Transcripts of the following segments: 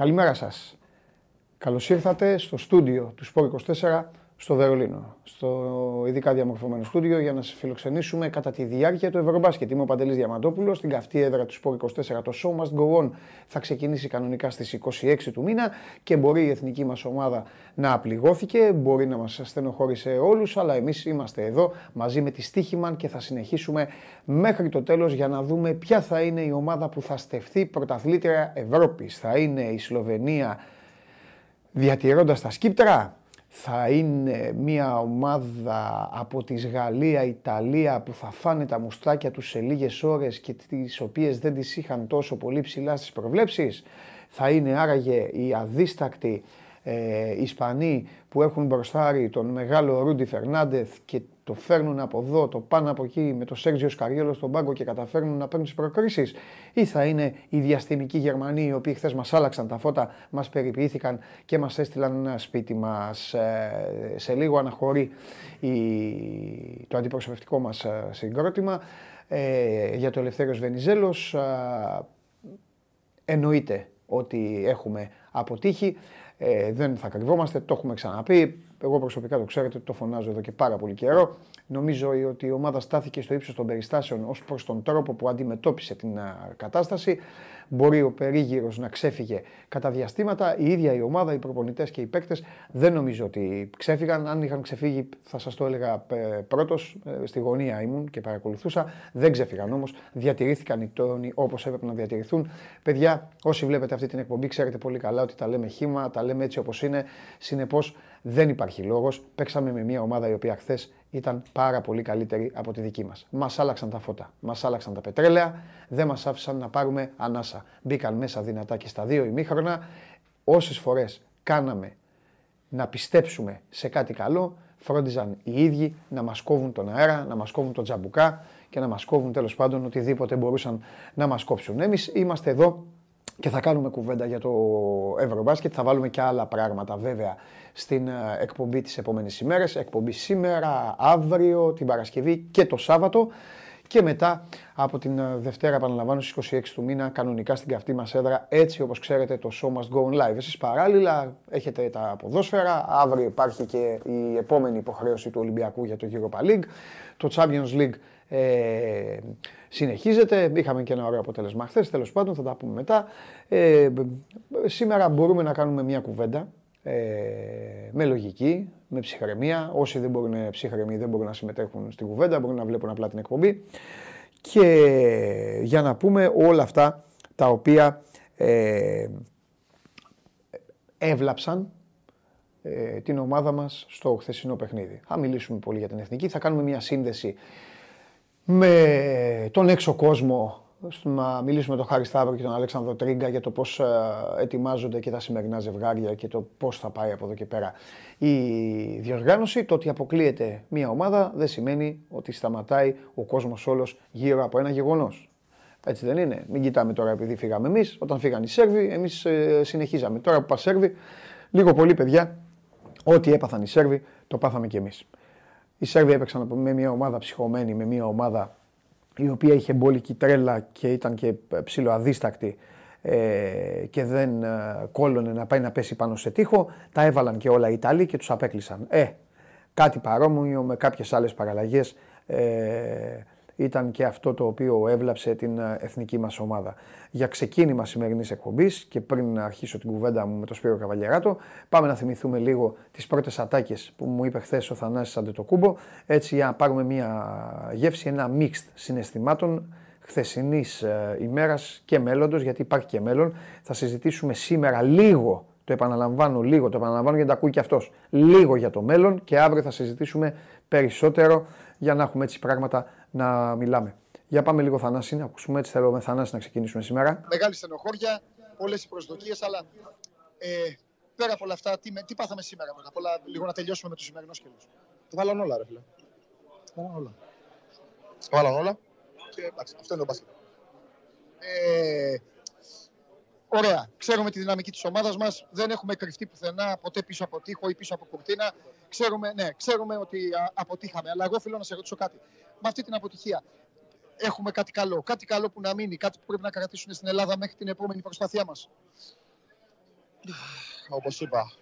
Καλημέρα σας. Καλώς ήρθατε στο στούντιο του Σπόρ 24 στο Βερολίνο. Στο ειδικά διαμορφωμένο στούντιο για να σας φιλοξενήσουμε κατά τη διάρκεια του Ευρωμπάσκετ. Είμαι ο Παντελής Διαμαντόπουλος, στην καυτή έδρα του Σπόρ 24. Το show must go on θα ξεκινήσει κανονικά στις 26 του μήνα και μπορεί η εθνική μας ομάδα να απληγώθηκε, μπορεί να μας στενοχώρησε όλους, αλλά εμείς είμαστε εδώ μαζί με τη Στίχημαν και θα συνεχίσουμε μέχρι το τέλος για να δούμε ποια θα είναι η ομάδα που θα στεφθεί πρωταθλήτρια Ευρώπης. Θα είναι η Σλοβενία διατηρώντας τα σκύπτρα, θα είναι μια ομάδα από τη Γαλλία, Ιταλία που θα φάνε τα μουστάκια τους σε λίγες ώρες και τις οποίες δεν τις είχαν τόσο πολύ ψηλά στις προβλέψεις. Θα είναι άραγε οι αδίστακτοι ε, Ισπανοί που έχουν μπροστάρει τον μεγάλο Ρούντι Φερνάντεθ και το φέρνουν από εδώ, το πάνε από εκεί με το Σέργιο Σκαριόλο στον πάγκο και καταφέρνουν να παίρνουν τις προκρίσεις, ή θα είναι οι διαστημικοί Γερμανοί οι οποίοι χθες μας άλλαξαν τα φώτα, μας περιποιήθηκαν και μας έστειλαν ένα σπίτι μας. Ε, σε λίγο αναχωρεί η, το αντιπροσωπευτικό μας ε, συγκρότημα ε, για το Ελευθέριος Βενιζέλος. Ε, εννοείται ότι έχουμε αποτύχει. Ε, δεν θα κρυβόμαστε, το έχουμε ξαναπεί. Εγώ προσωπικά το ξέρετε, το φωνάζω εδώ και πάρα πολύ καιρό. Νομίζω ότι η ομάδα στάθηκε στο ύψος των περιστάσεων ως προς τον τρόπο που αντιμετώπισε την κατάσταση. Μπορεί ο περίγυρος να ξέφυγε κατά διαστήματα. Η ίδια η ομάδα, οι προπονητές και οι παίκτες δεν νομίζω ότι ξέφυγαν. Αν είχαν ξεφύγει, θα σας το έλεγα ε, πρώτος. Ε, στη γωνία ήμουν και παρακολουθούσα. Δεν ξέφυγαν όμως. Διατηρήθηκαν οι τόνοι όπως έπρεπε να διατηρηθούν. Παιδιά, όσοι βλέπετε αυτή την εκπομπή, ξέρετε πολύ καλά ότι τα λέμε χήμα, τα λέμε έτσι όπως είναι. Συνεπώς, δεν υπάρχει λόγος. Παίξαμε με μια ομάδα η οποία χθες ήταν πάρα πολύ καλύτερη από τη δική μας. Μας άλλαξαν τα φώτα, μας άλλαξαν τα πετρέλαια, δεν μας άφησαν να πάρουμε ανάσα. Μπήκαν μέσα δυνατά και στα δύο ημίχρονα. Όσες φορές κάναμε να πιστέψουμε σε κάτι καλό, φρόντιζαν οι ίδιοι να μας κόβουν τον αέρα, να μας κόβουν τον τζαμπουκά και να μας κόβουν τέλος πάντων οτιδήποτε μπορούσαν να μας κόψουν. Εμείς είμαστε εδώ και θα κάνουμε κουβέντα για το Ευρωμπάσκετ. Θα βάλουμε και άλλα πράγματα βέβαια στην ε, εκπομπή τις επόμενες ημέρες. Εκπομπή σήμερα, αύριο, την Παρασκευή και το Σάββατο. Και μετά από την ε, Δευτέρα, επαναλαμβάνω, στις 26 του μήνα, κανονικά στην καυτή μας έδρα, έτσι όπως ξέρετε το show must go on live. Εσείς παράλληλα έχετε τα ποδόσφαιρα, αύριο υπάρχει και η επόμενη υποχρέωση του Ολυμπιακού για το Europa League. Το Champions League ε, συνεχίζεται. Είχαμε και ένα ωραίο αποτέλεσμα χθες. Τέλος πάντων, θα τα πούμε μετά. Ε, σήμερα μπορούμε να κάνουμε μια κουβέντα ε, με λογική, με ψυχραιμία. Όσοι δεν μπορούν να ψυχραιμοί δεν μπορούν να συμμετέχουν στην κουβέντα, μπορούν να βλέπουν απλά την εκπομπή. Και για να πούμε όλα αυτά τα οποία ε, έβλαψαν ε, την ομάδα μας στο χθεσινό παιχνίδι. Θα μιλήσουμε πολύ για την εθνική, θα κάνουμε μια σύνδεση με τον έξω κόσμο να μιλήσουμε με τον Χάρη Σταύρο και τον Αλέξανδρο Τρίγκα για το πώς ε, ετοιμάζονται και τα σημερινά ζευγάρια και το πώς θα πάει από εδώ και πέρα η διοργάνωση. Το ότι αποκλείεται μια ομάδα δεν σημαίνει ότι σταματάει ο κόσμος όλος γύρω από ένα γεγονός. Έτσι δεν είναι. Μην κοιτάμε τώρα επειδή φύγαμε εμείς. Όταν φύγαν οι Σέρβοι, εμείς ε, συνεχίζαμε. Τώρα που πας Σέρβοι, λίγο πολύ παιδιά, ό,τι έπαθαν οι Σέρβοι, το πάθαμε κι εμείς. Οι Σέρβοι έπαιξαν με μια ομάδα ψυχωμένη, με μια ομάδα η οποία είχε μπόλικη τρέλα και ήταν και ψηλοαδίστακτη ε, και δεν ε, κόλλωνε να πάει να πέσει πάνω σε τείχο, τα έβαλαν και όλα οι Ιταλοί και τους απέκλεισαν. Ε, κάτι παρόμοιο με κάποιες άλλες παραλλαγές ε, ήταν και αυτό το οποίο έβλαψε την ε, εθνική μας ομάδα. Για ξεκίνημα σημερινής εκπομπής και πριν αρχίσω την κουβέντα μου με τον Σπύρο Καβαλιαράτο, πάμε να θυμηθούμε λίγο τις πρώτες ατάκες που μου είπε χθες ο Θανάσης Αντετοκούμπο, έτσι για να πάρουμε μια γεύση, ένα mixed συναισθημάτων χθεσινής ε, ημέρας και μέλλοντος, γιατί υπάρχει και μέλλον. Θα συζητήσουμε σήμερα λίγο, το επαναλαμβάνω λίγο, το επαναλαμβάνω γιατί τα ακούει και αυτός, λίγο για το μέλλον και αύριο θα συζητήσουμε περισσότερο για να έχουμε έτσι πράγματα να μιλάμε. Για πάμε λίγο Θανάση, να ακούσουμε έτσι θέλω με Θανάση να ξεκινήσουμε σήμερα. Μεγάλη στενοχώρια, πολλές οι προσδοκίες, αλλά ε, πέρα από όλα αυτά, τι, τι πάθαμε σήμερα πρώτα απ' όλα, λίγο να τελειώσουμε με το σημερινό σκέλο. Το βάλαν όλα, ρε φίλε. Το βάλαν όλα. Το βάλαν όλα. Και εντάξει, αυτό είναι το μπάσκετ. Ε, Ωραία. Ξέρουμε τη δυναμική της ομάδας μας. Δεν έχουμε κρυφτεί πουθενά ποτέ πίσω από τείχο ή πίσω από κουρτίνα. Ξέρουμε, ναι, ξέρουμε ότι αποτύχαμε. Αλλά εγώ θέλω να σε ρωτήσω κάτι. Με αυτή την αποτυχία έχουμε κάτι καλό; Κάτι καλό που να μείνει. Κάτι που πρέπει να κρατήσουν στην Ελλάδα μέχρι την επόμενη προσπάθειά μας; Όπως είπα,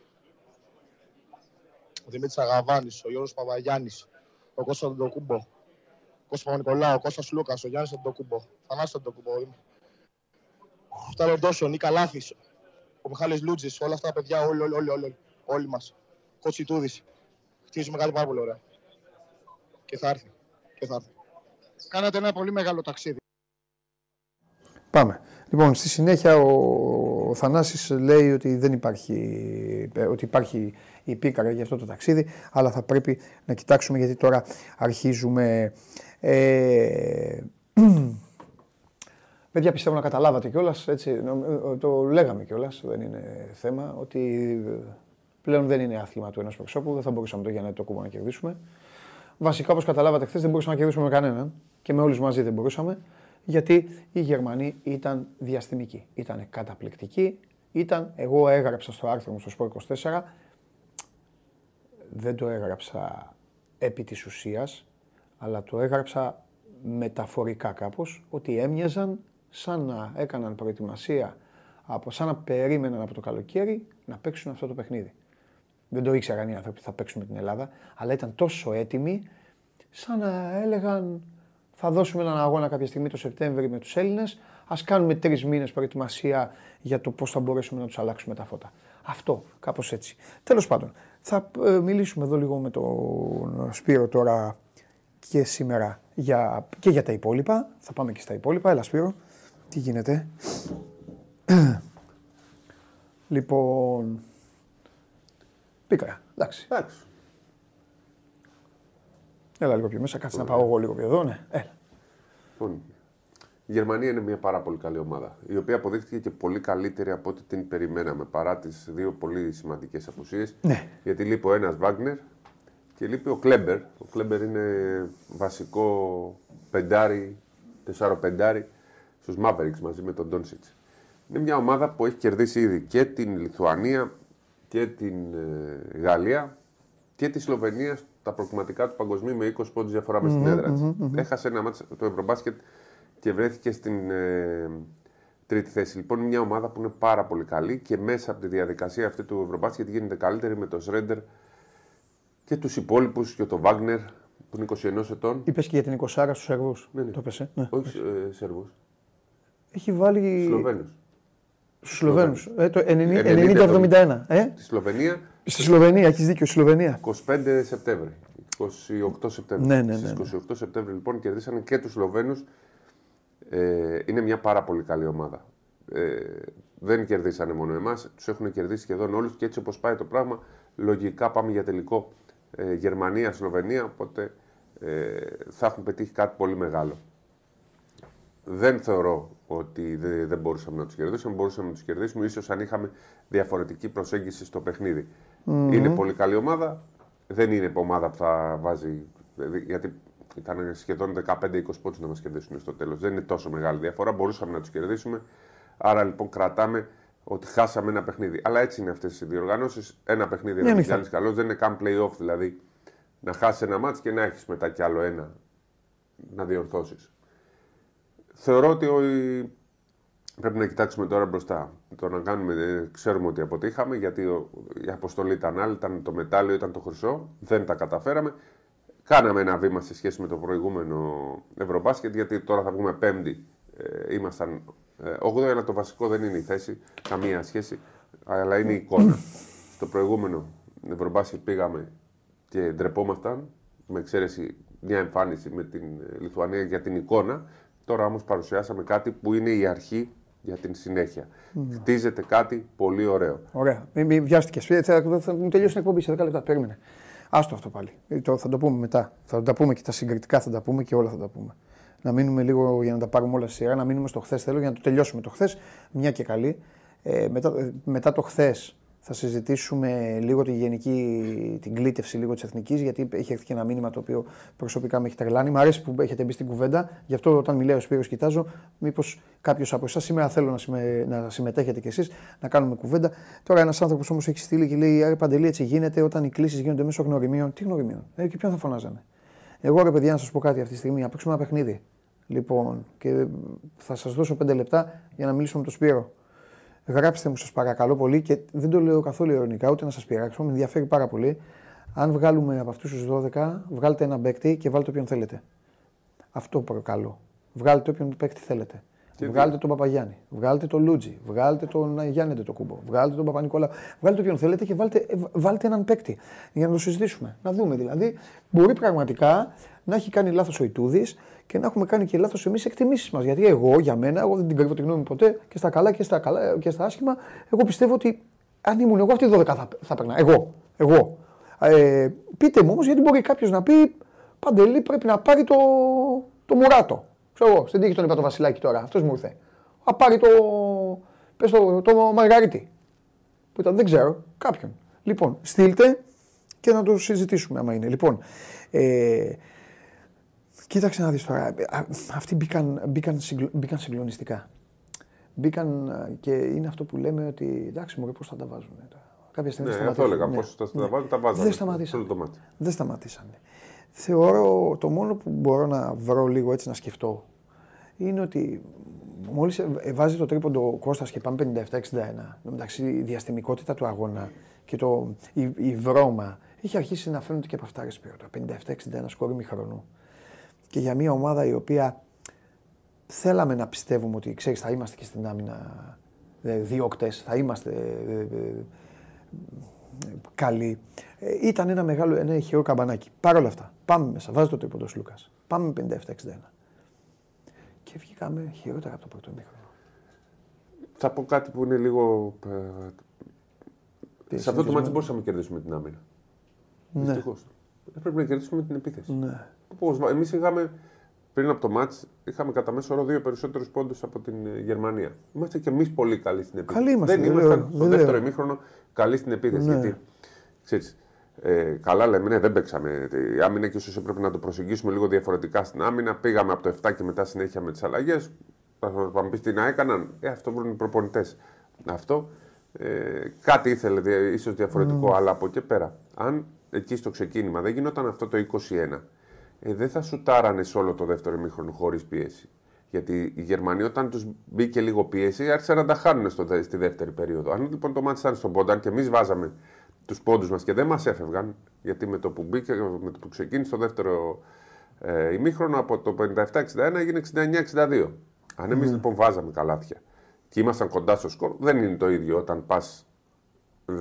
ο Δημήτρης Αγαβάνης, ο Γιώργος Παπαγιάννης, ο Κώστας Αντοκούμπο, ο Κώστας Παπα-Νικολάου, ο Κώστας Λούκας, ο Γιάννης Αντοκούμπο, Θανάσης Αντοκούμπο, ο Ταλοντός, ο Νίκα Λάθης, ο Μιχάλης Λούτζης, όλα αυτά τα παιδιά, όλοι, όλοι, όλοι, όλοι, όλοι μας. Κοτσιτούδης. Χτίζουμε κάτι πάρα πολύ ωραία. Και θα έρθει. Και θα έρθει. Κάνατε ένα πολύ μεγάλο ταξίδι. Πάμε. Λοιπόν, στη συνέχεια ο, ο Θανάσης λέει ότι δεν υπάρχει, ε, ότι υπάρχει η πίκαρα για αυτό το ταξίδι, αλλά θα πρέπει να κοιτάξουμε γιατί τώρα αρχίζουμε... Ε, παιδιά πιστεύω να καταλάβατε κιόλας, έτσι, ε, το λέγαμε κιόλας, δεν είναι θέμα, ότι πλέον δεν είναι άθλημα του ενός προσώπου, δεν θα μπορούσαμε το Γιάννη το κούμπο να κερδίσουμε. Βασικά, όπως καταλάβατε χθες, δεν μπορούσαμε να κερδίσουμε με κανέναν και με όλους μαζί δεν μπορούσαμε γιατί οι Γερμανοί ήταν διαστημικοί, ήταν καταπληκτικοί, ήταν, εγώ έγραψα στο άρθρο μου στο Σπορ 24, δεν το έγραψα επί της ουσίας, αλλά το έγραψα μεταφορικά κάπως, ότι έμοιαζαν σαν να έκαναν προετοιμασία, από, σαν να περίμεναν από το καλοκαίρι να παίξουν αυτό το παιχνίδι. Δεν το ήξεραν οι άνθρωποι που θα παίξουν με την Ελλάδα, αλλά ήταν τόσο έτοιμοι, σαν να έλεγαν θα δώσουμε έναν αγώνα κάποια στιγμή το Σεπτέμβρη με τους Έλληνες. Ας κάνουμε τρεις μήνες προετοιμασία για το πώς θα μπορέσουμε να τους αλλάξουμε τα φώτα. Αυτό, κάπως έτσι. Τέλος πάντων, θα ε, μιλήσουμε εδώ λίγο με τον Σπύρο τώρα και σήμερα για, και για τα υπόλοιπα. Θα πάμε και στα υπόλοιπα. Έλα Σπύρο, τι γίνεται. λοιπόν, πήκα, εντάξει. Εντάξει. Έλα λίγο πιο μέσα, κάτσε να πάω εγώ λίγο πιο εδώ, ναι. Έλα. Λοιπόν, η Γερμανία είναι μια πάρα πολύ καλή ομάδα, η οποία αποδείχθηκε και πολύ καλύτερη από ό,τι την περιμέναμε, παρά τις δύο πολύ σημαντικές απουσίες. Ναι. Γιατί λείπει ο ένας Βάγνερ και λείπει ο Κλέμπερ. Ο Κλέμπερ είναι βασικό πεντάρι, τεσσάροπεντάρι στου Mavericks μαζί με τον Ντόνσιτ. Είναι μια ομάδα που έχει κερδίσει ήδη και την Λιθουανία και την ε, Γαλλία και τη Σλοβενία τα προκριματικά του παγκοσμίου με 20 πόντους διαφορά μες στην έδρα της. Έχασε ένα μάτι το Ευρωμπάσκετ και βρέθηκε στην ε, τρίτη θέση. Λοιπόν, είναι μια ομάδα που είναι πάρα πολύ καλή και μέσα από τη διαδικασία αυτή του Ευρωμπάσκετ γίνεται καλύτερη με τον Σρέντερ και τους υπόλοιπους και τον Βάγνερ που είναι 21 ετών. Είπες και για την 20 στους Σερβούς. Ναι, ναι. Το πέσε. Ναι. Όχι ε, Σερβούς. Έχει βάλει. Σλοβαίνους. Στους Σλοβαίνους. Ε, το 90-71. Ε; Στη Σλοβενία. Στη Σλοβενία, έχεις δίκιο, στη Σλοβενία. 25 Σεπτέμβρη. 28 Σεπτέμβρη. Ναι, ναι, ναι, Στις 28 Σεπτέμβρη λοιπόν κερδίσανε και τους Σλοβαίνους. Ε, είναι μια πάρα πολύ καλή ομάδα. Ε, δεν κερδίσανε μόνο εμάς, τους έχουν κερδίσει σχεδόν όλους και έτσι όπως πάει το πράγμα, λογικά πάμε για τελικό ε, Γερμανία-Σλοβενία. Οπότε ε, θα έχουν πετύχει κάτι πολύ μεγάλο. Δεν θεωρώ ότι δεν, δεν μπορούσαμε να τους κερδίσουμε. Μπορούσαμε να τους κερδίσουμε, ίσως αν είχαμε διαφορετική προσέγγιση στο παιχνίδι. Είναι πολύ καλή ομάδα. Δεν είναι ομάδα που θα βάζει. δηλαδή, Γιατί ήταν σχεδόν 15-20 πόντους να μας κερδίσουν στο τέλος. Δεν είναι τόσο μεγάλη διαφορά. Μπορούσαμε να τους κερδίσουμε. Άρα λοιπόν κρατάμε ότι χάσαμε ένα παιχνίδι. Αλλά έτσι είναι αυτές οι διοργανώσεις. Ένα παιχνίδι Ναι, είναι ανοιχτά. ένα καλό. Δεν είναι καν playoff δηλαδή. Να χάσεις ένα μάτσο και να έχεις μετά κι άλλο ένα να διορθώσεις. Θεωρώ ότι ο- πρέπει να κοιτάξουμε τώρα μπροστά. Το να κάνουμε, ε, ξέρουμε ότι αποτύχαμε γιατί ο- η αποστολή ήταν άλλη, ήταν το μετάλλιο, ήταν το χρυσό. Δεν τα καταφέραμε. Κάναμε ένα βήμα σε σχέση με το προηγούμενο Ευρωμπάσκετ γιατί τώρα θα βγούμε πέμπτη. Ε, ήμασταν ε, 8 αλλά το βασικό δεν είναι η θέση, καμία σχέση, αλλά είναι η εικόνα. Στο προηγούμενο Ευρωμπάσκετ πήγαμε και ντρεπόμασταν, με εξαίρεση μια εμφάνιση με την ε, Λιθουανία για την εικόνα. Τώρα όμως παρουσιάσαμε κάτι που είναι η αρχή για την συνέχεια. Χτίζεται κάτι πολύ ωραίο. Ωραία. Μην μη βιάστηκες. Θα, θα, θα μου τελειώσει την εκπομπή σε 10 λεπτά. Περίμενε. Άστο αυτό πάλι. Ε, Το, θα το πούμε μετά. Θα τα πούμε και τα συγκριτικά θα τα πούμε και όλα θα τα πούμε. Να μείνουμε λίγο για να τα πάρουμε όλα στη σειρά. Να μείνουμε στο χθες. Θέλω για να το τελειώσουμε το χθες. Μια και καλή. Ε, μετά, ε, μετά το χθες θα συζητήσουμε λίγο τη γενική, την κλήτευση λίγο της εθνικής, γιατί έχει έρθει και ένα μήνυμα το οποίο προσωπικά με έχει τρελάνει. Μ' αρέσει που έχετε μπει στην κουβέντα, γι' αυτό όταν μιλάει ο Σπύρος κοιτάζω, μήπως κάποιος από εσάς σήμερα θέλω να, συμμε, να συμμετέχετε κι εσείς, να κάνουμε κουβέντα. Τώρα ένας άνθρωπος όμως έχει στείλει και λέει: Άρε Παντελή, έτσι γίνεται όταν οι κλήσεις γίνονται μέσω γνωριμίων. Τι γνωριμίων, ε, και ποιον θα φωνάζανε; Εγώ ρε παιδιά, να σας πω κάτι αυτή τη στιγμή, να παίξουμε ένα παιχνίδι. Λοιπόν, και θα σας δώσω πέντε λεπτά για να μιλήσουμε με τον Σπύρο. Γράψτε μου σας παρακαλώ πολύ και δεν το λέω καθόλου ειρωνικά ούτε να σας πειράξω. Με ενδιαφέρει πάρα πολύ. Αν βγάλουμε από αυτούς τους 12, βγάλτε ένα παίκτη και βάλτε όποιον θέλετε. Αυτό προκαλώ. Βγάλτε όποιον παίκτη θέλετε. Και βγάλτε τον Παπαγιάννη, βγάλτε τον Λούτζι, βγάλτε τον Γιάννη το κούμπο, βγάλτε τον Παπα-Νικόλα, βγάλτε όποιον θέλετε και βάλτε, ε, βάλτε έναν παίκτη για να το συζητήσουμε. Να δούμε δηλαδή. Μπορεί πραγματικά να έχει κάνει λάθος ο Ιτούδης και να έχουμε κάνει και λάθος εμείς εκτιμήσεις μας. Γιατί εγώ, για μένα, εγώ δεν την κρύβω τη γνώμη μου ποτέ και στα καλά και στα, καλά, και στα άσχημα, εγώ πιστεύω ότι αν ήμουν εγώ, αυτή 12 θα, θα περνά. Εγώ. εγώ. Ε, πείτε μου όμως, γιατί μπορεί κάποιος να πει Παντελή πρέπει να πάρει το, το Μουράτο. Ξέρω εγώ, στην τύχη τον είπα το Βασιλάκι τώρα, αυτός μου ήρθε. Να πάρει το. Πες το, το Μαργαρίτη. Που ήταν, δεν ξέρω, κάποιον. Λοιπόν, στείλτε και να το συζητήσουμε άμα είναι. Λοιπόν, ε, κοίταξε να δεις τώρα. Α, Αυτοί μπήκαν, μπήκαν, συγκλο- μπήκαν συγκλονιστικά. Μπήκαν ε, και είναι αυτό που λέμε ότι εντάξει μου πώς θα τα βάζουν. τώρα. Κάποια στιγμή Ναι, θα αυτό σταματήσουν. έλεγα. Ναι. Πώ τα Ναι. βάζουν, τα βάζουν. Δεν σταματήσανε. Το μάτι. Δεν σταματήσανε. Θεωρώ το μόνο που μπορώ να βρω λίγο έτσι να σκεφτώ είναι ότι μόλις ε, ε, βάζει το τρίποντο ο Κώστας και πάμε 57-61, μεταξύ η διαστημικότητα του αγώνα και το, η, η βρώμα έχει αρχίσει να φαίνονται και από αυτά ρεσπιρότα. 57-61 σκόρ ημιχρονού. Και για μια ομάδα η οποία θέλαμε να πιστεύουμε ότι ξέρεις θα είμαστε και στην άμυνα ε, διώκτες, θα είμαστε ε, ε, καλή. Ε, ήταν ένα μεγάλο, ένα ηχηρό καμπανάκι. Παρ' όλα αυτά, πάμε μέσα. Βάζει το τρίποντο ο Λούκας. Πάμε 57-61. Και βγήκαμε χειρότερα από το πρώτο ημίχρονο. Θα πω κάτι που είναι λίγο. ε, Τι, Σε αυτό το συνηθισμένο. μάτι μπορούσαμε να κερδίσουμε την άμυνα. Ναι. Δυστυχώς. Πρέπει να κερδίσουμε την επίθεση. Ναι. Εμείς είχαμε πριν από το μάτς είχαμε κατά μέσο όρο δύο περισσότερους πόντους από την ε, Γερμανία. Είμαστε και εμείς πολύ καλοί στην επίθεση. Καλοί είμαστε, Δεν δεν ήμασταν λέω, στο δεν δεύτερο λέω. ημίχρονο καλοί στην επίθεση. Ναι. Γιατί ξέρεις, ε, καλά λέμε, ναι, δεν παίξαμε η άμυνα και ίσως έπρεπε να το προσεγγίσουμε λίγο διαφορετικά στην άμυνα. Πήγαμε από το 7 και μετά συνέχεια με τις αλλαγές. Θα θα μου πεις τι να έκαναν. Ε, αυτό βρουν οι προπονητές. Αυτό. Ε, κάτι ήθελε δια- ίσως διαφορετικό, αλλά από εκεί πέρα, αν εκεί στο ξεκίνημα δεν γινόταν αυτό το 21, ε, δεν θα σουτάρανε σε όλο το δεύτερο ημίχρονο χωρίς πίεση. Γιατί οι Γερμανοί, όταν τους μπήκε λίγο πίεση, άρχισαν να τα χάνουν στο, δε- στη δεύτερη περίοδο. Αν λοιπόν το μάτι ήταν στον πόντα, αν και εμείς βάζαμε τους πόντους μας και δεν μας έφευγαν, γιατί με το που μπήκε, με το που ξεκίνησε το δεύτερο ε, ημίχρονο από το 57-61 έγινε 69-62. Αν εμείς λοιπόν βάζαμε καλάθια και ήμασταν κοντά στο σκορ, δεν είναι το ίδιο όταν πας 10-20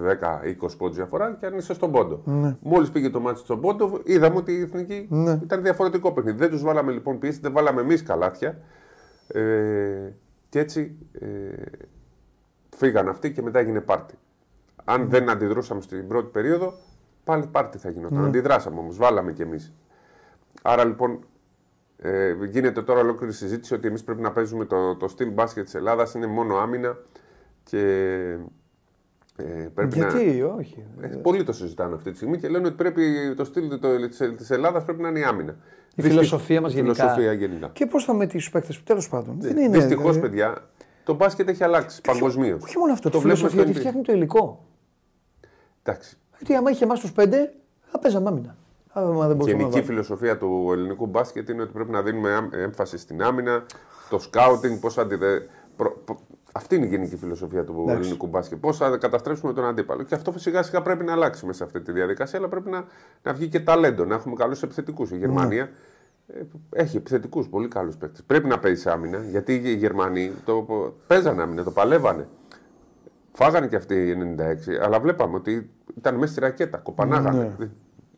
πόντους διαφορά και αν είσαι στον πόντο. Ναι. Μόλις πήγε το μάτι στον πόντο, είδαμε ότι η εθνική Ναι. ήταν διαφορετικό παιχνίδι. Δεν τους βάλαμε λοιπόν πίεση, δεν βάλαμε εμείς καλάθια. Ε, και έτσι ε, φύγαν αυτοί και μετά έγινε πάρτι. Αν δεν αντιδρούσαμε στην πρώτη περίοδο, πάλι πάρτι θα γινόταν. Αντιδράσαμε όμως, βάλαμε κι εμείς. Άρα λοιπόν ε, γίνεται τώρα ολόκληρη συζήτηση ότι εμείς πρέπει να παίζουμε το, το στυλ μπάσκετ της Ελλάδας, είναι μόνο άμυνα και ε, πρέπει να. Γιατί, όχι. Ε, πολλοί το συζητάνε αυτή τη στιγμή και λένε ότι πρέπει το στυλ της Ελλάδας πρέπει να είναι η άμυνα. Η φιλοσοφία μας η γενικά. Φιλοσοφία γενικά. Και πώς θα με του παίκτες του, τέλος πάντων. Δεν είναι. Δυστυχώ, δηλαδή. παιδιά, το μπάσκετ έχει αλλάξει παγκοσμίως. Όχι μόνο αυτό, Το το βλέπουμε φιλοσοφία στο τη NBA. φτιάχνει το υλικό. Εντάξει. Γιατί άμα είχε εμάς τους πέντε, θα παίζαμε άμυνα. Άμα δεν Η μπορούσαμε να γενική βάλουμε. φιλοσοφία του ελληνικού μπάσκετ είναι ότι πρέπει να δίνουμε άμ- έμφαση στην άμυνα, το σκάουτινγκ, πώς αντιδε... προ- προ- Αυτή είναι η γενική φιλοσοφία του Εντάξει. ελληνικού μπάσκετ. Πώς θα καταστρέψουμε τον αντίπαλο. Και αυτό σιγά σιγά πρέπει να αλλάξει μέσα σε αυτή τη διαδικασία, αλλά πρέπει να, να βγει και ταλέντο, να έχουμε καλούς επιθετικούς. Η Γερμανία ε, έχει επιθετικούς, πολύ καλούς παίκτες. Πρέπει να παίζει άμυνα, γιατί οι Γερμανοί το παίζανε άμυνα, το παλεύανε. Φάγανε και αυτοί οι 96, αλλά βλέπαμε ότι ήταν μέσα στη ρακέτα, κοπανάγανε. Ναι.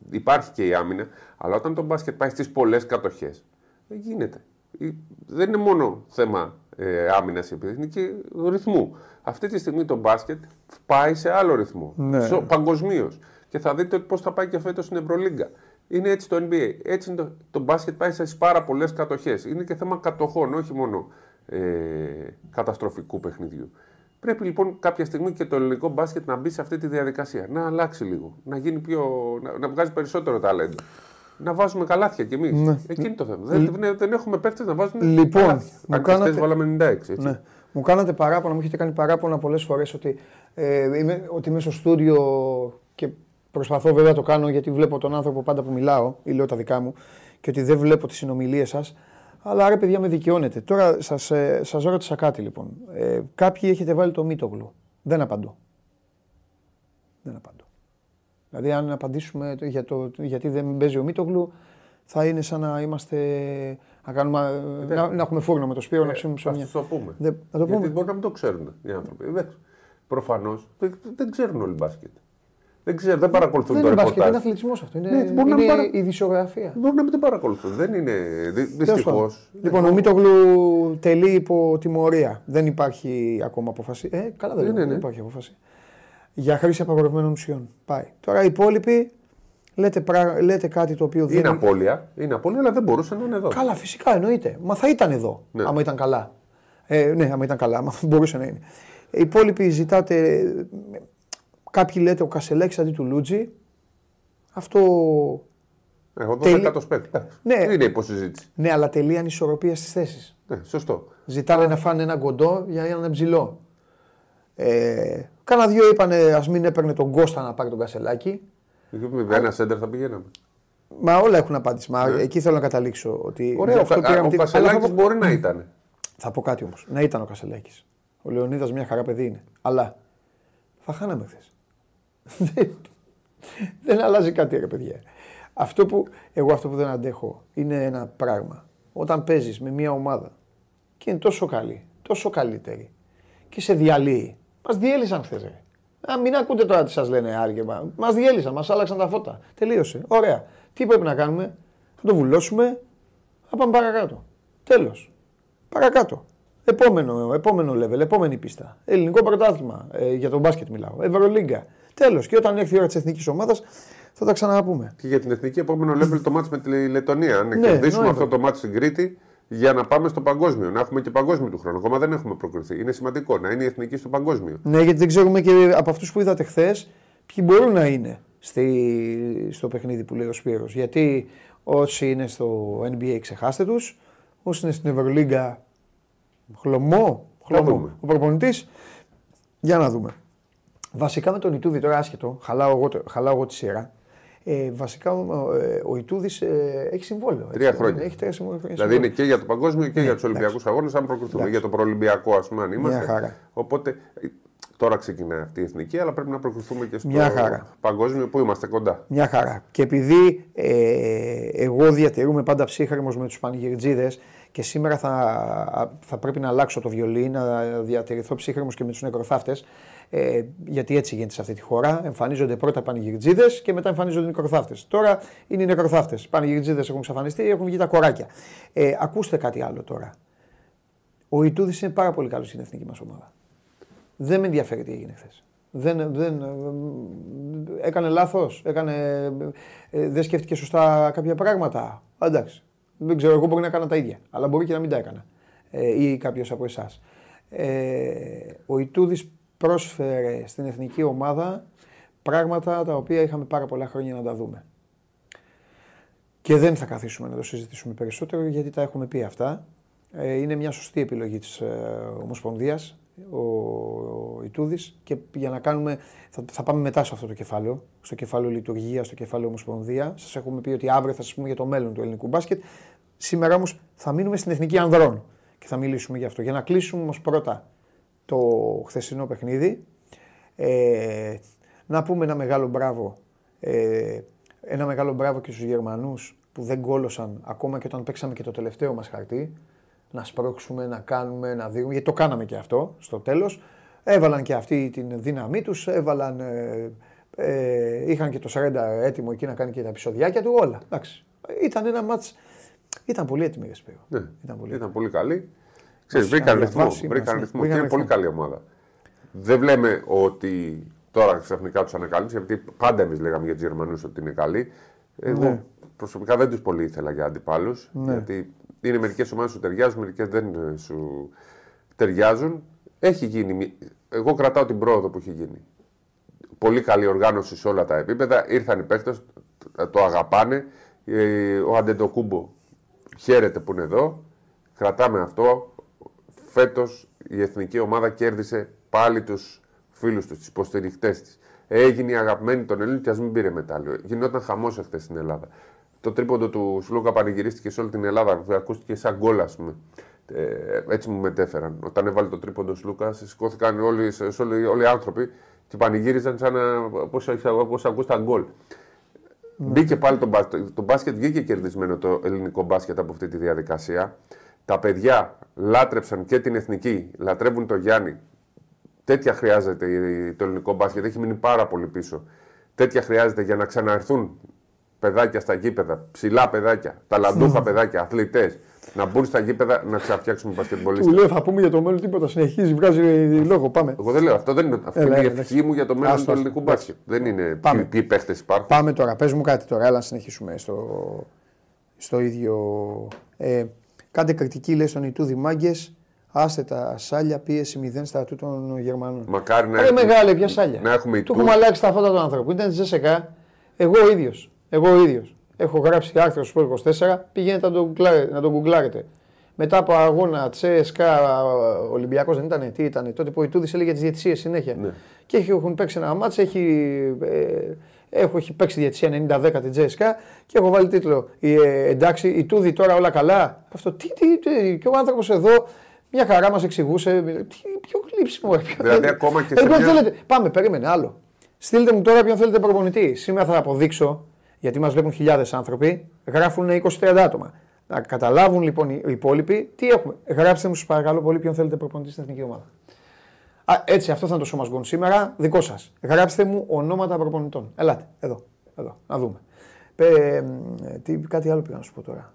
Υπάρχει και η άμυνα, αλλά όταν το μπάσκετ πάει στις πολλές κατοχές, δεν γίνεται. Η- Δεν είναι μόνο θέμα ε, άμυνας ή επίθεση, είναι και ρυθμού. Αυτή τη στιγμή το μπάσκετ πάει σε άλλο ρυθμό. Ναι. Παγκοσμίως. Και θα δείτε πώς θα πάει και φέτος στην Ευρωλίγκα. Είναι έτσι το NBA. Έτσι είναι το, το μπάσκετ πάει σε πάρα πολλές κατοχές. Είναι και θέμα κατοχών, όχι μόνο ε, καταστροφικού παιχνιδιού. Πρέπει λοιπόν κάποια στιγμή και το ελληνικό μπάσκετ να μπει σε αυτή τη διαδικασία. Να αλλάξει λίγο. Να γίνει πιο. να, να βγάζει περισσότερο ταλέντο. Να βάζουμε καλάθια κι εμείς. Ναι. Εκεί είναι το θέμα. Δεν, δεν, δεν έχουμε παίχτε να βάζουν Λοιπόν, καλάθια. μου Αν και χθες κάνατε- βάλαμε 96. Έτσι. Ναι. Μου κάνατε παράπονα, μου έχετε κάνει παράπονα πολλές φορές ότι, ε, είμαι, ότι είμαι στο στούντιο και προσπαθώ βέβαια να το κάνω γιατί βλέπω τον άνθρωπο πάντα που μιλάω ή λέω τα δικά μου και ότι δεν βλέπω τις συνομιλίες σας. Αλλά ρε παιδιά με δικαιώνετε. Τώρα σας, ε, σας ρώτησα κάτι λοιπόν. Ε, κάποιοι έχετε βάλει το Μίτογλου. Δεν απαντώ. Δεν απαντώ. Δηλαδή αν απαντήσουμε το- για το, γιατί δεν παίζει ο Μίτογλου θα είναι σαν να είμαστε να, κάνουμε, να, να έχουμε φούρνο με το σπίρο να ψήνουμε Θα ψωμιά. το πούμε. Δεν- να το πούμε. Γιατί μπορεί να μην το ξέρουν οι άνθρωποι. Προφανώς δεν, δεν ξέρουν όλοι μπάσκετ. Δεν ξέρουν, δεν παρακολουθούν Δεν το είναι μπάσκετ, είναι ρεπορτάζ. αθλητισμός αυτό. Είναι, Ναι, μπορεί να είναι μην παρα- η ειδησιογραφία. Μπορεί να μην το παρακολουθούν. Δεν είναι. Τέλος Δυστυχώς. πάντων. Λοιπόν, ο Μίτογλου τελεί υπό τιμωρία. Δεν υπάρχει ακόμα απόφαση. Ε, καλά δεν, Ναι, λέω, ναι, δεν ναι. υπάρχει απόφαση. Για χρήση απαγορευμένων ουσιών. Πάει. Τώρα οι υπόλοιποι λέτε, πρά- λέτε κάτι το οποίο δεν Είναι απώλεια, είναι απώλεια, αλλά δεν μπορούσε να είναι εδώ. Καλά, φυσικά εννοείται. Μα θα ήταν εδώ, Ναι. άμα ήταν καλά. Ε, ναι, άμα ήταν καλά, άμα μπορούσε να είναι. Οι υπόλοιποι ζητάτε. Ε, Κάποιοι λέτε ο Κασελέξ αντί του Λούτζι. Αυτό. Εγώ Τέλει- 12 σπέκ. Ναι. Είναι υποσυζήτηση. Ναι, αλλά τελεί ανισορροπία στις θέσεις. Ναι, σωστό. Ζητάνε να φάνε ένα κοντό για έναν ψηλό. Ε, κάνα δυο είπανε ας μην έπαιρνε τον Κώστα να πάρει τον Κασελάκη. Με ένα σέντερ θα πηγαίναμε. Μα όλα έχουν απάντηση. Μα εκεί θέλω να καταλήξω. Ότι Ναι. Ωραία, γι' ο, αυτό Κα- πήραμε ο την- Αλλά Κασελάκης θα πω- μπορεί να ήταν. Θα πω κάτι όμως. Να ήταν ο Κασελάκης. Ο Λεωνίδας μια χαρά παιδί είναι. Αλλά θα χάναμε χθες. Δεν, δεν αλλάζει κάτι, ρε παιδιά. Αυτό που, εγώ αυτό που δεν αντέχω είναι ένα πράγμα. Όταν παίζεις με μια ομάδα και είναι τόσο καλή, τόσο καλύτερη και σε διαλύει. Μας διέλυσαν χθες. Ρε. Α, μην ακούτε τώρα τι σας λένε άλλοι. Μας διέλυσαν, μας άλλαξαν τα φώτα. Τελείωσε. Ωραία. Τι πρέπει να κάνουμε, θα το βουλώσουμε, θα πάμε παρακάτω. Τέλος. Παρακάτω. Επόμενο, επόμενο level, επόμενη πίστα. Ελληνικό πρωτάθλημα. Ε, για τον μπάσκετ μιλάω. Ευρωλίγκα. Τέλος. Και όταν έρθει η ώρα της εθνικής ομάδας θα τα ξαναπούμε. Και για την εθνική επόμενο level το μάτς με τη Λετωνία. Αν Ναι, κερδίσουμε εννοείται. αυτό το μάτς στην Κρήτη για να πάμε στο παγκόσμιο. Να έχουμε και παγκόσμιο του χρόνου. Ακόμα δεν έχουμε προκριθεί. Είναι σημαντικό να είναι η εθνική στο παγκόσμιο. Ναι, γιατί δεν ξέρουμε και από αυτούς που είδατε χθες ποιοι μπορούν να είναι στη, στο παιχνίδι που λέει ο Σπύρος. Γιατί όσοι είναι στο NBA ξεχάστε τους, όσοι είναι στην Ευρωλίγκα χλωμό, χλωμό. δούμε. ο προπονητής. Για να δούμε. Βασικά με τον Ιτούδη, τώρα άσχετο, χαλάω εγώ, το- χαλάω εγώ τη σειρά. Ε, βασικά ο, ε, ο Ιτούδης ε, έχει συμβόλαιο. έτσι, Τρία δεν χρόνια. είναι; Έχει τρία συμβόλαια. Δηλαδή είναι και για το παγκόσμιο και για τους εντάξει. Ολυμπιακούς Αγώνες, αν προκριθούμε. Εντάξει. Για το προολυμπιακό, ας πούμε, αν είμαστε. χαρά. Οπότε ε, τώρα ξεκινάει αυτή η εθνική, αλλά πρέπει να προκριθούμε και στο Μια χαρά. παγκόσμιο που είμαστε κοντά. Μια χαρά. Και επειδή ε, εγώ διατηρούμε πάντα ψύχρεμος με τους πανηγυρτζίδες και σήμερα θα, θα πρέπει να αλλάξω το βιολί, να διατηρηθώ ψύχρεμος και με τους νεκροθάφτες, ε, γιατί έτσι γίνεται σε αυτή τη χώρα. Εμφανίζονται πρώτα πανηγυρτζίδες και μετά εμφανίζονται οι νεκροθάφτες. Τώρα είναι οι νεκροθάφτες. Οι πανηγυρτζίδες έχουν εξαφανιστεί, έχουν βγει τα κοράκια. Ε, ακούστε κάτι άλλο τώρα. Ο Ιτούδης είναι πάρα πολύ καλός στην εθνική μας ομάδα. Δεν με ενδιαφέρει τι έγινε χθες. Δεν, δεν, ε, έκανε λάθος, έκανε, ε, δεν σκέφτηκε σωστά κάποια πράγματα. Α, Εντάξει, δεν ξέρω, εγώ μπορεί να έκανα τα ίδια, αλλά μπορεί και να μην τα έκανα. Ε, ή κάποιος από εσάς. Ε, ο Ιτούδης πρόσφερε στην εθνική ομάδα πράγματα τα οποία είχαμε πάρα πολλά χρόνια να τα δούμε. Και δεν θα καθίσουμε να το συζητήσουμε περισσότερο γιατί τα έχουμε πει αυτά. Ε, είναι μια σωστή επιλογή της ε, Ομοσπονδίας, ο, ο Ιτούδης και για να κάνουμε, θα, θα πάμε μετά σε αυτό το κεφάλαιο, στο κεφάλαιο λειτουργίας, στο κεφάλαιο Ομοσπονδία. Σας έχουμε πει ότι αύριο θα σας πούμε για το μέλλον του ελληνικού μπάσκετ. Σήμερα όμως θα μείνουμε στην Εθνική Ανδρών και θα μιλήσουμε γι' αυτό. Για να κλείσουμε όμως πρώτα το χθεσινό παιχνίδι, ε, να πούμε ένα μεγάλο μπράβο ε, ένα μεγάλο μπράβο και στους Γερμανούς που δεν κόλωσαν ακόμα και όταν παίξαμε και το τελευταίο μας χαρτί. Να σπρώξουμε, να κάνουμε, να δίνουμε, γιατί το κάναμε και αυτό στο τέλος. Έβαλαν και αυτή την δύναμή τους, έβαλαν, ε, ε, είχαν και το 40 έτοιμο εκεί να κάνει και τα επεισοδιάκια του, όλα. Εντάξει. Ήταν ένα μάτς, ήταν πολύ έτοιμη η Σπύρο. Ναι, Ήταν πολύ ήταν πολύ καλή. Ξέρεις, Μας βρήκαν ρυθμό. διαβάσει, Βρήκαν μας- ρυθμό και βρήκαν είναι πολύ ρυθμό. καλή ομάδα. Δεν λέμε ότι τώρα ξαφνικά τους ανακαλύψει, γιατί πάντα εμείς λέγαμε για τους Γερμανούς ότι είναι καλοί. Εγώ Ναι. προσωπικά δεν τους πολύ ήθελα για αντιπάλους. Γιατί είναι μερικές ομάδες σου ταιριάζουν, μερικές δεν ε, σου ταιριάζουν. Έχει γίνει. μη- Εγώ κρατάω την πρόοδο που έχει γίνει. Πολύ καλή οργάνωση σε όλα τα επίπεδα. Ήρθαν οι παίχτε, το αγαπάνε. Ε, Ο Αντεντοκούμπο χαίρεται που είναι εδώ. Κρατάμε αυτό. Φέτος η εθνική ομάδα κέρδισε πάλι τους φίλους τους, του υποστηριχτές της. Έγινε η αγαπημένη των Ελλήνων και ας μην πήρε μετάλλιο. Γινόταν χαμός εχθές στην Ελλάδα. το τρίποντο του Σλούκα πανηγυρίστηκε σε όλη την Ελλάδα. Ακούστηκε σαν γκολ, ας πούμε. Ε, έτσι μου μετέφεραν. Όταν έβαλε το τρίποντο Σλούκα, σηκώθηκαν όλοι, όλοι, όλοι οι άνθρωποι και πανηγύριζαν σαν πώς ακούσαν γκολ. Ναι. Μπήκε πάλι το μπάσκετ. Το μπάσκετ βγήκε κερδισμένο το ελληνικό μπάσκετ από αυτή τη διαδικασία. Τα παιδιά λάτρεψαν και την εθνική, λατρεύουν το Γιάννη. Τέτοια χρειάζεται το ελληνικό μπάσκετ. Έχει μείνει πάρα πολύ πίσω. Τέτοια χρειάζεται για να ξαναερθούν παιδάκια στα γήπεδα, ψηλά παιδάκια, ταλαντούχα παιδάκια, αθλητές, να μπουν στα γήπεδα να ξαφτιάξουμε πασκετμπολίστε. Του λέω θα πούμε για το μέλλον τίποτα. Συνεχίζει, βγάζει λόγο. Πάμε. Εγώ δεν λέω αυτό. Δεν είναι, αυτή είναι η ευχή μου για το μέλλον του ελληνικού μπάσκετ. Δεν είναι πάμε. ποιοι παίχτες υπάρχουν. Πάμε τώρα. Πες μου κάτι τώρα. Έλα να συνεχίσουμε στο, στο ίδιο. Ε, κάντε κριτική λέει στον Ιτούδη Μάγκες. Άστε τα σάλια, πίεση 0 στα του των Γερμανών. Μακάρι να έχουμε. μεγάλη πια σάλια. Να έχουμε Του έχουμε αλλάξει τα φώτα του άνθρωπου. Ήταν τη Ζεσεκά. Εγώ ο ίδιος. Εγώ ο ίδιος. Έχω γράψει άρθρο στο 24, πηγαίνετε να τον, να τον γκουγκλάρετε. Μετά από αγώνα Τσέσκα, Ολυμπιακός δεν ήταν, τι ήταν, τότε που ο Ιτούδης έλεγε τις διαιτησίες συνέχεια. Ναι. Και έχουν παίξει ένα μάτς, έχει, ε, έχω, έχει παίξει διαιτησία 90-10 την Τσέσκα και έχω βάλει τίτλο. Ε, εντάξει, η Τούδη τώρα όλα καλά. Αυτό τι, τι, τι, και ο άνθρωπος εδώ μια χαρά μας εξηγούσε. Τι, πιο γλύψιμο. Δηλαδή ακόμα και σε μια... θέλετε, πάμε, περίμενε άλλο. Στείλτε μου τώρα ποιον θέλετε προπονητή. Σήμερα θα αποδείξω γιατί μας βλέπουν χιλιάδες άνθρωποι, γράφουν 20-30 άτομα. Να καταλάβουν λοιπόν οι υπόλοιποι τι έχουμε. Γράψτε μου, σας παρακαλώ πολύ, ποιον θέλετε προπονητή στην εθνική ομάδα. Α, έτσι, αυτό θα είναι το σώμα γκον σήμερα. Δικό σας. Γράψτε μου ονόματα προπονητών. Ελάτε, εδώ, εδώ, να δούμε. Ε, τι, κάτι άλλο πήγα να σου πω τώρα.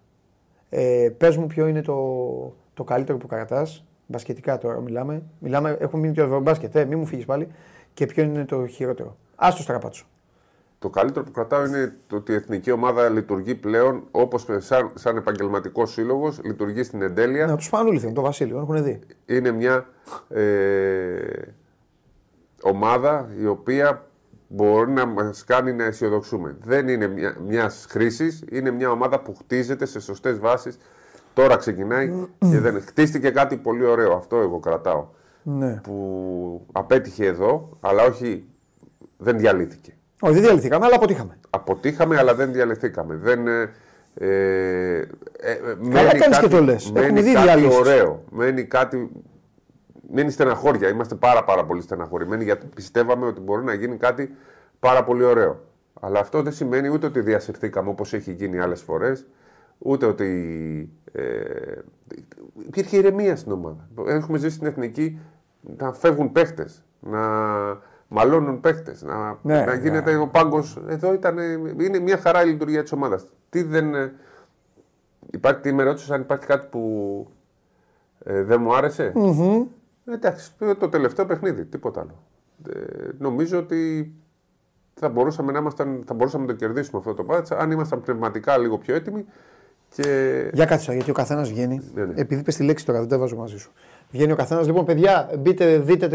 Ε, Πες μου ποιο είναι το, το καλύτερο που κρατάς. Μπασκετικά τώρα μιλάμε. μιλάμε έχουμε μείνει το ευρωμπάσκετ, ε, μην μου φύγεις πάλι. Και ποιο είναι το χειρότερο. Άστο στραπάτσο. Το καλύτερο που κρατάω είναι το ότι η εθνική ομάδα λειτουργεί πλέον όπως σαν, σαν επαγγελματικός σύλλογος, λειτουργεί στην εντέλεια. Να τους πάνε το Βασίλειο, έχουν δει. Είναι μια ε, ομάδα η οποία μπορεί να μας κάνει να αισιοδοξούμε. Δεν είναι μιας χρήσης, είναι μια ομάδα που χτίζεται σε σωστές βάσεις. Τώρα ξεκινάει και δεν χτίστηκε κάτι πολύ ωραίο. Αυτό εγώ κρατάω. Ναι. Που απέτυχε εδώ, αλλά όχι, δεν διαλύθηκε. Όχι, δεν διαλυθήκαμε, αλλά αποτύχαμε. Αποτύχαμε, αλλά δεν διαλυθήκαμε. Δεν, ε, ε, ε, Καλά κάνεις και το λες. Μένει δει κάτι ωραίο. Μένει κάτι... Μένει στεναχώρια. Είμαστε πάρα, πάρα πολύ στεναχωρημένοι γιατί πιστεύαμε ότι μπορεί να γίνει κάτι πάρα πολύ ωραίο. Αλλά αυτό δεν σημαίνει ούτε ότι διασυρθήκαμε όπως έχει γίνει άλλες φορές, ούτε ότι ε, υπήρχε ηρεμία στην ομάδα. Έχουμε ζήσει στην εθνική να φεύγουν παίχτες, να μαλώνουν παίχτε. Να, ναι, να γίνεται ναι. ο πάγκος. Εδώ ήταν, είναι μια χαρά η λειτουργία της ομάδας. Τι δεν. Ε, υπάρχει, τι με ρώτησες αν υπάρχει κάτι που ε, δεν μου άρεσε; Mm-hmm. εντάξει, το τελευταίο παιχνίδι, τίποτα άλλο. Ε, νομίζω ότι θα μπορούσαμε να, ήμασταν, θα μπορούσαμε να το κερδίσουμε αυτό το μάτσα αν ήμασταν πνευματικά λίγο πιο έτοιμοι. Και... Για κάτσε, γιατί ο καθένας βγαίνει. Ναι, ναι. Επειδή είπες τη λέξη τώρα, δεν τα βάζω μαζί σου. Βγαίνει ο καθένας. Λοιπόν, παιδιά, μπείτε, δείτε,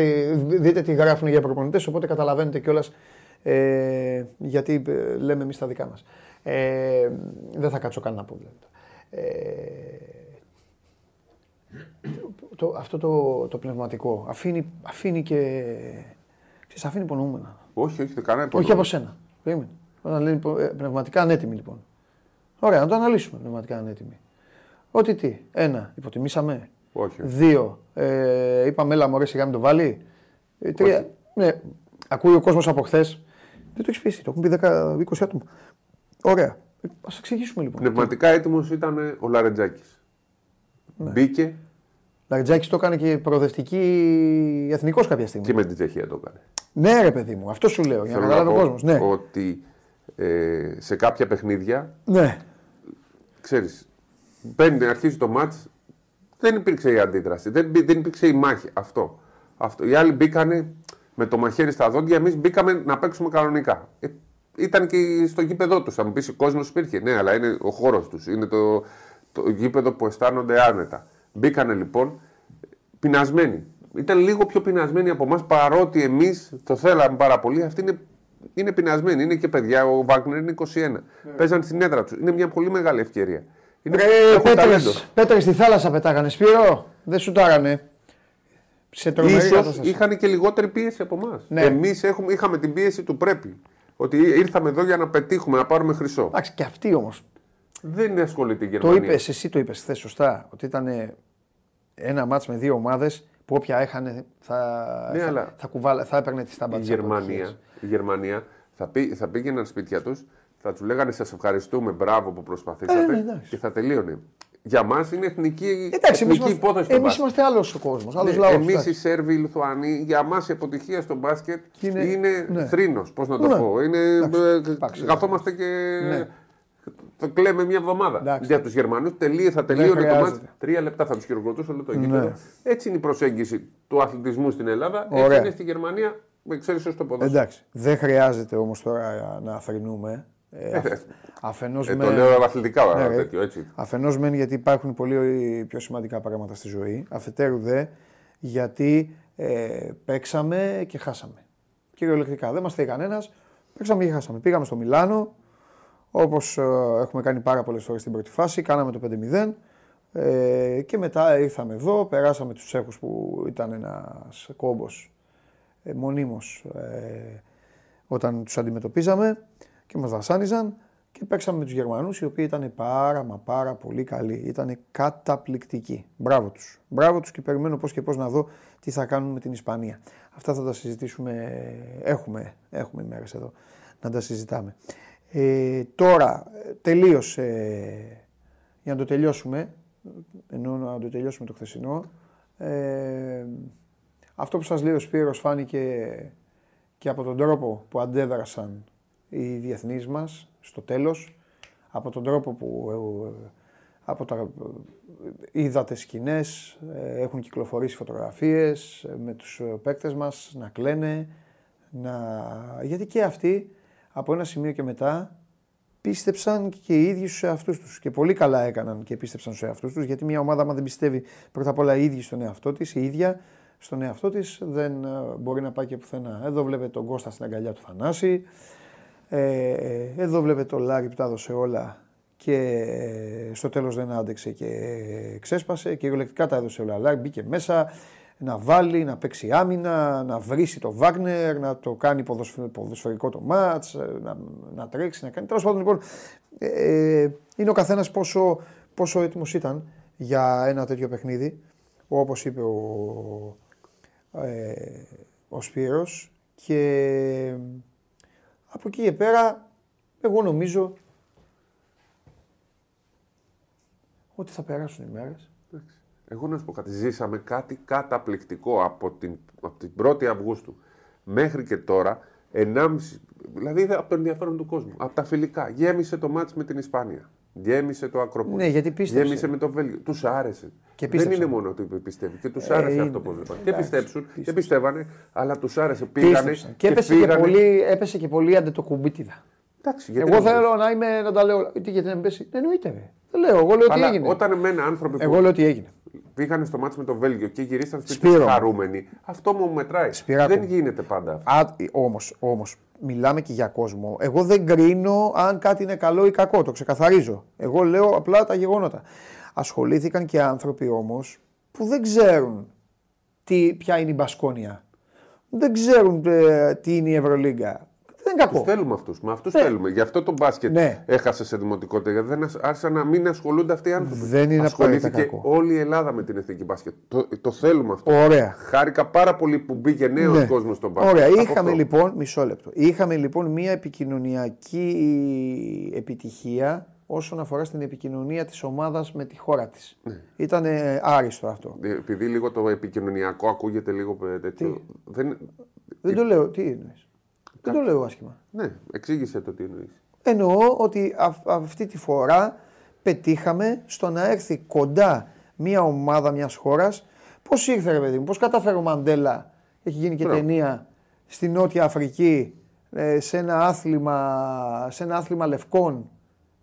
δείτε τι γράφουν για προπονητέ, οπότε καταλαβαίνετε κιόλας ε, γιατί ε, λέμε εμείς τα δικά μας. Ε, δεν θα κάτσω καν να πω. Ε, το, αυτό το, το πνευματικό αφήνει, αφήνει και. Ξέρεις, αφήνει υπονοούμενα. Όχι, όχι, δεν κανένα Όχι από σένα. Περίμενε. Όταν λένε ε, πνευματικά ανέτοιμοι λοιπόν. Ωραία, να το αναλύσουμε πνευματικά ανέτοιμοι. Ότι τι. Ένα, υποτιμήσαμε. Όχι. Δύο. Ε, είπαμε, έλα μωρέ σιγά μην το βάλει. Ε, τρία. Ναι. Ακούει ο κόσμος από χθες. Δεν το έχεις πει, το έχουν πει 10-20 άτομα. Ωραία. Α εξηγήσουμε λοιπόν. Πνευματικά έτοιμος ήταν ο Λαρετζάκης. Ναι. Μπήκε. Λαρετζάκης το έκανε και προοδευτική εθνικός κάποια στιγμή. Και με την Τσεχία το έκανε. Ναι, ρε παιδί μου, αυτό σου λέω για να καταλάβει ο κόσμος. Ναι. Ότι ε, σε κάποια παιχνίδια. Ναι. Ξέρεις, παίρνει, αρχίζει το μάτς, δεν υπήρξε η αντίδραση, δεν, δεν υπήρξε η μάχη. Αυτό. Αυτό. Οι άλλοι μπήκανε με το μαχαίρι στα δόντια, εμείς μπήκαμε να παίξουμε κανονικά. Ε, ήταν και στο γήπεδο τους. Θα μου πεις: Ο κόσμος υπήρχε. Ναι, αλλά είναι ο χώρος τους. Είναι το, το γήπεδο που αισθάνονται άνετα. Μπήκανε λοιπόν πεινασμένοι. Ήταν λίγο πιο πεινασμένοι από εμάς παρότι εμείς το θέλαμε πάρα πολύ. Αυτοί είναι, είναι πεινασμένοι. Είναι και παιδιά. Ο Βάγνερ είναι 21. Yeah. Παίζαν στην έδρα τους. Είναι μια πολύ μεγάλη ευκαιρία. Είναι ε, πέτρες, πέτρες στη θάλασσα πετάγανε. Σπύρο, δεν σου τάρανε. Σε Ίσως είχαν και λιγότερη πίεση από εμάς. Ναι. Εμείς είχαμε την πίεση του πρέπει. Ότι ήρθαμε εδώ για να πετύχουμε, να πάρουμε χρυσό. Εντάξει, και αυτοί όμως. Δεν ασχολείται η Το Γερμανία. είπες, εσύ το είπες χθες σωστά. Ότι ήταν ένα μάτς με δύο ομάδες που όποια έχανε θα, Ναι, θα, αλλά- θα, κουβάλα, θα έπαιρνε τη στάμπα η της Γερμανία, αποτυχίας. η Γερμανία θα, πει, θα πήγαιναν σπίτια τους, θα του λέγανε Σας ευχαριστούμε, μπράβο που προσπαθήσατε Ε, ναι, εντάξει. και θα τελείωνε. Για μας είναι εθνική, Εντάξει, εμείς εθνική είμαστε, υπόθεση το εμείς μπάσκετ. είμαστε άλλος ο κόσμος, άλλος Ναι, λαός. Εμείς οι εντάξει. Σέρβοι, οι Λιθουανοί, για μας η αποτυχία στο μπάσκετ Είναι- είναι, ναι. θρήνος. Πώς να το Ναι. πω. Είναι, Εντάξει, ε, εντάξει. καθόμαστε και. Ναι. Το κλαίμε μια εβδομάδα. Εντάξει. Για τους Γερμανούς θα τελείωνε το χρειάζεται. μάτι. Τρία λεπτά θα τους χειροκροτούσε όλο το Ναι. γήπεδο. Έτσι είναι η προσέγγιση του αθλητισμού στην Ελλάδα. Ωραία. Έτσι είναι στη Γερμανία. Με εξαίρεση στο ποδόσφαιρο. Εντάξει, δεν χρειάζεται όμως τώρα να θρυνούμε. Ε, αφ- αφενός Ε, με... το λέω αθλητικά Ναι, ρε. τέτοιο, έτσι. Αφενός μεν γιατί υπάρχουν πολύ πιο σημαντικά πράγματα στη ζωή. Αφετέρου δε γιατί ε, παίξαμε και χάσαμε. Κυριολεκτικά. Δεν μας θέλει κανένας. Παίξαμε και χάσαμε. Πήγαμε στο Μιλάνο, όπως ε, έχουμε κάνει πάρα πολλές φορές στην πρώτη φάση. Κάναμε το 5-0. Ε, και μετά ήρθαμε εδώ, περάσαμε τους Τσέχους που ήταν ένας κόμπος ε, μονίμως ε, όταν τους αντιμετωπίζαμε και μας βασάνιζαν και παίξαμε με τους Γερμανούς οι οποίοι ήταν πάρα μα πάρα πολύ καλοί. Ήταν καταπληκτικοί. Μπράβο τους. Μπράβο τους και περιμένω πώς και πώς να δω τι θα κάνουν με την Ισπανία. Αυτά θα τα συζητήσουμε, έχουμε, έχουμε ημέρες εδώ να τα συζητάμε. Ε, τώρα, ε, τελείωσε, για να το τελειώσουμε, ενώ να το τελειώσουμε το χθεσινό, ε, αυτό που σας λέει ο Σπύρος φάνηκε και από τον τρόπο που αντέδρασαν οι διεθνείς μας στο τέλος, από τον τρόπο που ε, από τα, είδατε σκηνές, ε, έχουν κυκλοφορήσει φωτογραφίες ε, με τους ε, παίκτες μας να κλαίνε, να... γιατί και αυτοί από ένα σημείο και μετά πίστεψαν και οι ίδιοι στους εαυτούς τους και πολύ καλά έκαναν και πίστεψαν στους εαυτούς τους γιατί μια ομάδα άμα δεν πιστεύει πρώτα απ' όλα η ίδια στον εαυτό της, η ίδια στον εαυτό της δεν ε, μπορεί να πάει και πουθενά. Εδώ βλέπετε τον Κώστα στην αγκαλιά του Θανάση, ε, εδώ βλέπετε τον Λάρη που τα έδωσε όλα και ε, στο τέλος δεν άντεξε και ξέσπασε και κυριολεκτικά τα έδωσε όλα. Λάρη μπήκε μέσα να βάλει, να παίξει άμυνα, να βρίσει το Βάγνερ, να το κάνει ποδοσφαι- ποδοσφαιρικό το μάτς, ε, να, να τρέξει, να κάνει. Τέλος πάντων λοιπόν, ε, είναι ο καθένας πόσο, πόσο έτοιμος ήταν για ένα τέτοιο παιχνίδι, όπως είπε ο, ε, ο Σπύρος και από εκεί και πέρα εγώ νομίζω ότι θα περάσουν οι μέρες. Εγώ να σου πω κάτι. Ζήσαμε κάτι καταπληκτικό από την, από την 1η Αυγούστου μέχρι και τώρα. 1,5, δηλαδή από το ενδιαφέρον του κόσμου. Από τα φιλικά. Γέμισε το μάτς με την Ισπανία. Γέμισε το Ακρόπολη. Ναι, γιατί πίστεψε. Γέμισε με το Βέλγιο. Τους άρεσε. Και Δεν πίστεψαν. είναι μόνο ότι πιστεύει. Και τους Ε, άρεσε είναι. αυτό που είπαν. Και Εντάξει, πιστέψουν. Και πίστεψαν. πιστεύανε. Αλλά τους άρεσε. Πήγανε. Πίστεψαν. Και, έπεσε, και φύγανε. πολύ, έπεσε και πολύ αντετοκουμπίτιδα. Εντάξει, γιατί Εγώ να θέλω να είμαι να τα λέω. όλα. Τι γιατί να μην πέσει. Δεν εννοείται. Ρε. Δεν λέω. Εγώ λέω τι Αλλά έγινε. όταν εμένα άνθρωποι που Εγώ λέω τι έγινε. Πήγανε στο μάτς με το Βέλγιο και γυρίσαν σπίτι Σπύρο. τους χαρούμενοι, αυτό μου μετράει. Σπυράκο. Δεν γίνεται πάντα αυτό. Α, όμως, όμως, μιλάμε και για κόσμο. Εγώ δεν κρίνω αν κάτι είναι καλό ή κακό, το ξεκαθαρίζω. Εγώ λέω απλά τα γεγονότα. Ασχολήθηκαν και άνθρωποι όμως που δεν ξέρουν τι, ποια είναι η Μπασκόνια. Δεν ξέρουν ε, τι είναι η Ευρωλίγκα. Δεν είναι Τους κακό. θέλουμε αυτούς. Με αυτούς Ναι. θέλουμε. Γι' αυτό το μπάσκετ Ναι. έχασε σε δημοτικότητα. Γιατί δεν ασ- άρχισαν να μην ασχολούνται αυτοί οι άνθρωποι. Δεν είναι Ασχολήθηκε απαραίτητα κακό. όλη η Ελλάδα με την εθνική μπάσκετ. Το, το θέλουμε αυτό. Ωραία. Χάρηκα πάρα πολύ που μπήκε νέος Ναι. κόσμος στον μπάσκετ. Ωραία, Από είχαμε αυτό. λοιπόν, μισό λεπτό. Είχαμε λοιπόν μια επικοινωνιακή επιτυχία όσον αφορά στην επικοινωνία της ομάδας με τη χώρα της. Ναι. Ήταν άριστο αυτό. Ε, Επειδή λίγο το επικοινωνιακό ακούγεται λίγο ε, τέτοιο. Δεν... Δεν το λέω, τι εννοείς; Δεν το λέω άσχημα. Ναι, εξήγησε το τι εννοείς. Εννοώ ότι αυ- αυτή τη φορά πετύχαμε στο να έρθει κοντά μια ομάδα μιας χώρας. Πώς ήρθε ρε παιδί μου, πώς κατάφερε ο Μαντέλα, έχει γίνει και Μπράβο. ταινία, στη Νότια Αφρική, ε, σε ένα άθλημα, σε ένα άθλημα λευκών,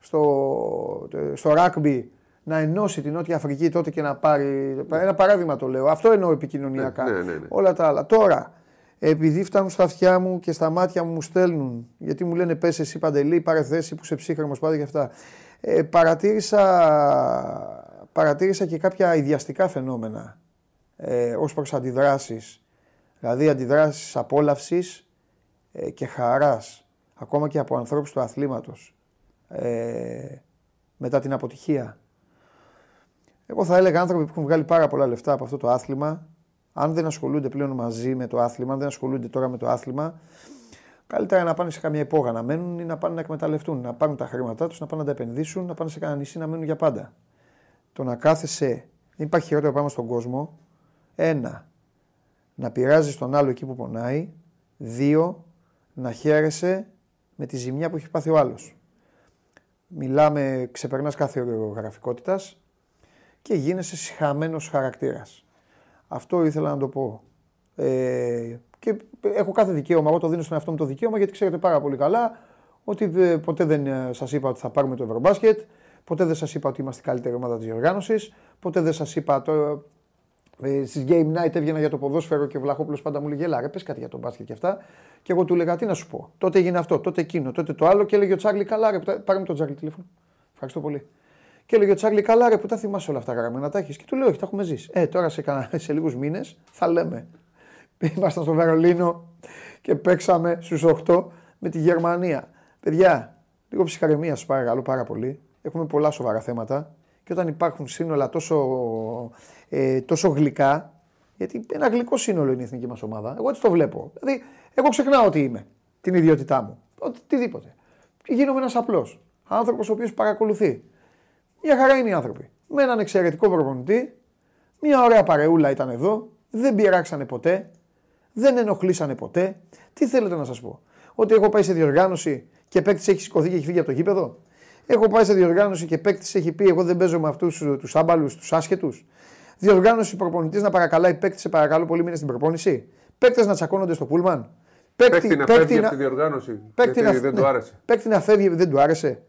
στο, στο ράκμπι, να ενώσει τη Νότια Αφρική τότε και να πάρει. Ένα παράδειγμα το λέω. Αυτό εννοώ επικοινωνιακά. Ναι, ναι, ναι, ναι. Όλα τα άλλα. Τώρα, επειδή φτάνουν στα αυτιά μου και στα μάτια μου μου στέλνουν, γιατί μου λένε πες εσύ Παντελή, πάρε θέση που σε ψύχρεμος πάντα και αυτά. Ε, παρατήρησα, παρατήρησα και κάποια ιδιαστικά φαινόμενα ε, ως προς αντιδράσεις. Δηλαδή αντιδράσεις απόλαυσης ε, και χαράς, ακόμα και από ανθρώπους του αθλήματος. Ε, μετά την αποτυχία. Εγώ θα έλεγα άνθρωποι που έχουν βγάλει πάρα πολλά λεφτά από αυτό το άθλημα, αν δεν ασχολούνται πλέον μαζί με το άθλημα, αν δεν ασχολούνται τώρα με το άθλημα, καλύτερα να πάνε σε καμία υπόγα να μένουν ή να πάνε να εκμεταλλευτούν, να πάρουν τα χρήματά τους, να πάνε να τα επενδύσουν, να πάνε σε κανένα νησί να μένουν για πάντα. Το να κάθεσαι, δεν υπάρχει χειρότερο πράγμα στον κόσμο. Ένα, να πειράζεις τον άλλο εκεί που πονάει. Δύο, να χαίρεσαι με τη ζημιά που έχει πάθει ο άλλος. Μιλάμε, ξεπερνάς κάθε γραφικότητας και γίνεσαι συχαμένος χαρακτήρας. Αυτό ήθελα να το πω. Ε, και έχω κάθε δικαίωμα, εγώ το δίνω στον εαυτό μου το δικαίωμα γιατί ξέρετε πάρα πολύ καλά ότι ε, ποτέ δεν ε, σας είπα ότι θα πάρουμε το Ευρωμπάσκετ, ποτέ δεν σας είπα ότι είμαστε η καλύτερη ομάδα της διοργάνωσης, ποτέ δεν σας είπα το, ε, Στις Game Night έβγαινα για το ποδόσφαιρο και ο Βλαχόπουλος πάντα μου λέγε Λάρε, πες κάτι για τον μπάσκετ και αυτά. Και εγώ του έλεγα τι να σου πω. Τότε έγινε αυτό, τότε εκείνο, τότε το άλλο και έλεγε ο Τσάρλι καλά, ρε, πάρε τον Τσάρλι τηλέφωνο. Ευχαριστώ πολύ. Και έλεγε ο Τσάρλι καλά, ρε, που τα θυμάσαι όλα αυτά γραμμένα, τα έχεις. Και του λέω, Όχι, τα έχουμε ζήσει. Ε, τώρα σε, σε λίγους μήνες θα λέμε. Ήμασταν στο Βερολίνο και παίξαμε στους 8 με τη Γερμανία. Παιδιά, λίγο ψυχαρεμία σας παρακαλώ πάρα πολύ. Έχουμε πολλά σοβαρά θέματα και όταν υπάρχουν σύνολα τόσο, ε, τόσο γλυκά, γιατί ένα γλυκό σύνολο είναι η εθνική μας ομάδα. Εγώ έτσι το βλέπω. Δηλαδή, εγώ ξεχνάω ότι είμαι, την ιδιότητά μου. Οτιδήποτε. Και γίνομαι ένας απλός άνθρωπος ο οποίος παρακολουθεί. Μια χαρά είναι οι άνθρωποι. Με έναν εξαιρετικό προπονητή, μια ωραία παρεούλα ήταν εδώ, δεν πειράξανε ποτέ, δεν ενοχλήσανε ποτέ. Τι θέλετε να σας πω, Ότι έχω πάει σε διοργάνωση και παίκτης έχει σηκωθεί και έχει φύγει από το γήπεδο; Έχω πάει σε διοργάνωση και παίκτης έχει πει: Εγώ δεν παίζω με αυτούς τους άμπαλους, τους άσχετους. Διοργάνωση προπονητής να παρακαλάει παίκτη, σε παρακαλώ πολύ, μήνε στην προπόνηση. Παίκτες να τσακώνονται στο πούλμαν. Παίκτη, να φεύγει από τη διοργάνωση. Παίκτη να, δεν του ναι. άρεσε. Παίκτη να φεύγει, δεν του άρεσε.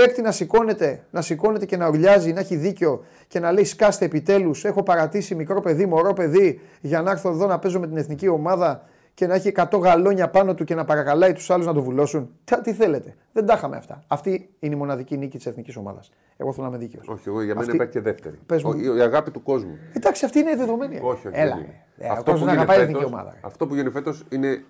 Παίκτη να σηκώνεται, να σηκώνεται και να ουρλιάζει, να έχει δίκιο και να λέει σκάστε επιτέλους. Έχω παρατήσει μικρό παιδί, μωρό παιδί για να έρθω εδώ να παίζω με την εθνική ομάδα και να έχει 100 γαλόνια πάνω του και να παρακαλάει τους άλλους να το βουλώσουν. Τι, τι θέλετε. Δεν τα είχαμε αυτά. Αυτή είναι η μοναδική νίκη της εθνικής ομάδας. Εγώ θέλω να είμαι δίκαιος. Όχι, εγώ για μένα αυτή... υπάρχει και δεύτερη. Ο, η αγάπη του κόσμου. Εντάξει, αυτή είναι δεδομένη. Όχι, όχι. Έλα. Ε, αυτό, που αγαπάει εθνική ομάδα. αυτό που γίνει φέτος είναι.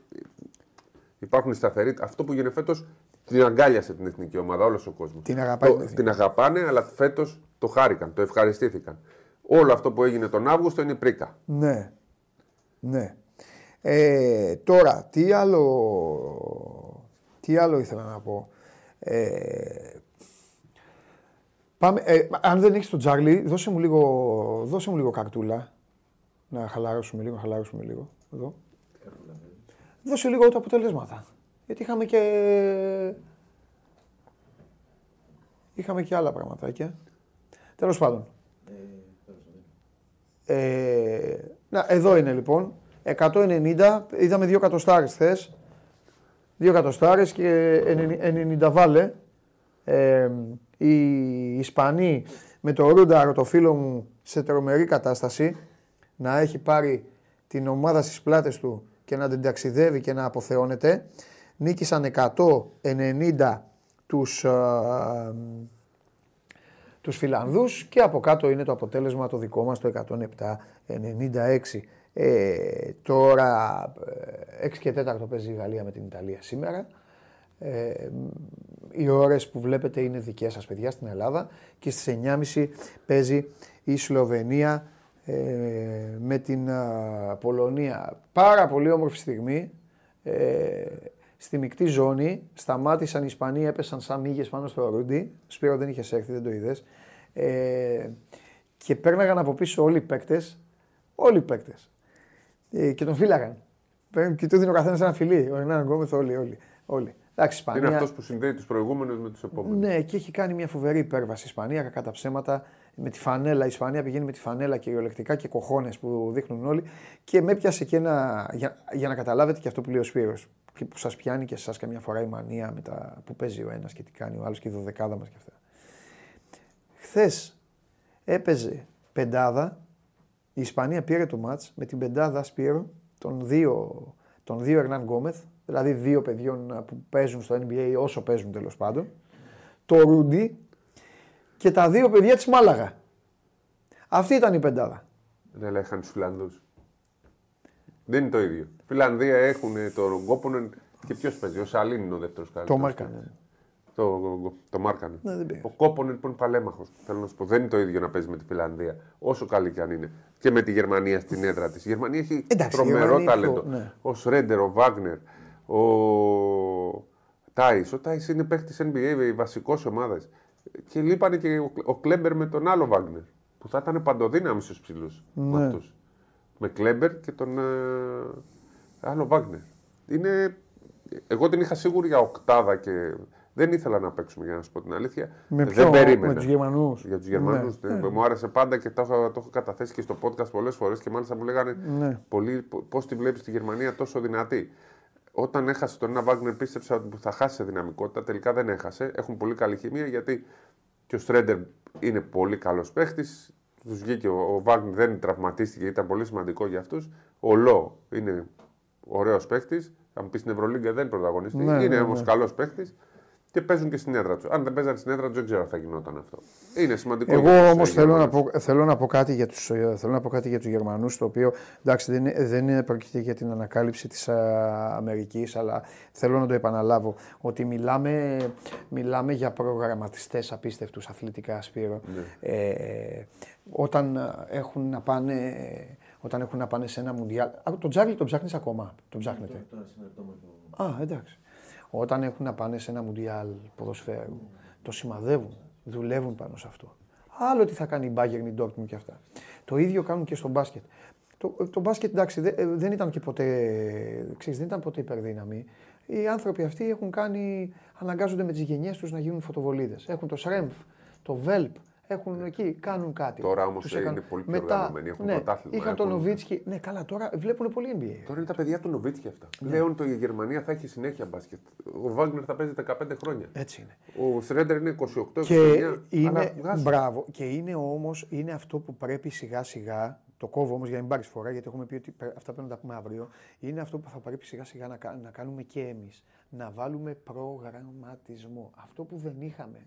Υπάρχουν σταθεροί. Αυτό που γίνει φέτος την αγκάλιασε την εθνική ομάδα, όλος ο κόσμος. Την, αγαπάει το, την αγαπάνε, αλλά φέτος το χάρηκαν, το ευχαριστήθηκαν. Όλο αυτό που έγινε τον Αύγουστο είναι πρίκα. Ναι. Ναι. Ε, τώρα, τι άλλο, τι άλλο ήθελα να πω. Ε, πάμε, ε, αν δεν έχεις τον Τζάρλι, δώσε μου λίγο, δώσε μου λίγο καρτούλα. Να χαλαρώσουμε λίγο, χαλαρώσουμε λίγο. Εδώ. Δώσε λίγο τα αποτελέσματα. Γιατί είχαμε και... Είχαμε και άλλα πραγματάκια. Τέλος πάντων. Ε, να, εδώ είναι λοιπόν. 190, είδαμε δύο κατοστάρες χθε. Δύο κατοστάρες και 90 βάλε. Ε, οι Ισπανοί με το Ρούνταρο, το φίλο μου, σε τρομερή κατάσταση, να έχει πάρει την ομάδα στις πλάτες του και να την ταξιδεύει και να αποθεώνεται. Νίκησαν 190 τους, α, τους Φιλανδούς και από κάτω είναι το αποτέλεσμα το δικό μας το 107-96. Ε, τώρα 6 ε, και 4 παίζει η Γαλλία με την Ιταλία σήμερα. Ε, οι ώρες που βλέπετε είναι δικές σας παιδιά στην Ελλάδα και στις 9.30 παίζει η Σλοβενία ε, με την Πολωνία. Πάρα πολύ όμορφη στιγμή. Ε, στη μεικτή ζώνη σταμάτησαν οι Ισπανοί, έπεσαν σαν μύγες πάνω στο Ρούντι. Σπύρο δεν είχες έρθει, δεν το είδες. Ε, και πέρναγαν από πίσω όλοι οι παίκτες, όλοι οι παίκτες ε, και τον φύλαγαν. Και του δίνει ο καθένας ένα φιλί. Ο Ερνάν Γκόμεθ, όλοι, όλοι. όλοι. Εντάξει, Ισπανία... Είναι αυτός που συνδέει τους προηγούμενους με τους επόμενους. Ναι, και έχει κάνει μια φοβερή υπέρβαση η Ισπανία, κατά ψέματα. Με τη φανέλα, η Ισπανία πηγαίνει με τη φανέλα κυριολεκτικά και κοχώνες που δείχνουν όλοι. Και με έπιασε και ένα. Για, για να καταλάβετε και αυτό που λέει ο Σπύρος. Και που σας πιάνει και εσάς καμιά φορά η μανία με τα, που παίζει ο ένας και τι κάνει ο άλλος και η δωδεκάδα μας και αυτά. Χθες έπαιζε πεντάδα η Ισπανία πήρε το μάτς με την πεντάδα Σπύρο των δύο, των δύο Ερνάν Γκόμεθ, δηλαδή δύο παιδιών που παίζουν στο NBA όσο παίζουν τέλος πάντων, το Ρούντι και τα δύο παιδιά της Μάλαγα. Αυτή ήταν η πεντάδα. Δεν ναι, είχαν τους Φιλανδούς. Δεν είναι το ίδιο. Φιλανδία έχουν το Ρογκόπονεν και ποιος παίζει. Ο Σαλίν είναι ο δεύτερος καλύτερος. Το Μάρκαν. Το, το μάρκανε. Ναι, δεν πήγε. ο Κόπονεν που είναι παλέμαχος. Θέλω να σου πω, δεν είναι το ίδιο να παίζει με τη Φιλανδία. Όσο καλή και αν είναι. Και με τη Γερμανία στην έδρα της. Η Γερμανία έχει Εντάξει, η τρομερό Γερμανία έχει ταλέντο. το- ναι. Ο Σρέντερ, ο Βάγνερ, ο Τάις. Ο Τάις είναι παίχτη NBA, βασικός ομάδας. Και λείπανε και ο, ο Κλέμπερ με τον άλλο Βάγνερ. Που θα ήταν παντοδύναμη στους ψηλούς. Ναι. Με, αυτούς. με Κλέμπερ και τον ε, άλλο Βάγνερ. Είναι... Εγώ την είχα σίγουρη για οκτάδα και δεν ήθελα να παίξουμε για να σου πω την αλήθεια. Με δεν ποιο, περίμενα. με τους Γερμανούς. Για τους Γερμανούς. Ναι. Μου άρεσε πάντα και το έχω, το έχω καταθέσει και στο podcast πολλές φορές και μάλιστα μου λέγανε Ναι. πώς τη βλέπεις τη Γερμανία τόσο δυνατή. Όταν έχασε τον ένα Βάγνερ, πίστεψα ότι θα χάσει σε δυναμικότητα. Τελικά δεν έχασε. Έχουν πολύ καλή χημεία γιατί και ο Στρέντερ είναι πολύ καλός παίχτης. Τους βγήκε ο, ο Βάγνερ, δεν τραυματίστηκε, ήταν πολύ σημαντικό για αυτούς. Ο Λό είναι ωραίος παίχτη. Θα μου πεις στην Ευρωλίγκα δεν είναι πρωταγωνιστή. Ναι, είναι ναι, όμως ναι. καλός παίχτη και παίζουν και στην έδρα τους. Αν δεν παίζανε στην έδρα τους, δεν ξέρω αν θα γινόταν αυτό. Είναι σημαντικό. για Εγώ τους, όμως ε, θέλω, να Γερμανούς. πω, θέλω να πω κάτι για τους, ε, θέλω να πω κάτι για τους Γερμανούς, το οποίο εντάξει δεν, είναι- δεν είναι πρόκειται για την ανακάλυψη της α, Αμερικής, αλλά θέλω να το επαναλάβω, ότι μιλάμε, μιλάμε για προγραμματιστές απίστευτους αθλητικά, Σπύρο. Ναι. Ε, όταν α, έχουν να πάνε... Όταν έχουν να πάνε σε ένα μουντιάλ. Α, τον Τζάρλι τον ψάχνεις ακόμα; Τον ψάχνετε; Α, εντάξει. Όταν έχουν να πάνε σε ένα μουντιάλ ποδοσφαίρου, το σημαδεύουν, δουλεύουν πάνω σε αυτό. Άλλο τι θα κάνει η Bayern, η Dortmund και αυτά. Το ίδιο κάνουν και στο μπάσκετ. Το, το μπάσκετ εντάξει δε- ε, δεν ήταν και ποτέ, ξέρεις, δεν ήταν ποτέ υπερδύναμη. Οι άνθρωποι αυτοί έχουν κάνει, αναγκάζονται με τις γενιές τους να γίνουν φωτοβολίδες. Έχουν το ΣΡΕΜΦ, το ΒΕΛΠ, έχουν εκεί, κάνουν κάτι. Τώρα όμως Τους είναι έκαναν- πολύ πιο οργανωμένοι, έχουν ναι, πρωτάθλημα, Είχαν τον έχουν- Νοβίτσκι. Ναι, καλά, τώρα βλέπουν πολύ NBA. Τώρα είναι τα παιδιά του Νοβίτσκι αυτά. Ναι. Πλέον το, η Γερμανία θα έχει συνέχεια μπάσκετ. Ο Βάγνερ θα παίζει 15 χρόνια. Έτσι είναι. Ο Σρέντερ είναι 28-29. Και είναι, αλλά βγάζουν. μπράβο, και είναι όμως είναι αυτό που πρέπει σιγά σιγά. Το κόβω όμως για να μην πάρεις φορά, γιατί έχουμε πει ότι πρέ- αυτά πρέπει να τα πούμε αύριο. Είναι αυτό που θα πρέπει σιγά σιγά να, κα- να κάνουμε και εμείς. Να βάλουμε προγραμματισμό. Αυτό που δεν είχαμε.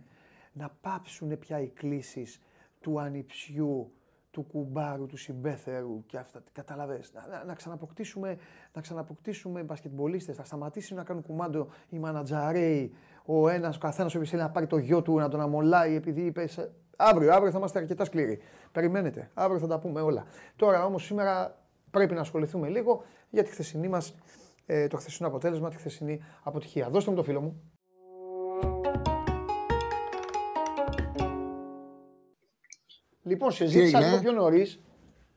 Να πάψουν πια οι κλήσεις του ανιψιού, του κουμπάρου, του συμπέθερου και αυτά. Καταλαβες. Να, να, να ξαναποκτήσουμε, να ξαναποκτήσουμε μπασκετμπολίστες, να σταματήσει να κάνουν κουμάντο οι μανατζαρέοι, ο ένας, ο καθένας ο οποίος θέλει να πάρει το γιο του, να τον αμολάει επειδή είπε σε- Αύριο, αύριο θα είμαστε αρκετά σκληροί. Περιμένετε, αύριο θα τα πούμε όλα. Τώρα όμως σήμερα πρέπει να ασχοληθούμε λίγο για τη χθεσινή μας, ε, το χθεσινό αποτέλεσμα, τη χθεσινή αποτυχία. Δώστε μου το φίλο μου. Λοιπόν, σε ζήτησα έγινε; λίγο πιο νωρίς,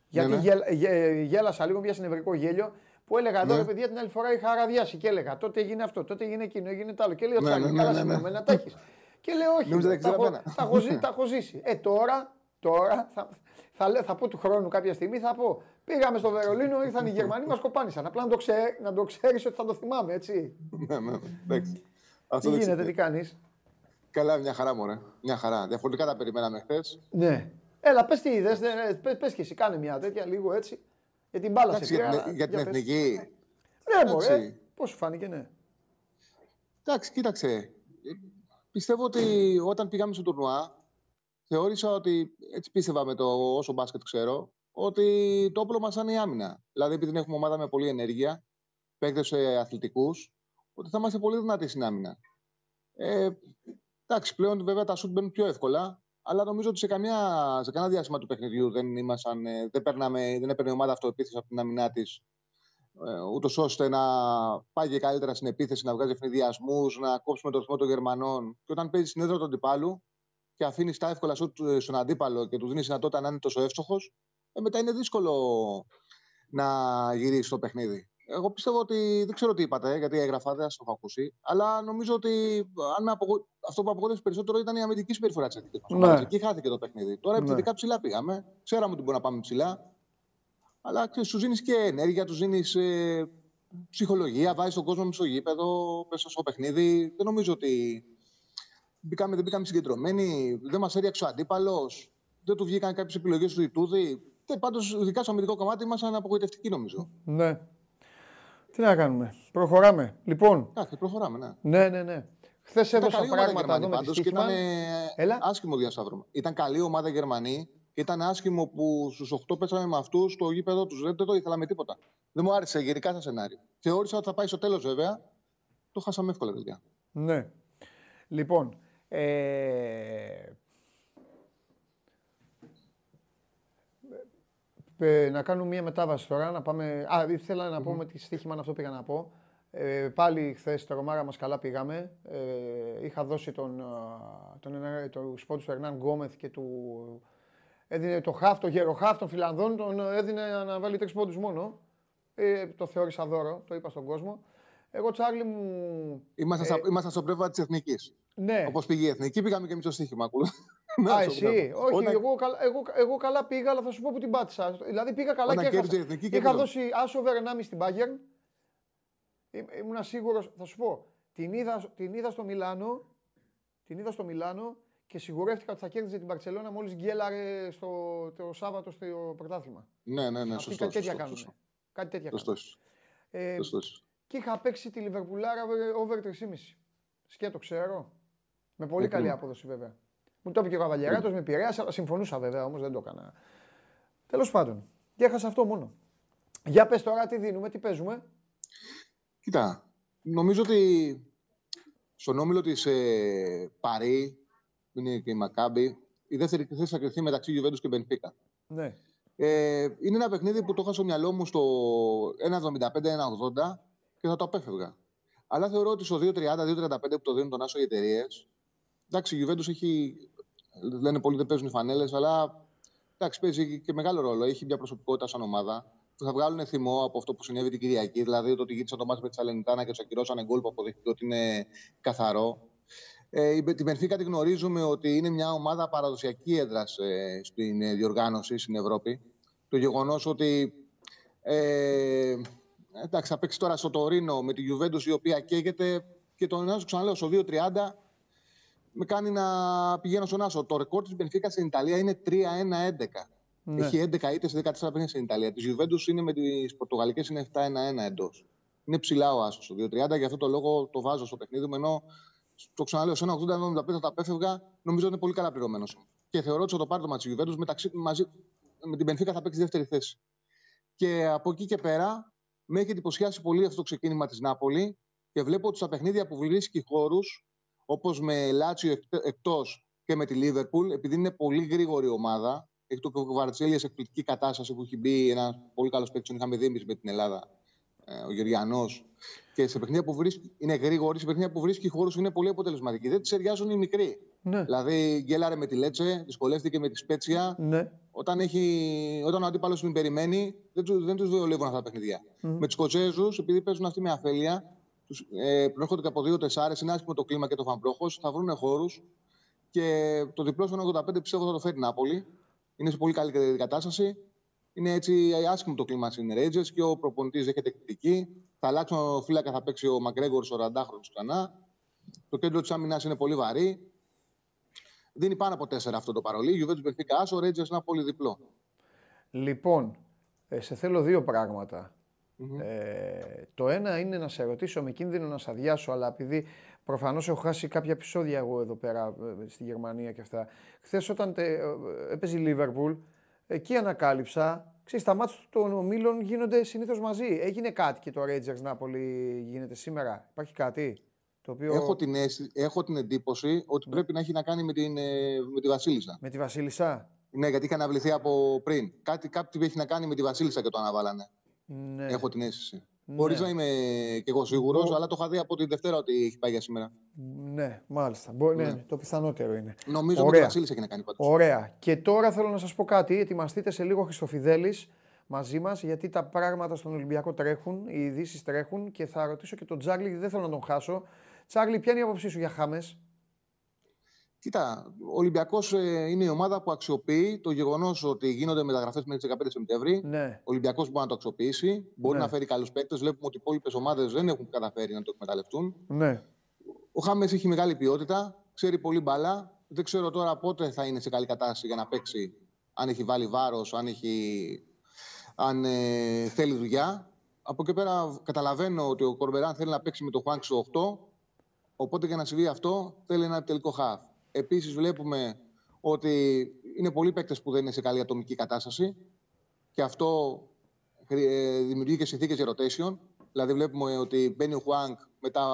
γιατί ναι. γέλα- γε- γέλασα λίγο, μια νευρικό γέλιο, που έλεγα εδώ, Ναι. ρε παιδιά, την άλλη φορά είχα αραδιάσει και έλεγα τότε έγινε αυτό, τότε έγινε εκείνο, έγινε το άλλο. Και λέει ο Ναι, Τσάρλι, ναι, ναι, καλά ναι, ναι. σημειωμένα τα έχεις. Και λέω όχι, Νόμιζα τα, δεν ξέρω έχω, εμένα. τα, έχω, ζει- τα έχω ζήσει. Ε, τώρα, τώρα θα, θα, λέ- θα πω του χρόνου κάποια στιγμή, θα πω, πήγαμε στο Βερολίνο, ήρθαν οι Γερμανοί, μας κοπάνησαν. Απλά να το, ξέ, να το ξέρεις ότι θα το θυμάμαι, έτσι. Ναι, ναι, εντάξει. Αυτό Τι δεν γίνεται, τι ξέρω. κάνεις; Καλά, μια χαρά μωρέ. Μια χαρά. Διαφορετικά τα περιμέναμε χθες. Ναι. Έλα, πες τι είδες, ναι, ναι, πες, πες και εσύ, κάνε μια τέτοια λίγο έτσι. Για την μπάλα σε Εντάξει, πήρα, για, αλλά- την- για την για πες. εθνική. Ναι, μωρέ. Εντάξει. Πώς σου φάνηκε, ναι. Εντάξει, κοίταξε. Πιστεύω ότι όταν πήγαμε στο τουρνουά, θεώρησα ότι, έτσι πίστευα με το όσο μπάσκετ ξέρω, ότι το όπλο μας είναι η άμυνα. Δηλαδή, επειδή έχουμε ομάδα με πολλή ενέργεια, παίκτες ε, αθλητικούς, ότι θα είμαστε πολύ δυνατοί στην άμυνα. Ε, εντάξει, πλέον βέβαια τα σουτ μπαίνουν πιο εύκολα, αλλά νομίζω ότι σε, καμιά, σε κανένα διάστημα του παιχνιδιού δεν, ήμασταν, ε, δεν, παίρναμε, δεν έπαιρνε η ομάδα αυτοεπίθεση από την άμυνά της ε, ούτως ώστε να πάει και καλύτερα στην επίθεση, να βγάζει ευνηδιασμούς, να κόψουμε το ρυθμό των Γερμανών. Και όταν παίζει στην έδρα του αντιπάλου και αφήνεις τα εύκολα σου στον αντίπαλο και του δίνεις δυνατότητα να είναι τόσο εύστοχος, ε, μετά είναι δύσκολο να γυρίσεις το παιχνίδι. Εγώ πιστεύω ότι δεν ξέρω τι είπατε, γιατί έγραφα, δεν σας το έχω ακούσει. Αλλά νομίζω ότι αν με απογο... αυτό που απογοήτευσε περισσότερο ήταν η αμυντική συμπεριφορά της εθνική Ναι. μα. Εκεί χάθηκε το παιχνίδι. Τώρα Ναι. επιθετικά ψηλά πήγαμε. Ξέραμε ότι μπορούμε να πάμε ψηλά. Αλλά ξέρεις, σου δίνει και ενέργεια, του δίνει ε, ψυχολογία, βάζεις τον κόσμο στο γήπεδο, μέσα στο παιχνίδι. Δεν νομίζω ότι μπήκαμε, δεν μπήκαμε συγκεντρωμένοι, δεν μας έριαξε ο αντίπαλος, δεν του βγήκαν κάποιες επιλογές του Ιτούδη. Και πάντως, ειδικά στο αμυντικό κομμάτι, ήμασταν απογοητευτικοί νομίζω. Ναι. Τι να κάνουμε. Προχωράμε. Λοιπόν, Εντάξει, προχωράμε, ναι. ναι, ναι, ναι. Χθες Ήταν έδωσα καλή ομάδα πράγματα εδώ Γερμανοί με τη πάντως και Στίχημαν. ήταν ε, Έλα. άσχημο διασταύρωμα. Ήταν καλή ομάδα Γερμανοί και ήταν άσχημο που στους 8 πέσαμε με αυτούς στο γήπεδο τους. Δεν το ήθελα με τίποτα. Δεν μου άρεσε γενικά σαν σενάριο. Θεώρησα ότι θα πάει στο τέλος βέβαια. Το χάσαμε εύκολα τελικά. Ναι. Λοιπόν, ε, ε, να κάνουμε μία μετάβαση τώρα, να πάμε... Α, ήθελα να πούμε τι στοίχημα αυτό πήγα να πω. Ε, πάλι χθες το Ρωμάρα μας καλά πήγαμε. Ε, είχα δώσει τον, α, τον, τον, τον σπότ του Ερνάν Γκόμεθ και του... Έδινε το χαφ, το γέρο χαφ των Φιλανδών, τον έδινε να βάλει τρεις πόντους μόνο. Ε, το θεώρησα δώρο, το είπα στον κόσμο. Εγώ, Τσάρλι μου. Είμαστε, στα, είμαστε στο πνεύμα της εθνικής. Ναι. Όπως πήγε η εθνική, πήγαμε και εμείς στο στοίχημα. Α, εσύ. Όχι, Όταν- εγώ, καλά- εγώ, εγώ καλά πήγα, αλλά θα σου πω που την πάτησα. Δηλαδή πήγα καλά Όταν και κέρδισε η έχασα. εθνική, Είχα κέρδισε. δώσει άσο over 1,5 στην Bayern. Ήμ- Ήμουν σίγουρος, θα σου πω. Την είδα, την είδα στο Μιλάνο. Την είδα στο Μιλάνο και σιγουρεύτηκα ότι θα κέρδιζε την Παρσελόνα μόλις γκέλαρε στο, το Σάββατο στο πρωτάθλημα. Ναι, ναι, ναι, Αυτοί σωστό. κάτι τέτοια σωστό, κάνουν. σωστό. Κάτι τέτοια Σωστός. κάνουν. Ε, Σωστός. και είχα παίξει τη Λιβερπουλάρα over 3,5. Σκέτο, ξέρω. Με πολύ καλή κρίμα. απόδοση βέβαια. Μου το είπε και ο Καβαλιαράτο, με επηρέασε, αλλά συμφωνούσα βέβαια όμως, δεν το έκανα. Τέλος πάντων. Και έχασα αυτό μόνο. Για πες τώρα τι δίνουμε, τι παίζουμε. Κοίτα, νομίζω ότι στον όμιλο της ε, Παρή, που είναι και η Μακάμπη, η δεύτερη θέση θα κρυφθεί μεταξύ Γιουβέντους και Μπενφίκα. Ναι. Ε, είναι ένα παιχνίδι που το είχα στο μυαλό μου στο 1,75-1,80 και θα το απέφευγα. Αλλά θεωρώ ότι στο 2,30-2,35 που το δίνουν τον Άσο οι εταιρείες. Εντάξει, η Juventus έχει. Λένε πολλοί δεν παίζουν οι φανέλες, αλλά εντάξει, παίζει και μεγάλο ρόλο. Έχει μια προσωπικότητα σαν ομάδα που θα βγάλουν θυμό από αυτό που συνέβη την Κυριακή. Δηλαδή το ότι γύρισαν το μάτι με τη Σαλενιτάνα και τους ακυρώσανε γκολ που αποδείχθηκε ότι είναι καθαρό. Ε, η- την Μπενφίκα τη γνωρίζουμε ότι είναι μια ομάδα παραδοσιακή έδρας ε, στην ε, διοργάνωση στην Ευρώπη. Το γεγονός ότι. Ε, εντάξει, θα παίξει τώρα στο Τωρίνο με τη Juventus η οποία καίγεται και τον Άσο ξαναλέω στο 2-30 με κάνει να πηγαίνω στον Άσο. Το ρεκόρ της Μπενφίκα στην Ιταλία είναι 3-1-11. Ναι. Έχει 11 ήττες σε 14 παιχνίδια στην Ιταλία. Της Juventus είναι με τις Πορτογαλικές είναι 7-1-1 εντός. Είναι ψηλά ο Άσος στο 2-30, γι' αυτό το λόγο το βάζω στο παιχνίδι μου. Ενώ το ξαναλέω, σε ένα 80-95 θα τα απέφευγα, νομίζω ότι είναι πολύ καλά πληρωμένος. Και θεωρώ ότι θα το πάρει το μάτι της Juventus μεταξύ, μαζί, με την Μπενφίκα θα παίξει δεύτερη θέση. Και από εκεί και πέρα με έχει εντυπωσιάσει πολύ αυτό το ξεκίνημα της Νάπολη και βλέπω ότι στα παιχνίδια που βρίσκει χώρους, όπως με Λάτσιο εκτός και με τη Λίβερπουλ, επειδή είναι πολύ γρήγορη ομάδα, έχει το Κβαρτσέλια σε εκπληκτική κατάσταση που έχει μπει ένα πολύ καλός παίκτης, τον είχαμε δει εμείς με την Ελλάδα, ε, ο Γεωργιανός. Και σε παιχνίδια που βρίσκει, είναι γρήγορη, σε παιχνίδια που βρίσκει χώρους είναι πολύ αποτελεσματική. Δεν τη ταιριάζουν οι μικροί. Ναι. Δηλαδή, γκέλαρε με τη Λέτσε, δυσκολεύτηκε με τη Σπέτσια. Ναι. Όταν, έχει, όταν ο αντίπαλος την περιμένει, δεν, του, δεν τους βολεύουν αυτά τα παιχνιδια Με τους Σκοτσέζους, επειδή παίζουν αυτοί με αφέλεια, τους, ε, προέρχονται και από δύο τεσσάρες, είναι άσχημο το κλίμα και το φαμπρόχος, θα βρουν χώρους. Και το διπλό στο 85 πιστεύω θα το φέρει η Νάπολη. Είναι σε πολύ καλή κατάσταση. Είναι έτσι άσχημο το κλίμα στην Rangers και ο προπονητής δέχεται κριτική. Θα αλλάξουν ο φύλακα, θα παίξει ο Μακρέγορ, ο Ραντάχρονο ξανά. Το κέντρο της άμυνας είναι πολύ βαρύ. Δίνει πάνω από 4 αυτό το παρολί. Γιουβέντους Μπενφίκα Άσο, Rangers ένα πολύ διπλό. Λοιπόν, ε, σε θέλω δύο πράγματα. Ε, το ένα είναι να σε ρωτήσω με κίνδυνο να σε αδειάσω, αλλά επειδή προφανώς έχω χάσει κάποια επεισόδια εγώ εδώ πέρα ε, στη Γερμανία και αυτά. Χθες όταν τε, ε, έπαιζε η Λίβερπουλ, εκεί ανακάλυψα. Ξέρεις, τα μάτια των ομίλων γίνονται συνήθως μαζί. Έγινε κάτι και το Rangers Νάπολη γίνεται σήμερα. Υπάρχει κάτι το οποίο. Έχω, την, αίσθη- έχω την εντύπωση ότι πρέπει να έχει να κάνει με, την, ε, με τη Βασίλισσα. Με τη Βασίλισσα. Ναι, γιατί είχε αναβληθεί από πριν. Κάτι, κάτι έχει να κάνει με τη Βασίλισσα και το αναβάλανε. Ναι. Έχω την αίσθηση. Χωρί να είμαι κι εγώ σίγουρος, αλλά το είχα δει από τη Δευτέρα ότι έχει πάει για σήμερα. Ναι, μάλιστα. Μπορεί, ναι. ναι, το πιθανότερο είναι. Νομίζω ότι Ωραία. η Βασίλισσα έχει να κάνει πάντως. Ωραία. Και τώρα θέλω να σας πω κάτι. Ετοιμαστείτε σε λίγο Χριστοφιδέλης μαζί μας, γιατί τα πράγματα στον Ολυμπιακό τρέχουν, οι ειδήσεις τρέχουν και θα ρωτήσω και τον Τζάρλι, γιατί δεν θέλω να τον χάσω. Τσάρλι, ποια είναι η άποψή σου για Χάμες; Κοίτα, ο Ολυμπιακός είναι η ομάδα που αξιοποιεί το γεγονός ότι γίνονται μεταγραφές μέχρι τις 15 Σεπτέμβρη. Ναι. Ο Ολυμπιακός μπορεί να το αξιοποιήσει, μπορεί Ναι. να φέρει καλούς παίκτες. Βλέπουμε ότι οι υπόλοιπες ομάδες δεν έχουν καταφέρει να το εκμεταλλευτούν. Ναι. Ο Χάμες έχει μεγάλη ποιότητα, ξέρει πολύ μπαλά. Δεν ξέρω τώρα πότε θα είναι σε καλή κατάσταση για να παίξει, αν έχει βάλει βάρος, αν, έχει... αν ε, θέλει δουλειά. Από εκεί πέρα καταλαβαίνω ότι ο Κορμπεράν θέλει να παίξει με το Χουάνκ στο 8. Οπότε για να συμβεί αυτό θέλει ένα τελικό χαφ. Επίσης βλέπουμε ότι είναι πολλοί παίκτες που δεν είναι σε καλή ατομική κατάσταση και αυτό χρη- ε, δημιουργεί και συνθήκες για rotation. Δηλαδή βλέπουμε ότι μπαίνει ο Χουάνκ, μετά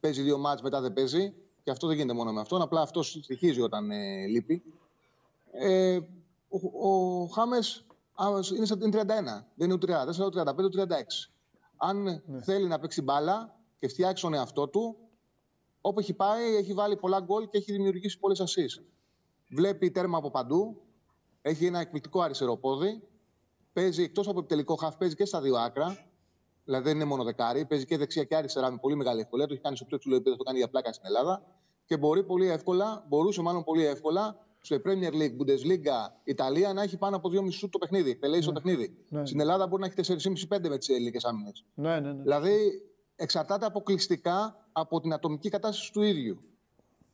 παίζει δύο μάτς, μετά δεν παίζει. και αυτό δεν γίνεται μόνο με αυτόν. Απλά αυτός στοιχίζει όταν ε, λείπει. Ε, ο, ο Χάμες είναι, είναι 31. Δεν είναι ούτε 34, ούτε 35, ούτε 36. Αν ναι. θέλει να παίξει μπάλα και φτιάξει τον εαυτό του, όπου έχει πάει, έχει βάλει πολλά γκολ και έχει δημιουργήσει πολλές ασεί. Βλέπει τέρμα από παντού. Έχει ένα εκπληκτικό αριστερό πόδι. Παίζει εκτός από επιτελικό χαφ, παίζει και στα δύο άκρα. Δηλαδή δεν είναι μόνο δεκάρι. Παίζει και δεξιά και αριστερά με πολύ μεγάλη ευκολία. Το έχει κάνει στο πιο ψηλό επίπεδο, το κάνει για πλάκα στην Ελλάδα. Και μπορεί πολύ εύκολα, μπορούσε μάλλον πολύ εύκολα στο Premier League, Bundesliga, Ιταλία να έχει πάνω από 2,5 σουτ το παιχνίδι. Πελέει ναι. το παιχνίδι. Ναι. Στην Ελλάδα μπορεί να έχει 4,5-5 με τις ελληνικέ άμυνες. Ναι, ναι, ναι. Δηλαδή εξαρτάται αποκλειστικά από την ατομική κατάσταση του ίδιου.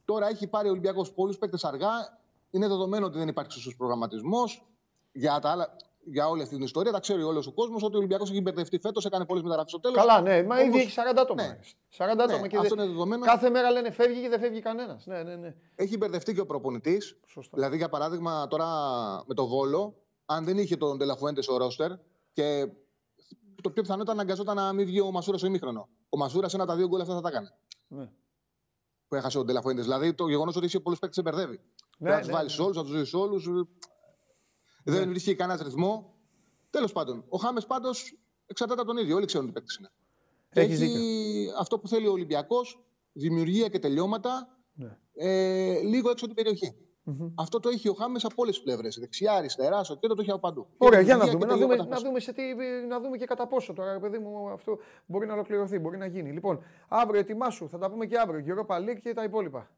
Τώρα έχει πάρει ο Ολυμπιακός πολλούς παίκτες αργά. Είναι δεδομένο ότι δεν υπάρχει σωστός προγραμματισμός. Για, για όλη αυτή την ιστορία τα ξέρει όλος ο κόσμος ότι ο Ολυμπιακός έχει μπερδευτεί φέτος, έκανε πολλές μεταγραφές στο τέλος. Καλά, ναι, μα ήδη έχει 40 άτομα. Ναι. 40 άτομα ναι, και αυτό είναι δεδομένο. Κάθε μέρα λένε φεύγει και δεν φεύγει κανένας. Ναι, ναι, ναι. Έχει μπερδευτεί και ο προπονητής. Δηλαδή, για παράδειγμα, τώρα με το Βόλο, αν δεν είχε τον Τελαφουέντε ο Ρόστερ και το πιο πιθανό ήταν αναγκαζόταν να μην βγει ο Μασούρας στο ημίχρονο. Ο Μασούρας ένα τα δύο γκολ αυτά θα τα έκανε. Ναι. Που έχασε ο Ντελαφουέντες. Δηλαδή το γεγονός ότι είχε πολλούς παίκτες σε μπερδεύει. Ναι, να τους ναι, βάλεις ναι. όλους, να τους δεις όλους. Δεν ναι. βρίσκει κανένας ρυθμό. Τέλος πάντων, ο Χάμες πάντως εξαρτάται από τον ίδιο. Όλοι ξέρουν τι παίκτη είναι. Έχεις, έχει αυτό που θέλει ο Ολυμπιακός, δημιουργία και τελειώματα, ναι. ε, λίγο έξω από την περιοχή. Mm-hmm. Αυτό το έχει ο Χάμες από όλες τις πλευρές. Δεξιά, αριστερά, στο κέντρο το έχει από παντού. Ωραία, για να δούμε, να δούμε, να, δούμε σε τι, να δούμε και κατά πόσο τώρα, παιδί μου, αυτό μπορεί να ολοκληρωθεί, μπορεί να γίνει. Λοιπόν, αύριο ετοιμάσου, θα τα πούμε και αύριο. Γύρω Παλίκ και τα υπόλοιπα.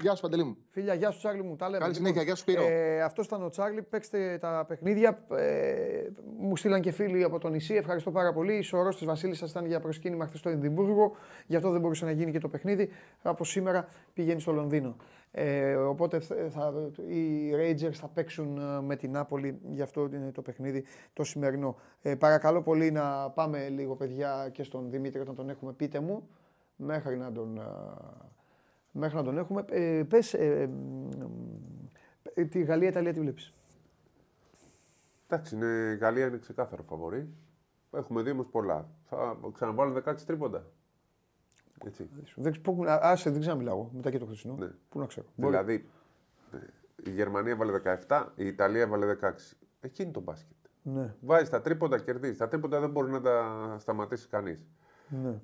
Γεια σου, Παντελή μου. Φίλια, γεια σου, Τσάρλι μου. Τα λέμε. Καλή συνέχεια, γεια σου, Σπύρο. Ε, Αυτός ήταν ο Τσάρλι. Παίξτε τα παιχνίδια. Ε, μου στείλαν και φίλοι από το νησί. Ευχαριστώ πάρα πολύ. Η σωρός της Βασίλισσας ήταν για προσκύνημα χθες στο Εδιμβούργο. Γι' αυτό δεν μπορούσε να γίνει και το παιχνίδι. Από σήμερα πηγαίνει στο Λονδίνο. Ε, οπότε θα, οι Rangers θα παίξουν ε, με την Νάπολη. Γι' αυτό είναι το παιχνίδι το σημερινό. Ε, παρακαλώ πολύ να πάμε λίγο, παιδιά, και στον Δημήτρη όταν τον έχουμε. Πείτε μου μέχρι να τον μέχρι να τον έχουμε. Ε, πες, ε, ε, τη Γαλλία-Ιταλία τι βλέπεις. Εντάξει, η Γαλλία είναι ξεκάθαρο φαβορή. Έχουμε δει όμως πολλά. Θα ξαναβάλουν 16 τρίποντα. Έτσι. Δεν, άσε, δεν ξαναμιλάω μετά και το χρυσό. Ναι. Πού να ξέρω. Δηλαδή, η Γερμανία βάλε 17, η Ιταλία βάλε 16. Εκείνη το μπάσκετ. Ναι. Βάζει τα τρίποντα, κερδίζει. Τα τρίποντα δεν μπορεί να τα σταματήσει κανείς. Ναι.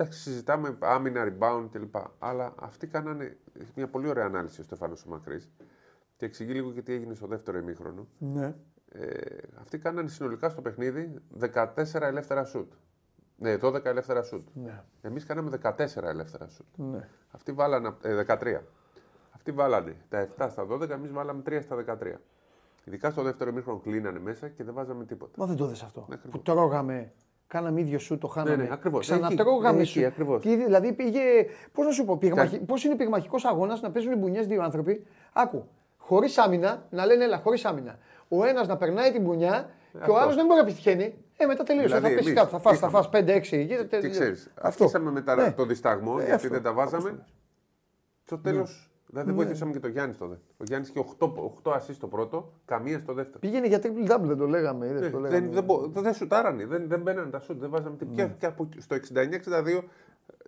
Εντάξει, συζητάμε άμυνα, rebound κλπ. Αλλά αυτοί κάνανε μια πολύ ωραία ανάλυση ο Στεφάνο ο Μακρύς και εξηγεί λίγο και τι έγινε στο δεύτερο ημίχρονο. Ναι. Ε, αυτοί κάνανε συνολικά στο παιχνίδι 14 ελεύθερα σουτ. Ναι, 12 ελεύθερα σουτ. Ναι. Εμείς κάναμε 14 ελεύθερα σουτ. Ναι. Αυτοί βάλανε ε, 13. Αυτοί βάλανε τα 7 στα 12, εμείς βάλαμε 3 στα 13. Ειδικά στο δεύτερο ημίχρονο κλείνανε μέσα και δεν βάζαμε τίποτα. Μα δεν το δες αυτό. Ναι, που τρώγαμε Κάναμε ίδιο σου, το χάναμε. Ναι, ναι, ακριβώς. Ξανατρώγαμε σου. δηλαδή πήγε. Πώς να σου πω, πυγμαχ... πώς είναι πυγμαχικός αγώνας να παίζουν μπουνιές δύο άνθρωποι; Άκου. Χωρίς άμυνα, να λένε έλα, χωρίς άμυνα. Ο ένας να περνάει την μπουνιά και ο άλλος δεν μπορεί να πετυχαίνει. Ε, μετά τελείωσε. Δηλαδή, θα πεις κάτω. Θα φας, θα φας 5-6. Τι ξέρεις. Αφήσαμε μετά ναι. το δισταγμό ε, γιατί δεν τα βάζαμε. Στο τέλος Δηλαδή δεν ναι. βοηθήσαμε και τον Γιάννη στο δεύτερο. Ο Γιάννης είχε 8, 8 ασεί στο πρώτο, καμία στο δεύτερο. Πήγαινε για triple double, δεν το λέγαμε. Ναι, το λέγαμε. Δεν, δεν, δεν σουτάρανε, δεν, δεν μπαίνανε τα σουτ, δεν βάζαμε τίποτα. Ναι. Και, και από, στο 69-62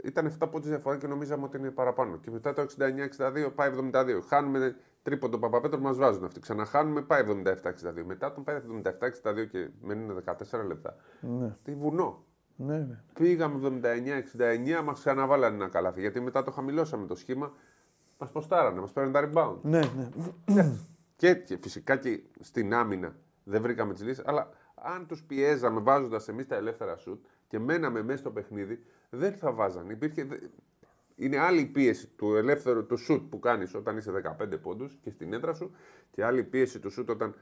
ήταν 7 πόντους διαφορά και νομίζαμε ότι είναι παραπάνω. Και μετά το 69-62 πάει 72. Χάνουμε τρίποντο Παπαπέτρο, μας βάζουν αυτοί. Ξαναχάνουμε, πάει 77-62. Μετά τον πάει 77-62 και μένουν 14 λεπτά. Ναι. Τι βουνό. Ναι, ναι. Πήγαμε 79-69, μας ξαναβάλανε ένα καλάθι. Γιατί μετά το χαμηλώσαμε το σχήμα Μας ποστάρανε, μας παίρνουν τα rebound. Ναι, ναι. ναι. και, και φυσικά και στην άμυνα δεν βρήκαμε τις λύσεις, αλλά αν τους πιέζαμε βάζοντας εμείς τα ελεύθερα σουτ και μέναμε μέσα στο παιχνίδι, δεν θα βάζαν. Υπήρχε, είναι άλλη η πίεση του ελεύθερου του σουτ που κάνεις όταν είσαι 15 πόντους και στην έδρα σου και άλλη η πίεση του σουτ όταν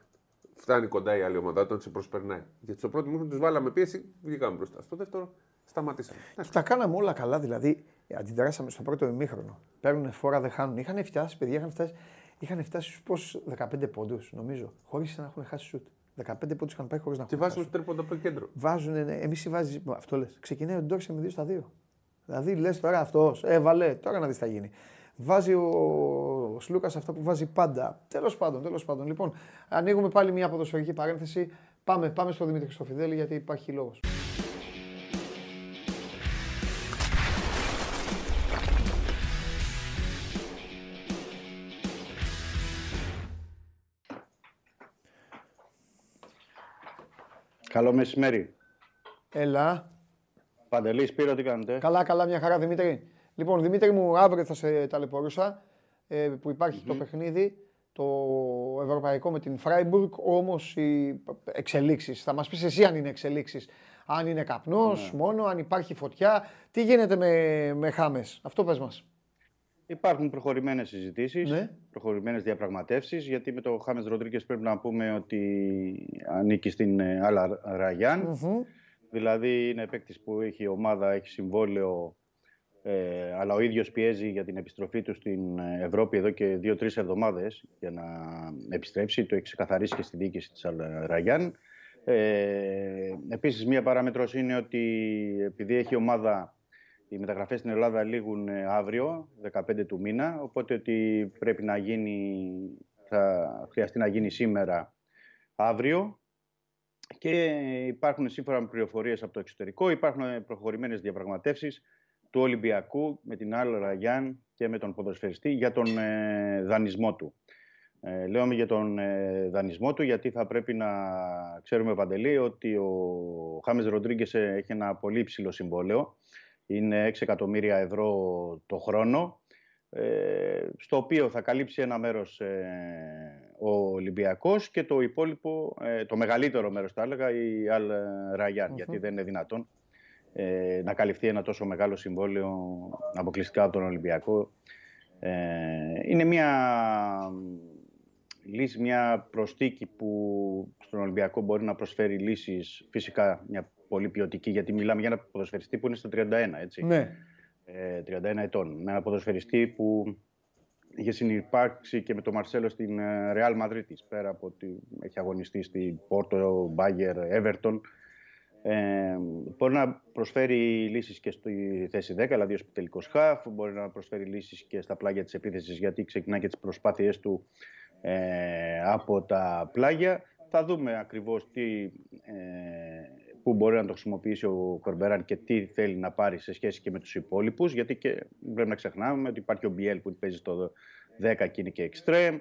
φτάνει κοντά η άλλη ομάδα, όταν σε προσπερνάει. Γιατί στο πρώτο μήνυμα τους βάλαμε πίεση, βγήκαμε μπροστά. Στο δεύτερο σταματήσαμε. Τα κάναμε όλα καλά, δηλαδή αντιδράσαμε στο πρώτο ημίχρονο. Παίρνουν φόρα, δεν χάνουν. Είχαν φτάσει, παιδιά, είχαν φτάσει, είχαν φτάσει στους πόσου 15 πόντους, νομίζω, χωρίς να έχουν χάσει σουτ. 15 πόντους είχαν πάει χωρίς να έχουν. Και βάζουν τρίποντα από το κέντρο. Βάζουν, ναι, εμείς βάζεις. Αυτό λες. Ξεκινάει ο Ντόρσε με 2 στα 2. Δηλαδή λες τώρα αυτός, έβαλε, τώρα να δεις τι θα γίνει. Βάζει ο, ο Σλούκας αυτό που βάζει πάντα. Τέλος πάντων, τέλος πάντων. Λοιπόν, ανοίγουμε πάλι μια ποδοσφαιρική παρένθεση. Πάμε, πάμε στο Δημήτρη Χρυστοφιδέλη γιατί υπάρχει λόγος. Καλό μεσημέρι. Έλα. Παντελής, Σπύρο, τι κάνετε; Καλά, καλά, μια χαρά Δημήτρη. Λοιπόν, Δημήτρη μου, αύριο θα σε ταλαιπωρούσα ε, που υπαρχει το παιχνίδι, το ευρωπαϊκό με την Φράιμπουργκ, όμως οι εξελίξεις. Θα μας πεις εσύ αν είναι εξελίξεις. Αν είναι καπνός Ναι. μόνο, αν υπάρχει φωτιά. Τι γίνεται με, με Χάμες. Αυτό πες μας. Υπάρχουν προχωρημένες συζητήσεις, Ναι. προχωρημένες διαπραγματεύσεις, γιατί με το Χάμες Ροντρίγκες πρέπει να πούμε ότι ανήκει στην ε, Άλλα Ραγιάν. Μμμ. Δηλαδή είναι παίκτης που έχει ομάδα, έχει συμβόλαιο, ε, αλλά ο ίδιος πιέζει για την επιστροφή του στην ε, Ευρώπη εδώ και δύο-τρεις εβδομάδες για να επιστρέψει. Το έχει ξεκαθαρίσει και στη διοίκηση της Αλ Ραγιάν. Ε, επίσης, μία παράμετρος είναι ότι επειδή έχει ομάδα, οι μεταγραφές στην Ελλάδα λήγουν ε, αύριο, 15 του μήνα, οπότε ότι πρέπει να γίνει, θα χρειαστεί να γίνει σήμερα αύριο και υπάρχουν σύμφωνα με πληροφορίες από το εξωτερικό, υπάρχουν προχωρημένες διαπραγματεύσεις του Ολυμπιακού με την Al Ραγιάν και με τον ποδοσφαιριστή για τον ε, δανεισμό του. Ε, λέω για τον ε, δανεισμό του γιατί θα πρέπει να ξέρουμε Παντελή ότι ο Χάμες Ροντρίγκες ε, έχει ένα πολύ υψηλό συμβόλαιο. Είναι 6 εκατομμύρια ευρώ το χρόνο ε, στο οποίο θα καλύψει ένα μέρος ε, ο Ολυμπιακός και το υπόλοιπο, ε, το μεγαλύτερο μέρος θα έλεγα, η Αλ ραγιαν γιατί δεν είναι δυνατόν ε, να καλυφθεί ένα τόσο μεγάλο συμβόλαιο αποκλειστικά από τον Ολυμπιακό. Ε, είναι μια λύση, μια προστίκη που στον Ολυμπιακό μπορεί να προσφέρει λύσεις, φυσικά μια πολύ ποιοτική, γιατί μιλάμε για ένα ποδοσφαιριστή που είναι στο 31, έτσι Ναι. ε, 31 ετών. Με ένα ποδοσφαιριστή που είχε συνυπάρξει και με τον Μαρσέλο στην ε, Real Madrid της, πέρα από ότι έχει αγωνιστεί στην Πόρτο, Μπάγκερ, Everton. Ε, μπορεί να προσφέρει λύσεις και στη θέση 10, δηλαδή ως τελικός χαφ, μπορεί να προσφέρει λύσεις και στα πλάγια της επίθεσης, γιατί ξεκινά και τις προσπάθειές του ε, από τα πλάγια. Θα δούμε ακριβώς τι, ε, πού μπορεί να το χρησιμοποιήσει ο Κορμπεράν και τι θέλει να πάρει σε σχέση και με τους υπόλοιπους, γιατί και πρέπει να ξεχνάμε ότι υπάρχει ο Μπιέλ που παίζει στο 10 και είναι και εξτρέμ,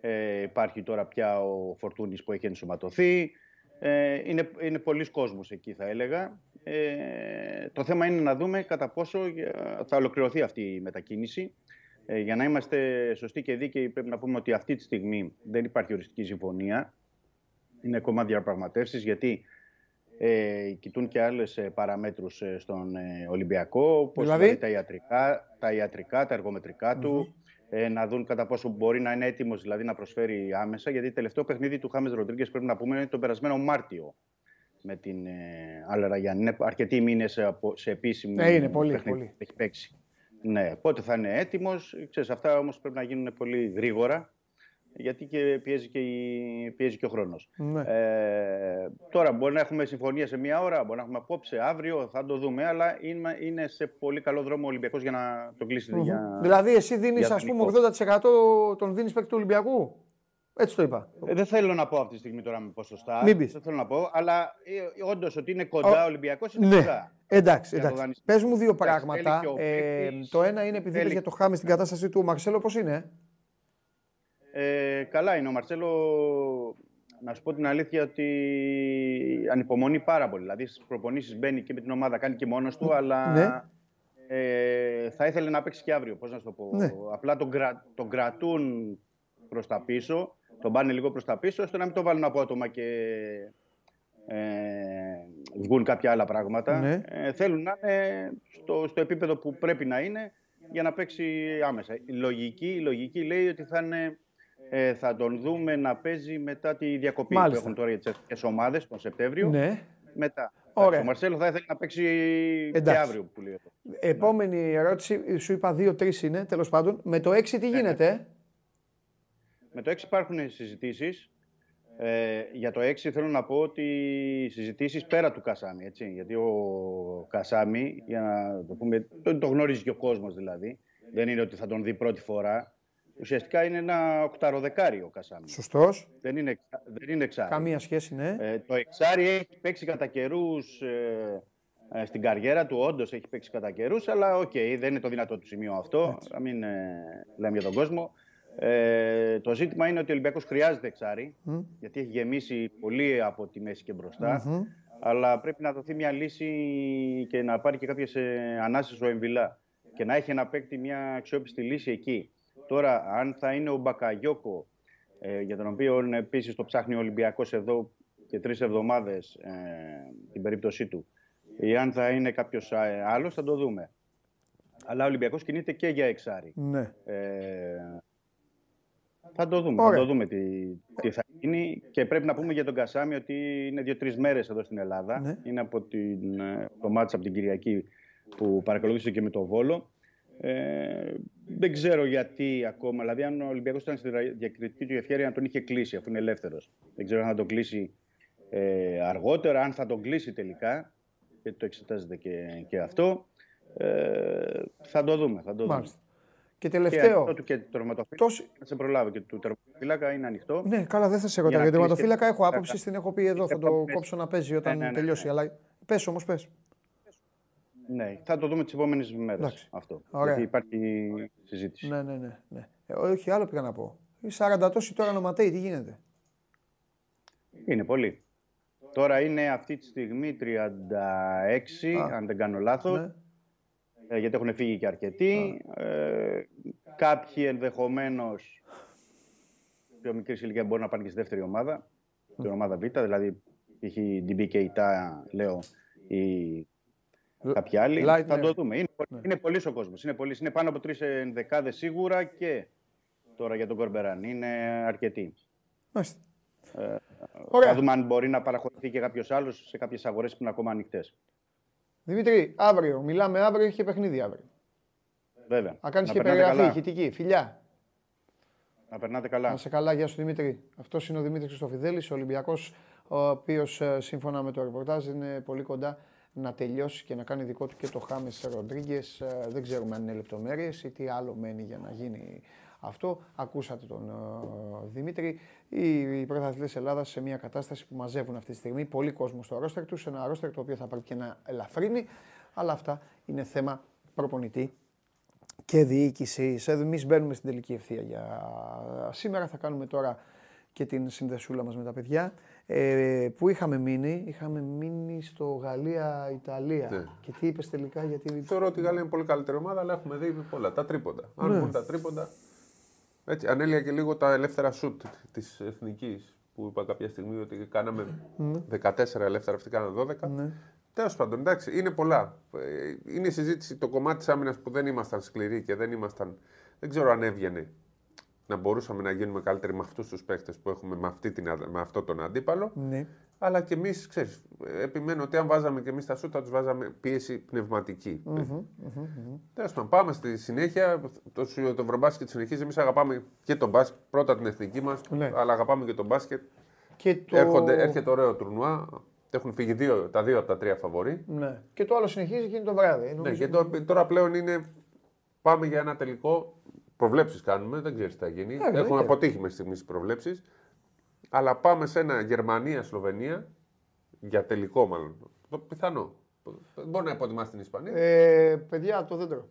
ε, υπάρχει τώρα πια ο Φορτούνης που έχει ενσωματωθεί, ε, είναι, είναι πολλοί κόσμος εκεί θα έλεγα. Ε, το θέμα είναι να δούμε κατά πόσο ε, θα ολοκληρωθεί αυτή η μετακίνηση. Ε, για να είμαστε σωστοί και δίκαιοι πρέπει να πούμε ότι αυτή τη στιγμή δεν υπάρχει οριστική συμφωνία. Είναι ακόμα διαπραγματεύσεις γιατί ε, κοιτούν και άλλες ε, παραμέτρους ε, στον ε, Ολυμπιακό, όπως Δηλαδή; δηλαδή τα ιατρικά, τα, ιατρικά, τα εργομετρικα του, ε, να δουν κατά πόσο μπορεί να είναι έτοιμος δηλαδή να προσφέρει άμεσα, γιατί το τελευταίο παιχνίδι του Χάμες Ροντρίγκες πρέπει να πούμε είναι τον περασμένο Μάρτιο με την ε, Αλεραγιάννη. Είναι αρκετοί μήνες από, σε επίσημη Ναι, είναι πολύ, παιχνίδι πολύ. που έχει παίξει. Ναι, πότε θα είναι έτοιμος. Ξέρεις, αυτά όμως πρέπει να γίνουν πολύ γρήγορα, γιατί και πιέζει και, η, πιέζει και ο χρόνος. Ναι. Ε, τώρα μπορεί να έχουμε συμφωνία σε μία ώρα, μπορεί να έχουμε απόψε, αύριο, θα το δούμε, αλλά είναι, είναι σε πολύ καλό δρόμο ο Ολυμπιακός για να το κλείσει. Για... Δηλαδή, εσύ δίνεις, για ας πούμε, εθνικό. 80% τον δίνεις παίκτη του Ολυμπιακού; Έτσι το είπα. Ε, δεν θέλω να πω αυτή τη στιγμή τώρα με ποσοστά. Μην πεις. Δεν θέλω να πω, αλλά ε, όντως ότι είναι κοντά ο Ολυμπιακός είναι Ναι. κοντά. Εντάξει, Για το εντάξει. δανεισμό. Πες μου δύο Εντάξει, πράγματα. θέλει και ο Ε, παίκτης, το ένα είναι επειδή θέλει- είπες για το Χάμε στην κατάσταση του ο Μαρσέλο, πώς είναι; Ε, καλά είναι ο Μαρσέλο. Να σου πω την αλήθεια ότι ανυπομονεί πάρα πολύ. Δηλαδή στις προπονήσεις μπαίνει και με την ομάδα, κάνει και μόνος του, αλλά Ναι. ε, θα ήθελε να παίξει και αύριο. Πώς να σου το πω. Ναι. Απλά τον, κρα, τον κρατούν προς τα πίσω, τον πάνε λίγο προς τα πίσω, ώστε να μην το βάλουν απότομα και ε, βγουν κάποια άλλα πράγματα. Ναι. Ε, θέλουν να είναι στο, στο επίπεδο που πρέπει να είναι για να παίξει άμεσα. Η λογική, η λογική λέει ότι θα, είναι, ε, θα τον δούμε να παίζει μετά τη διακοπή Μάλιστα. που έχουν τώρα οι εθνικές ομάδες τον Σεπτέμβριο. Ναι. Μετά. Ωραία. Ο Μαρσέλο θα ήθελε να παίξει και Εντάξει. αύριο που λέει. αυτό. Επόμενη ερώτηση, σου είπα 2-3 είναι, τέλος πάντων. Με το 6 Ναι, τι γίνεται. ε; Με το 6 υπάρχουν συζητήσεις. Ε, για το 6 θέλω να πω ότι συζητήσεις πέρα του Κασάμι, έτσι, γιατί ο Κασάμι, για να το πούμε, το, το γνωρίζει και ο κόσμος δηλαδή, δεν είναι ότι θα τον δει πρώτη φορά, ουσιαστικά είναι ένα οκταροδεκάρι ο Κασάμι. Σωστός. Δεν είναι, εξα- δεν είναι εξάρι. Καμία σχέση, ναι. Ε, το εξάρι έχει παίξει κατά καιρούς ε, ε, στην καριέρα του, όντως έχει παίξει κατά καιρούς, αλλά οκ, δεν είναι το δυνατό του σημείο αυτό. Να μην ε, λέμε για τον κόσμο. Ε, το ζήτημα είναι ότι ο Ολυμπιακός χρειάζεται εξάρι, γιατί έχει γεμίσει πολύ από τη μέση και μπροστά Αλλά πρέπει να δοθεί μια λύση και να πάρει και κάποιες ανάσεις ο Εμβιλά και να έχει ένα παίκτη μια αξιόπιστη λύση εκεί. Τώρα, αν θα είναι ο Μπακαγιώκο, ε, για τον οποίο επίσης το ψάχνει ο Ολυμπιακός εδώ και τρεις εβδομάδες ε, την περίπτωσή του, ή αν θα είναι κάποιος άλλος, θα το δούμε. Αλλά ο Ολυμπιακός κινείται και για εξάρι. Ναι. Ε, θα το δούμε. Θα το δούμε τι, τι θα γίνει. Και πρέπει να πούμε για τον Κασάμι ότι είναι δύο-τρεις μέρες εδώ στην Ελλάδα. Ναι. Είναι από την, ε, το μάτσα από την Κυριακή που παρακολούθησε και με το Βόλο. Ε, δεν ξέρω γιατί ακόμα. Δηλαδή, αν ο Ολυμπιακός ήταν στη διακριτική του ευκαιρία να τον είχε κλείσει, αφού είναι ελεύθερος. Δεν ξέρω αν θα τον κλείσει ε, αργότερα, αν θα τον κλείσει τελικά. Γιατί το εξετάζεται και, και αυτό. Ε, θα το δούμε. Θα το δούμε. Και τελευταίο. Και, και το τερματοφύλακα. Τόση... Θα σε προλάβω και το τερματοφύλακα είναι ανοιχτό. Ναι, καλά, δεν θα σε ρωτάω. Για το τερματοφύλακα έχω άποψη, την έχω πει εδώ. Θα το κόψω να παίζει όταν ναι, ναι, ναι, τελειώσει. Αλλά πες όμως, πες. Ναι, θα το δούμε τις επόμενες μέρες αυτό. Ωραία. Γιατί υπάρχει συζήτηση. Ναι, ναι, ναι. ναι. Ε, όχι, άλλο πήγα να πω. Οι 40 τόσοι τώρα νοματέοι, τι γίνεται; Είναι πολύ. Τώρα είναι αυτή τη στιγμή 36, αν δεν κάνω λάθος. Ναι. Ε, γιατί έχουν φύγει και αρκετοί. Ε, κάποιοι ενδεχομένως πιο μικρής ηλικία μπορούν να πάνε και στη δεύτερη ομάδα, την ομάδα Β, δηλαδή έχει DB και η ΤΑ, λέω, ή κάποιοι άλλοι. θα ναι. το δούμε. Είναι, ναι. είναι πολύς ο κόσμος. Είναι, είναι πάνω από τρεις ενδεκάδες σίγουρα και τώρα για τον Κορμπεράν. Είναι αρκετοί. Μάλιστα. Ε, θα δούμε αν μπορεί να παραχωρηθεί και κάποιος άλλος σε κάποιες αγορές που είναι ακόμα ανοιχτές. Δημήτρη, αύριο. Μιλάμε αύριο, έχει και παιχνίδι αύριο. Βέβαια. Να κάνεις και περιγραφή ηχητική. Φιλιά. Να περνάτε καλά. Να σε καλά, γεια σου Δημήτρη. Αυτός είναι ο Δημήτρης Χρυστοφιδέλη, ο Ολυμπιακός, ο οποίος ε, σύμφωνα με το ρεπορτάζ είναι πολύ κοντά να τελειώσει και να κάνει δικό του και το Χάμε Ροντρίγκες. Ε, δεν ξέρουμε αν είναι λεπτομέρειες ή τι άλλο μένει για να γίνει αυτό. Ακούσατε τον uh, Δημήτρη. Οι, οι πρωταθλητές Ελλάδας σε μια κατάσταση που μαζεύουν αυτή τη στιγμή πολύ κόσμο στο ρόστερ τους, ένα ρόστερ το οποίο θα πρέπει και να ελαφρύνει. Αλλά αυτά είναι θέμα προπονητή και διοίκηση. Εμείς μπαίνουμε στην τελική ευθεία για σήμερα. Θα κάνουμε τώρα και την συνδεσούλα μας με τα παιδιά. Ε, που είχαμε μείνει, είχαμε μείνει στο Γαλλία-Ιταλία. Ναι. Και τι είπες τελικά, γιατί... Θεωρώ ότι η Γαλλία είναι πολύ καλύτερη ομάδα, αλλά έχουμε δει πολλά. Τα τρίποντα. Αν ναι. τα τρίποντα, έτσι, ανέλυα και λίγο τα ελεύθερα σουτ της εθνικής που είπα κάποια στιγμή ότι κάναμε 14 ναι. ελεύθερα, αυτοί κάνανε 12. Ναι. Τέλος πάντων, εντάξει, είναι πολλά. Ε, είναι η συζήτηση το κομμάτι της άμυνας που δεν ήμασταν σκληροί και δεν ήμασταν. Δεν ξέρω αν έβγαινε να μπορούσαμε να γίνουμε καλύτεροι με αυτούς τους παίχτε που έχουμε με, αυτή την, με αυτό τον αντίπαλο. Ναι. Αλλά και εμείς, ξέρεις, επιμένω ότι αν βάζαμε και εμείς τα σούτα, τους βάζαμε πίεση πνευματική. Mm-hmm, mm-hmm. Τέλος πάντων, πάμε στη συνέχεια. Το, το Ευρωμπάσκετ συνεχίζει. Εμείς αγαπάμε και τον μπάσκετ, πρώτα την εθνική μας, ναι. αλλά αγαπάμε και τον μπάσκετ. Και το... Έρχονται, έρχεται ωραίο τουρνουά. Έχουν φύγει δύο, τα δύο από τα τρία φαβορή. Ναι. Και το άλλο συνεχίζει και είναι το βράδυ. Ναι, και το, τώρα πλέον είναι. Πάμε για ένα τελικό. Προβλέψεις κάνουμε, δεν ξέρεις τι θα γίνει. Yeah, Έχουν αποτύχει μες στιγμής προβλέψεις. Αλλά πάμε σε ένα Γερμανία-Σλοβενία για τελικό μάλλον. Πιθανό. Μπορεί να υποτιμάς την Ισπανία. Ε, παιδιά, το δέντρο.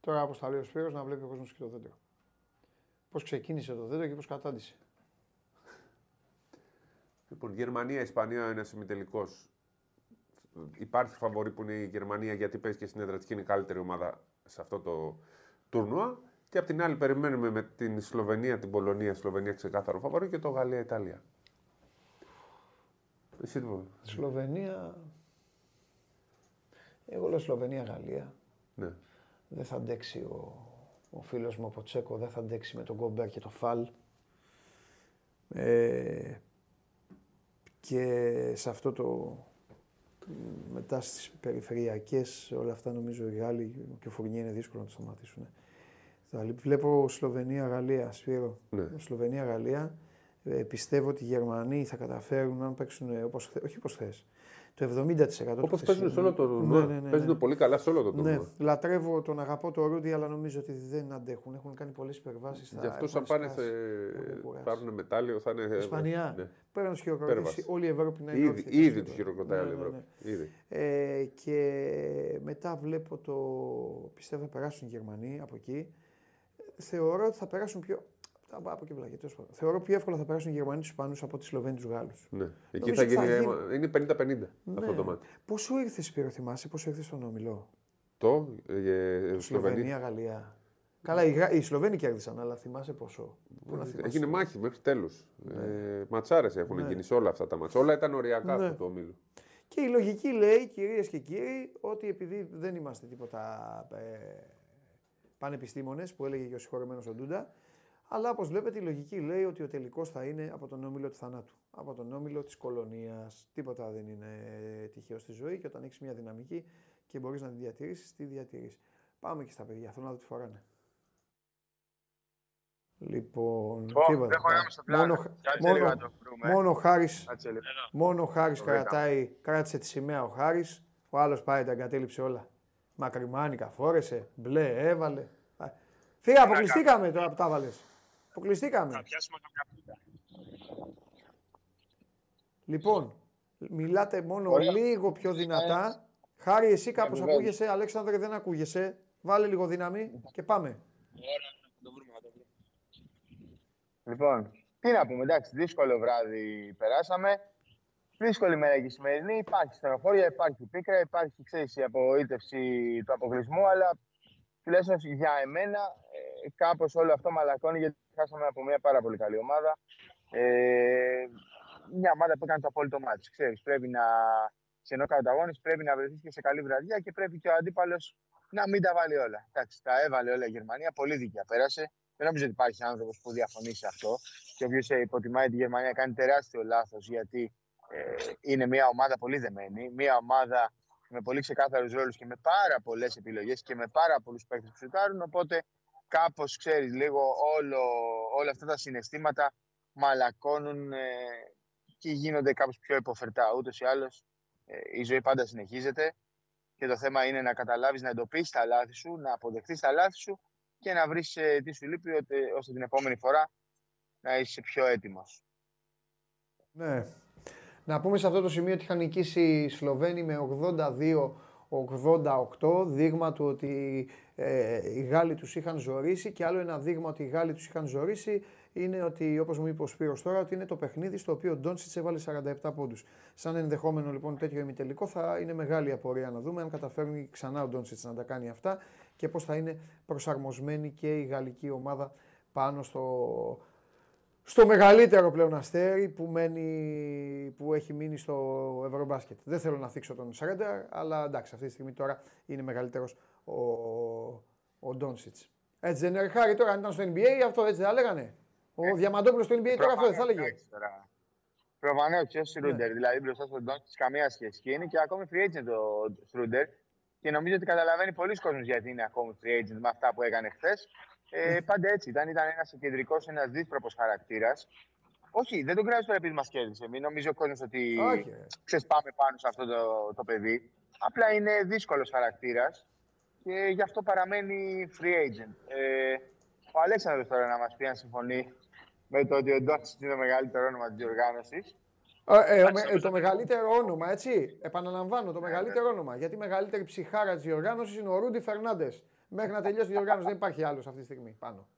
Τώρα όπως τα λέει ο Σπύρος, να βλέπει ο κόσμος και το δέντρο. Πώς ξεκίνησε το δέντρο και πώς κατάντησε. Λοιπόν, Γερμανία-Ισπανία είναι ημιτελικός. Υπάρχει φαβορή που είναι η Γερμανία γιατί παίζει και στην έδρα της και είναι η καλύτερη ομάδα σε αυτό το τουρνουά. Και απ' την άλλη περιμένουμε με την Σλοβενία, την Πολωνία, Σλοβενία ξεκάθαρο φαβορή και το Γαλλία-Ιταλία. Εσύ τι Σλοβενία. Εγώ λέω Σλοβενία-Γαλλία. Ναι. Δεν θα αντέξει ο, ο φίλος μου ο Ποτσέκο, δεν θα αντέξει με τον Γκόμπερ και το Φαλ. Ε, και σε αυτό το μετά στις περιφερειακές όλα αυτά νομίζω οι Γάλλοι και ο Φουρνιέ είναι δύσκολο να το σταματήσουν. Βλέπω Σλοβενία-Γαλλία, Σπύρο. Ναι. Σλοβενία-Γαλλία. Ε, πιστεύω ότι οι Γερμανοί θα καταφέρουν να παίξουν όπως, όχι όπως θες. Το 70%. Όπως παίζουν σε όλο το τουρνουά. Ναι, ναι, ναι, Παίζουν ναι. πολύ καλά σε όλο το Ναι, τουρνουά. λατρεύω τον αγαπώ το Ρούντι, αλλά νομίζω ότι δεν αντέχουν. Έχουν κάνει πολλές υπερβάσεις. Γι' αυτό, σαν πάνε σε. Έχουν κουράσει. πάρουν μετάλλιο, θα είναι. Ισπανία. Ναι. Πρέπει να τους χειροκροτήσεις Υπέρβαση. όλη η Ευρώπη να είναι Ήδη, όρθια. ήδη τους χειροκροτάει όλη η Ναι, ναι, Ευρώπη. Ήδη. Ε, και μετά βλέπω το. Πιστεύω θα περάσουν οι Γερμανοί από εκεί. Θεωρώ ότι θα περάσουν πιο. Θα πάω από εκεί βλακή, τέλος πάντων. Θεωρώ πιο εύκολα θα περάσουν οι Γερμανοί του Ισπανού από τι Σλοβαίνοι του Γάλλους. Ναι. Εκεί Νομίζω θα ότι θα γίνει. γίνει- αίμα- Είναι 50-50 αυτό το μάτι. Πόσο ήρθες, Σπύρο, θυμάσαι, πόσο ήρθες στον Ομιλό; Το ε, Σλοβενία. Σλοβενία, Γαλλία. Καλά, οι, Γα- οι Σλοβαίνοι κέρδισαν, αλλά θυμάσαι πόσο. Πού να θυμάσαι. Έγινε μάχη μέχρι τέλους. Ε, Ματσάρες έχουν γίνει σε όλα αυτά τα μάτσα. Όλα ήταν οριακά Ναι. αυτό το ομίλο. Και η λογική λέει, κυρίες και κύριοι, ότι επειδή δεν είμαστε τίποτα ε, πανεπιστήμονες, που έλεγε και ο συγχωρεμένος ο Ντούντα, αλλά όπως βλέπετε η λογική λέει ότι ο τελικός θα είναι από τον όμιλο του θανάτου. Από τον όμιλο της κολονίας. Τίποτα δεν είναι τυχαίο στη ζωή και όταν έχεις μια δυναμική και μπορείς να τη διατηρήσεις, τη διατηρείς. Πάμε και στα παιδιά, θέλω να δω τι φοράνε. Λοιπόν, Ω, τίποτα. δεν χωράμε στο πλάνο. Μόνο, Κάτσε λίγο μόνο, να το βρούμε. μόνο ο Χάρης Κάτσε λίγο. Μόνο ο Χάρης Το κρατάει, κράτησε τη σημαία ο Χάρης. Ο άλλος πάει, τα εγκατέλειψε όλα. Μακριμάνικα φόρεσε, μπλε, έβαλε. Α, Φύγα, αποκλειστήκαμε τώρα που τα έβαλες. Αποκλειστήκαμε. Θα πιάσουμε το καπούτα. Λοιπόν, μιλάτε μόνο Ωραία. λίγο πιο δυνατά. Χάρη, εσύ κάπως βεβαίως. ακούγεσαι. Αλέξανδρε, δεν ακούγεσαι. Βάλε λίγο δύναμη και πάμε. Λοιπόν, τι να πούμε, εντάξει, δύσκολο βράδυ περάσαμε. Δύσκολη μέρα και η σημερινή. Υπάρχει στενοχώρια, υπάρχει πίκρα, υπάρχει ξέρεις, η απογοήτευση του αποκλεισμού, αλλά τουλάχιστον για εμένα ε, κάπως όλο αυτό μαλακώνει γιατί χάσαμε από μια πάρα πολύ καλή ομάδα. Ε, μια ομάδα που έκανε το απόλυτο μάτι. Ξέρεις, πρέπει να σε ενώ καταγώνεις, πρέπει να βρεθείς και σε καλή βραδιά και πρέπει και ο αντίπαλος να μην τα βάλει όλα. Εντάξει, τα έβαλε όλα η Γερμανία, πολύ δίκαια πέρασε. Δεν νομίζω ότι υπάρχει άνθρωπος που διαφωνεί σε αυτό. Και όποιος υποτιμάει τη Γερμανία κάνει τεράστιο λάθος γιατί ε, είναι μια ομάδα πολύ δεμένη. Μια ομάδα με πολύ ξεκάθαρους ρόλους και με πάρα πολλές επιλογές και με πάρα πολλούς παίκτες που σουτάρουν. Οπότε κάπως ξέρεις λίγο όλο, όλα αυτά τα συναισθήματα μαλακώνουν ε, και γίνονται κάπως πιο υποφερτά. Ούτως ή άλλως ε, η ζωή πάντα συνεχίζεται και το θέμα είναι να καταλάβεις, να εντοπίσεις τα λάθη σου, να αποδεχτείς τα λάθη σου και να βρεις τι σου λείπει ώστε, ώστε την επόμενη φορά να είσαι πιο έτοιμος. Ναι. Να πούμε σε αυτό το σημείο ότι είχαν νικήσει οι Σλοβαίνοι με 82-88, δείγμα του ότι ε, οι Γάλλοι τους είχαν ζωρίσει και άλλο ένα δείγμα ότι οι Γάλλοι τους είχαν ζωρίσει είναι ότι, όπως μου είπε ο Σπύρος τώρα, ότι είναι το παιχνίδι στο οποίο ο Ντόνσιτς έβαλε 47 πόντους. Σαν ενδεχόμενο λοιπόν τέτοιο ημιτελικό θα είναι μεγάλη απορία να δούμε αν καταφέρνει ξανά ο Ντόνσιτς να τα κάνει αυτά και πώς θα είναι προσαρμοσμένη και η γαλλική ομάδα πάνω στο, στο μεγαλύτερο πλέον αστέρι που, μένει, που έχει μείνει στο Ευρωμπάσκετ. Δεν θέλω να θίξω τον Σρέντερ, αλλά εντάξει, αυτή τη στιγμή τώρα είναι μεγαλύτερος ο, ο Ντόνσιτς. Έτσι δεν είναι, Χάρη, τώρα αν ήταν στο NBA, αυτό έτσι δεν θα λέγανε. Ο Διαμαντόπουλος στο NBA τώρα αυτό δεν θα έλεγε. Προφανώ και ο Σρούντερ, δηλαδή μπροστά στον Ντόντσιτ καμία σχέση. Και είναι και ακόμη free agent ο Σρούντερ. Και νομίζω ότι καταλαβαίνει πολλοί κόσμοι γιατί είναι ακόμη free agent με αυτά που έκανε χθες. Ε, πάντα έτσι ήταν. Ήταν ένας κεντρικός, ένας δύστροπο χαρακτήρας. Όχι, δεν τον κράζει τώρα επειδή μας κέρδισε. Μην νομίζει ο κόσμος ότι Όχι, ρε. ξεσπάμε πάνω σε αυτό το, το παιδί. Απλά είναι δύσκολος χαρακτήρας και γι' αυτό παραμένει free agent. Ε, ο Αλέξανδρος τώρα να μας πει αν συμφωνεί με το ότι ο Ντόντσιτ είναι το μεγαλύτερο όνομα της διοργάνωσης. Ε, ε, ο με- ε, το μεγαλύτερο όνομα, έτσι. Επαναλαμβάνω, το μεγαλύτερο όνομα. Γιατί η μεγαλύτερη ψυχάρα της διοργάνωσης είναι ο Ρούντι Φερνάντες. Μέχρι να τελειώσει η διοργάνωση δεν υπάρχει άλλος αυτή τη στιγμή πάνω.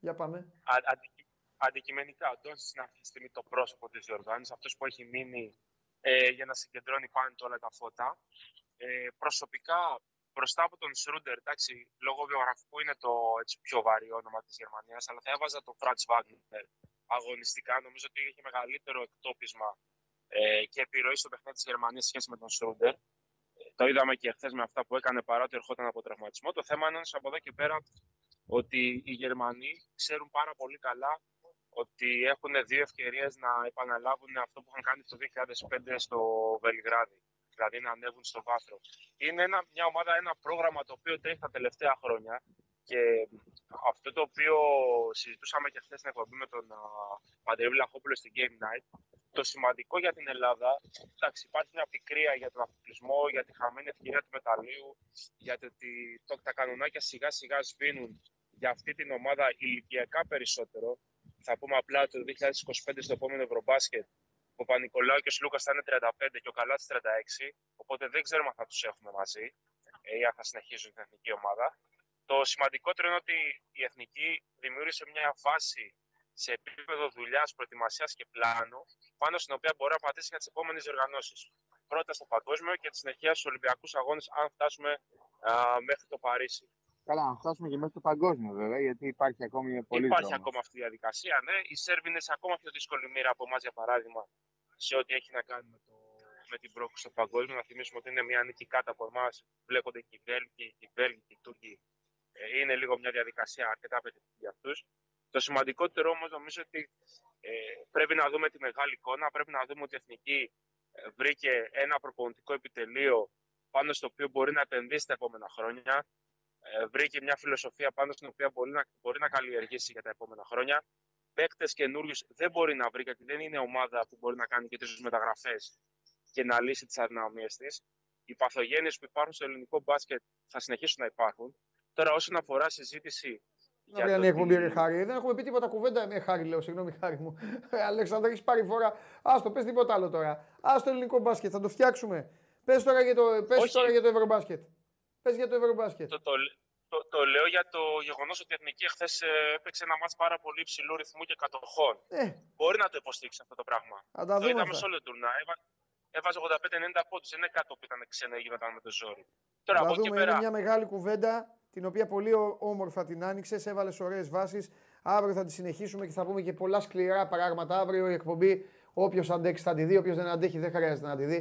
Για πάμε. Α- αντικει- αντικειμενικά, ο Ντόντσιτ είναι αυτή τη στιγμή το πρόσωπο της διοργάνωσης, αυτός που έχει μείνει ε, για να συγκεντρώνει πάνω του όλα τα φώτα. Ε, προσωπικά, μπροστά από τον Σρούντερ, εντάξει, λόγω βιογραφικού είναι το έτσι, πιο βαρύ όνομα της Γερμανίας, αλλά θα έβαζα τον Φραντ Βάγνερ αγωνιστικά. Νομίζω ότι έχει μεγαλύτερο εκτόπισμα ε, και επιρροή στο παιχνίδι της Γερμανίας σε σχέση με τον Σρούντερ. Ε, το είδαμε και χθες με αυτά που έκανε παρότι ερχόταν από τραυματισμό. Το θέμα είναι όμως από εδώ και πέρα ότι οι Γερμανοί ξέρουν πάρα πολύ καλά ότι έχουν δύο ευκαιρίες να επαναλάβουν αυτό που είχαν κάνει το 2005 στο Βελιγράδι. Δηλαδή να ανέβουν στο βάθρο. Είναι ένα, μια ομάδα, ένα πρόγραμμα το οποίο τρέχει τα τελευταία χρόνια και αυτό το οποίο συζητούσαμε και χθες στην εκπομπή με τον α, Παντελή Βλαχόπουλο στην Game Night, Το σημαντικό για την Ελλάδα, εντάξει, υπάρχει μια πικρία για τον αποκλεισμό, για τη χαμένη ευκαιρία του μεταλλίου, για το ότι το, τα κανονάκια σιγά σιγά σβήνουν για αυτή την ομάδα ηλικιακά περισσότερο. Θα πούμε απλά το 2025 στο επόμενο Ευρωμπάσκετ ο Πανικολάου και ο Σλούκας θα είναι 35 και ο Καλάτης 36. Οπότε δεν ξέρουμε αν θα τους έχουμε μαζί ε, ή αν θα συνεχίζουν την εθνική ομάδα. Το σημαντικότερο είναι ότι η εθνική δημιούργησε μια βάση σε επίπεδο δουλειάς, προετοιμασίας και πλάνου, πάνω στην οποία μπορεί να πατήσει για τις επόμενες διοργανώσεις. Πρώτα στο παγκόσμιο και τη συνεχεία στους Ολυμπιακούς Αγώνες, αν φτάσουμε α, μέχρι το Παρίσι. Καλά, αν φτάσουμε και μέχρι το παγκόσμιο βέβαια, γιατί υπάρχει ακόμη πολύ Υπάρχει δρόμος. ακόμα αυτή η διαδικασία, ναι. Οι Σέρβοι είναι σε ακόμα πιο δύσκολη μοίρα από εμάς, για παράδειγμα, σε ό,τι έχει να κάνει με, το, με την πρόκληση στο παγκόσμιο. Να θυμίσουμε ότι είναι μια νίκη κάτω από εμάς. Βλέπονται και οι Βέλγοι, και οι Βέλγοι και οι Τούρκοι. Ε, είναι λίγο μια διαδικασία αρκετά απαιτητική για αυτούς. Το σημαντικότερο όμως νομίζω ότι ε, πρέπει να δούμε τη μεγάλη εικόνα. Πρέπει να δούμε ότι η Εθνική ε, βρήκε ένα προπονητικό επιτελείο πάνω στο οποίο μπορεί να επενδύσει τα επόμενα χρόνια. Ε, βρήκε μια φιλοσοφία πάνω στην οποία μπορεί να, μπορεί να καλλιεργήσει για τα επόμενα χρόνια. Παίκτες καινούριους δεν μπορεί να βρει γιατί δεν είναι ομάδα που μπορεί να κάνει και τρεις μεταγραφές και να λύσει τις αδυναμίες της. Οι παθογένειες που υπάρχουν στο ελληνικό μπάσκετ θα συνεχίσουν να υπάρχουν. Τώρα, όσον αφορά συζήτηση. Να βρει αν το η εκπομπή, ότι- ρε Χάρη. Δεν έχουμε πει τίποτα κουβέντα. Με Χάρη, λέω, συγγνώμη, Χάρη μου. Ε, Αλέξανδρα, έχεις πάρει φορά. Α το πες τίποτα άλλο τώρα. Α το ελληνικό μπάσκετ, θα το φτιάξουμε. Πες τώρα, για το, πες Όχι. τώρα για το Ευρωμπάσκετ. Πες για το Ευρωμπάσκετ. Το, το, το, το λέω για το γεγονός ότι η Εθνική χθε έπαιξε ένα μάτς πάρα πολύ υψηλού ρυθμού και κατοχών. Ε, Μπορεί να το υποστήξει αυτό το πράγμα. θα τα Το δούμε είδαμε αυτά. σε όλο το τουρνά. Έβα, έβαζε 85-90 πόντους. Δεν είναι κάτι που ήταν ξένο ή γινόταν με το ζόρι. Τώρα Θα από εκεί δούμε, είναι πέρα. μια μεγάλη κουβέντα την οποία πολύ ω- όμορφα την άνοιξες. Έβαλες ωραίες βάσεις. Αύριο θα τη συνεχίσουμε και θα πούμε και πολλά σκληρά πράγματα. Αύριο η εκπομπή, όποιος αντέξει θα τη δει, όποιος δεν αντέχει δεν χρειάζεται να τη δει.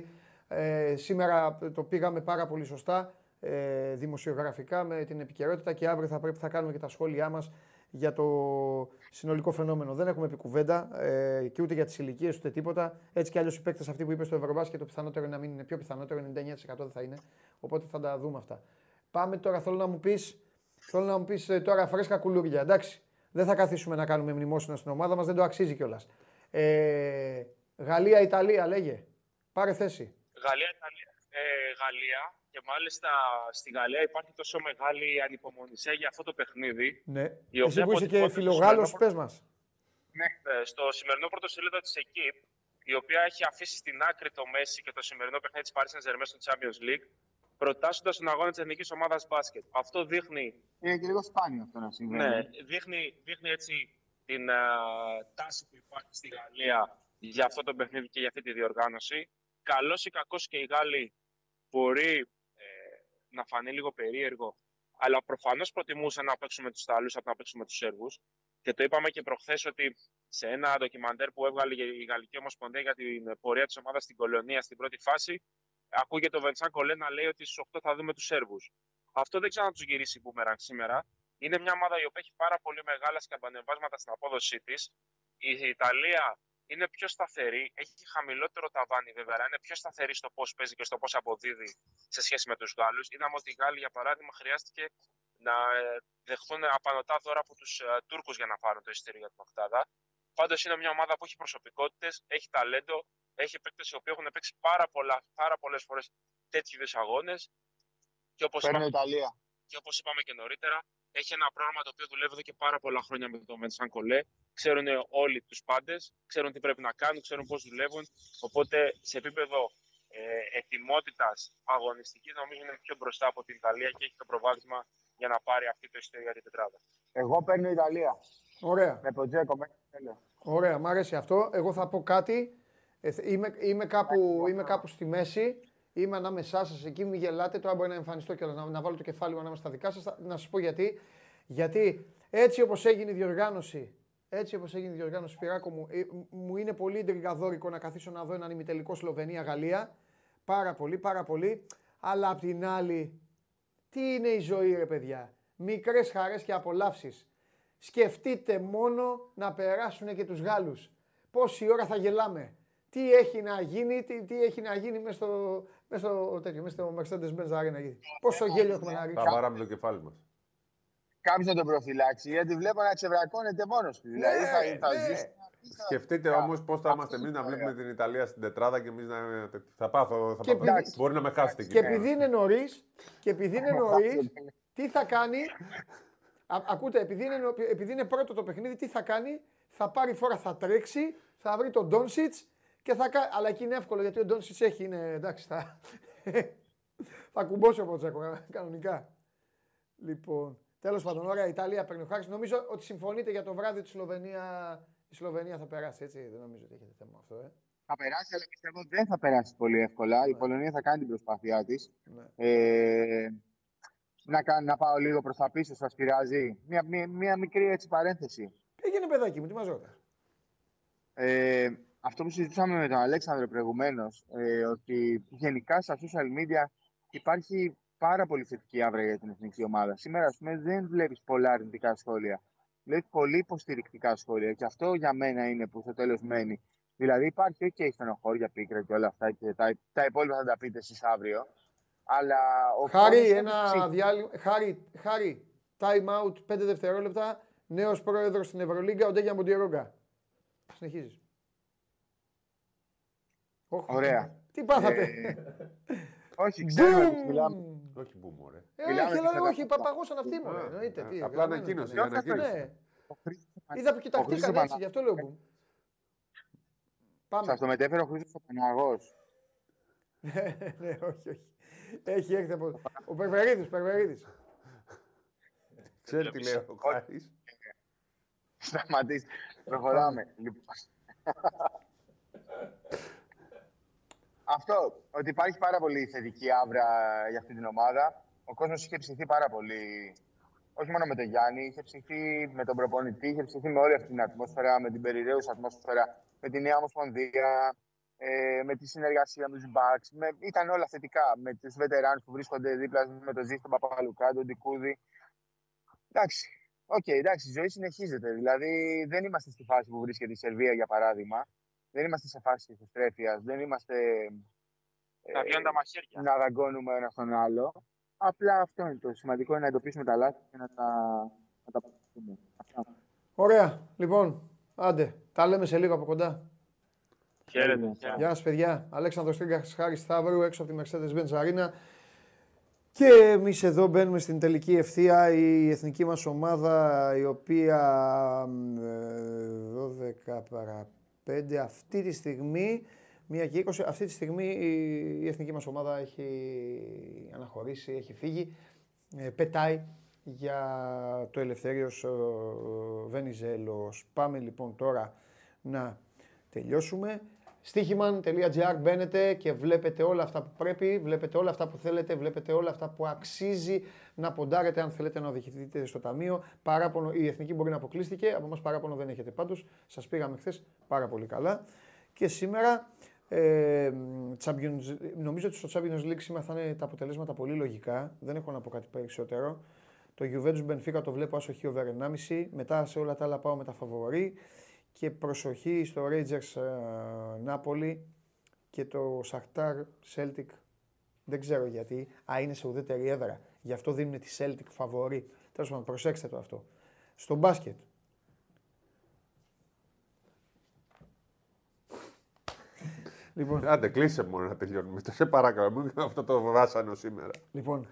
Ε, σήμερα το πήγαμε πάρα πολύ σωστά ε, δημοσιογραφικά με την επικαιρότητα και αύριο θα πρέπει θα κάνουμε και τα σχόλιά μας για το συνολικό φαινόμενο. Δεν έχουμε πει κουβέντα ε, και ούτε για τις ηλικίες ούτε τίποτα. Έτσι κι αλλιώς οι παίκτες αυτοί που είπε στο Ευρωμπάσκετ το πιθανότερο είναι να μην είναι πιο πιθανότερο, 99% δεν θα είναι. Οπότε θα τα δούμε αυτά. Πάμε τώρα, θέλω να μου πεις, θέλω να μου πεις ε, τώρα φρέσκα κουλούρια, εντάξει. Δεν θα καθίσουμε να κάνουμε μνημόσυνα στην ομάδα μας, δεν το αξίζει κιόλας. Ε, Γαλλία-Ιταλία, λέγε. Πάρε θέση. Γαλλία, Ιταλία, ε, Γαλλία και μάλιστα στη Γαλλία υπάρχει τόσο μεγάλη ανυπομονησία για αυτό το παιχνίδι. Ναι. Η οποία Εσύ που είσαι και αποτυπώνεται στο φιλογάλος, σημερινό πες μας. Ε, στο σημερινό πρωτοσέλιδο της ΕΚΙΠ, η οποία έχει αφήσει στην άκρη το Μέση και το σημερινό παιχνίδι της Paris Saint-Germain στο Champions League, προτάσσοντας τον αγώνα της εθνικής ομάδας μπάσκετ. Αυτό δείχνει, Είναι και λίγο σπάνιο αυτό να συμβαίνει. ναι, δείχνει, δείχνει έτσι την α, τάση που υπάρχει στη Γαλλία για αυτό το παιχνίδι και για αυτή τη διοργάνωση. Καλός ή κακός και οι Γάλλοι μπορεί ε, να φανεί λίγο περίεργο, αλλά προφανώς προτιμούσαν να παίξουν με τους Ιταλού από να παίξουν με τους Σέρβους. Και το είπαμε και προχθές ότι σε ένα ντοκιμαντέρ που έβγαλε η Γαλλική Ομοσπονδία για την πορεία της ομάδας στην Κολονία στην πρώτη φάση, ακούγεται ο Βεντσάν Κολέ να λέει ότι στους 8 θα δούμε τους Σέρβους. Αυτό δεν ξέρω να τους γυρίσει μπούμεραν σήμερα. Είναι μια ομάδα η οποία έχει πάρα πολύ μεγάλα σκαμπανεβάσματα στην απόδοσή της. Η Ιταλία είναι πιο σταθερή, έχει χαμηλότερο ταβάνι βέβαια, αλλά είναι πιο σταθερή στο πώς παίζει και στο πώς αποδίδει σε σχέση με τους Γάλλους. Είδαμε ότι οι Γάλλοι, για παράδειγμα, χρειάστηκε να ε, δεχθούν απανοτά δώρα από τους Τούρκους για να πάρουν το εισιτήριο για την Οκτάδα. Πάντως είναι μια ομάδα που έχει προσωπικότητες, έχει ταλέντο, έχει παίκτες οι οποίοι έχουν παίξει πάρα, πολλά, πάρα πολλές φορές τέτοιου είδους αγώνες. Και όπως Παίρνει η είπαμε, Ιταλία. και όπως είπαμε και νωρίτερα, έχει ένα πρόγραμμα το οποίο δουλεύει εδώ και πάρα πολλά χρόνια με τον Βενσάν Κολέ. Ξέρουν όλοι τους πάντες, ξέρουν τι πρέπει να κάνουν, ξέρουν πώς δουλεύουν. Οπότε σε επίπεδο ε, ετοιμότητας αγωνιστικής, νομίζω είναι πιο μπροστά από την Ιταλία και έχει το προβάδισμα για να πάρει αυτή το ιστορία για την τετράδα. Εγώ παίρνω η Ιταλία. Ωραία. Με Ποτζέκο μέχρι το τέλος. Ωραία, μ' αρέσει αυτό. Εγώ θα πω κάτι. Ε, θε- είμαι, είμαι, κάπου, είμαι κάπου στη μέση. Είμαι ανάμεσά σας εκεί. Μην γελάτε. Τώρα μπορεί να εμφανιστώ και να, να βάλω το κεφάλι μου ανάμεσα στα δικά σας. Να σας πω γιατί. Γιατί έτσι όπως έγινε η διοργάνωση, έτσι όπως έγινε η διοργάνωση, Σπυράκο μου, ε, μου είναι πολύ εντρικαδόρικο να καθίσω να δω έναν ημιτελικό Σλοβενία-Γαλλία. Πάρα πολύ, πάρα πολύ. Αλλά απ' την άλλη, τι είναι η ζωή, ρε παιδιά; Μικρές χαρές και απολαύσεις. Σκεφτείτε μόνο να περάσουν και τους Γάλλους. Πόση ώρα θα γελάμε. Τι έχει να γίνει, τι, τι έχει να γίνει μέσα στο, μέσα στο, τέτοιο, μέσα στο Mercedes-Benz Arena. Πόσο γέλιο έχουμε να Τα ρίξουμε. βάραμε το κεφάλι μας. Κάποιος να τον προφυλάξει, γιατί βλέπω να ξεβρακώνεται μόνος του. Δηλαδή θα, θα ναι. ζήσει Σκεφτείτε όμως πώς θα είμαστε εμείς να βλέπουμε την Ιταλία στην τετράδα και εμείς να. Θα πάθω. Θα Και πάθω. επειδή- Μπορεί να με χάσετε Και εκεί. επειδή είναι νωρίς, και επειδή είναι νωρίς, τι θα κάνει. Α, ακούτε, επειδή είναι, νο- επειδή είναι πρώτο το παιχνίδι, τι θα κάνει; Θα πάρει φορά, θα τρέξει, θα βρει τον Ντόνσιτς και θα κάνει. Αλλά εκεί είναι εύκολο γιατί ο Ντόνσιτς έχει, είναι εντάξει. Θα, θα κουμπώσει από Τσέκο κανονικά. Λοιπόν, τέλος πάντων, ωραία, η Ιταλία παίρνει ο Χάρης. Νομίζω ότι συμφωνείτε για το βράδυ της Σλοβενία. Η Σλοβενία θα περάσει, έτσι. Δεν νομίζω ότι έχετε θέμα αυτό, ε. Θα περάσει, αλλά πιστεύω δεν θα περάσει πολύ εύκολα. Η Πολωνία θα κάνει την προσπάθειά της. Ναι. Ε, να, κα- να πάω λίγο προς τα πίσω, σας πειράζει. Μια, μια, μια μικρή έτσι παρένθεση. Πήγαινε παιδάκι μου, τι μας ρωτάς; Ε, αυτό που συζητούσαμε με τον Αλέξανδρο προηγουμένως, ε, ότι γενικά στα social media υπάρχει πάρα πολύ θετική άβρα για την εθνική ομάδα. Σήμερα, ας πούμε, δεν βλέπεις πολλά αρνητικά σχόλια. Βλέπεις πολύ υποστηρικτικά σχόλια και αυτό για μένα είναι που στο τέλος μένει. Δηλαδή, υπάρχει και okay, στενοχώρια, πίκρα και όλα αυτά και τα, τα υπόλοιπα θα τα πείτε εσείς αύριο. Αλλά ο Χάρη, κόσμος ένα ψυχ- διάλειμμα. Χάρη, Χάρη, time out, 5 δευτερόλεπτα. Νέος πρόεδρος στην Ευρωλίγκα, ο Ντέγια Μοντιερόγκα. Συνεχίζεις. Ωραία. Τι πάθατε. Ε, όχι, ξέρουμε ότι μιλάμε. Μπούμ. Όχι μπούμ, ωραία. Ε, μιλάμε όχι, και αλλά σε όχι, ένα- παπαγώσαν αυτοί μου. Α, Εννοείται. α, τι, απλά γραμμένο ανακοίνωση, ήταν. ανακοίνωση. Ναι. Ο Χρήστος Είδα που κοιταχτήκαν Ο έτσι, γι' αυτό λέω μπούμ. Πάμε. Σας το μετέφερε ο Χρήστος Παναγός. ναι, όχι, όχι. Έχει έρθει από. Ο Περβερίδης, Περβερίδης. Ξέρει τι λέει ο Χάρη. Σταματήστε. Προχωράμε. Λοιπόν. Αυτό, ότι υπάρχει πάρα πολύ θετική αύρα για αυτή την ομάδα. Ο κόσμος είχε ψηθεί πάρα πολύ, όχι μόνο με τον Γιάννη, είχε ψηθεί με τον προπονητή, είχε ψηθεί με όλη αυτή την ατμόσφαιρα, με την περιρρέουσα ατμόσφαιρα, με τη νέα ομοσπονδία, ε, με τη συνεργασία με τους Bucks. Με, ήταν όλα θετικά με τους βετεράνους που βρίσκονται δίπλα με τον Ζήση, το Παπαλουκά, τον Ντικούδη. Εντάξει, Οκ, εντάξει, η ζωή συνεχίζεται. Δηλαδή, δεν είμαστε στη φάση που βρίσκεται η Σερβία, για παράδειγμα. Δεν είμαστε σε φάση ισοστρέφεια. Δεν είμαστε. Να βγαίνουν τα μαχαίρια. να δαγκώνουμε ένας τον άλλο. Απλά αυτό είναι το σημαντικό, είναι να εντοπίσουμε τα λάθη και να τα, να τα πούμε. Αυτά. Ωραία. Λοιπόν, άντε. Τα λέμε σε λίγο από κοντά. Χαίρετε. χαίρετε. Γεια σας, παιδιά. Αλέξανδρος Τρίγκας, Χάρης Σταύρου, έξω από τη Mercedes-Benz Arena. Και εμείς εδώ μπαίνουμε στην τελική ευθεία η εθνική μας ομάδα η οποία μ, ε, 12 παρά 5 αυτή τη στιγμή, 1 και 20, αυτή τη στιγμή η, η εθνική μας ομάδα έχει αναχωρήσει, έχει φύγει, ε, πετάει για το Ελευθέριος ε, Βενιζέλος. Πάμε λοιπόν τώρα να τελειώσουμε. Στίχημαν.gr μπαίνετε και βλέπετε όλα αυτά που πρέπει, βλέπετε όλα αυτά που θέλετε, βλέπετε όλα αυτά που αξίζει να ποντάρετε αν θέλετε να οδηγηθείτε στο ταμείο. Παράπονο, η εθνική μπορεί να αποκλείστηκε, από εμάς παράπονο δεν έχετε πάντως. Σας πήγαμε χθες πάρα πολύ καλά. Και σήμερα ε, Champions, νομίζω ότι στο Champions League σήμερα θα είναι τα αποτελέσματα πολύ λογικά. Δεν έχω να πω κάτι περισσότερο. Το Juventus Benfica το βλέπω άσοχη over 1,5. Μετά σε όλα τα άλλα πάω με τα φαβορή. Και προσοχή στο Rangers ε, Napoli και το Shakhtar Celtic. Δεν ξέρω γιατί. Α, είναι σε ουδέτερη έδρα. Γι' αυτό δίνουν τη Celtic φαβορή. Τέλος πάντων, προσέξτε το αυτό. Στο μπάσκετ. λοιπόν, Άντε, κλείσε μόνο να τελειώνουμε. Το σε παρακαλώ, μην κάνω αυτό το βάσανο σήμερα. λοιπόν,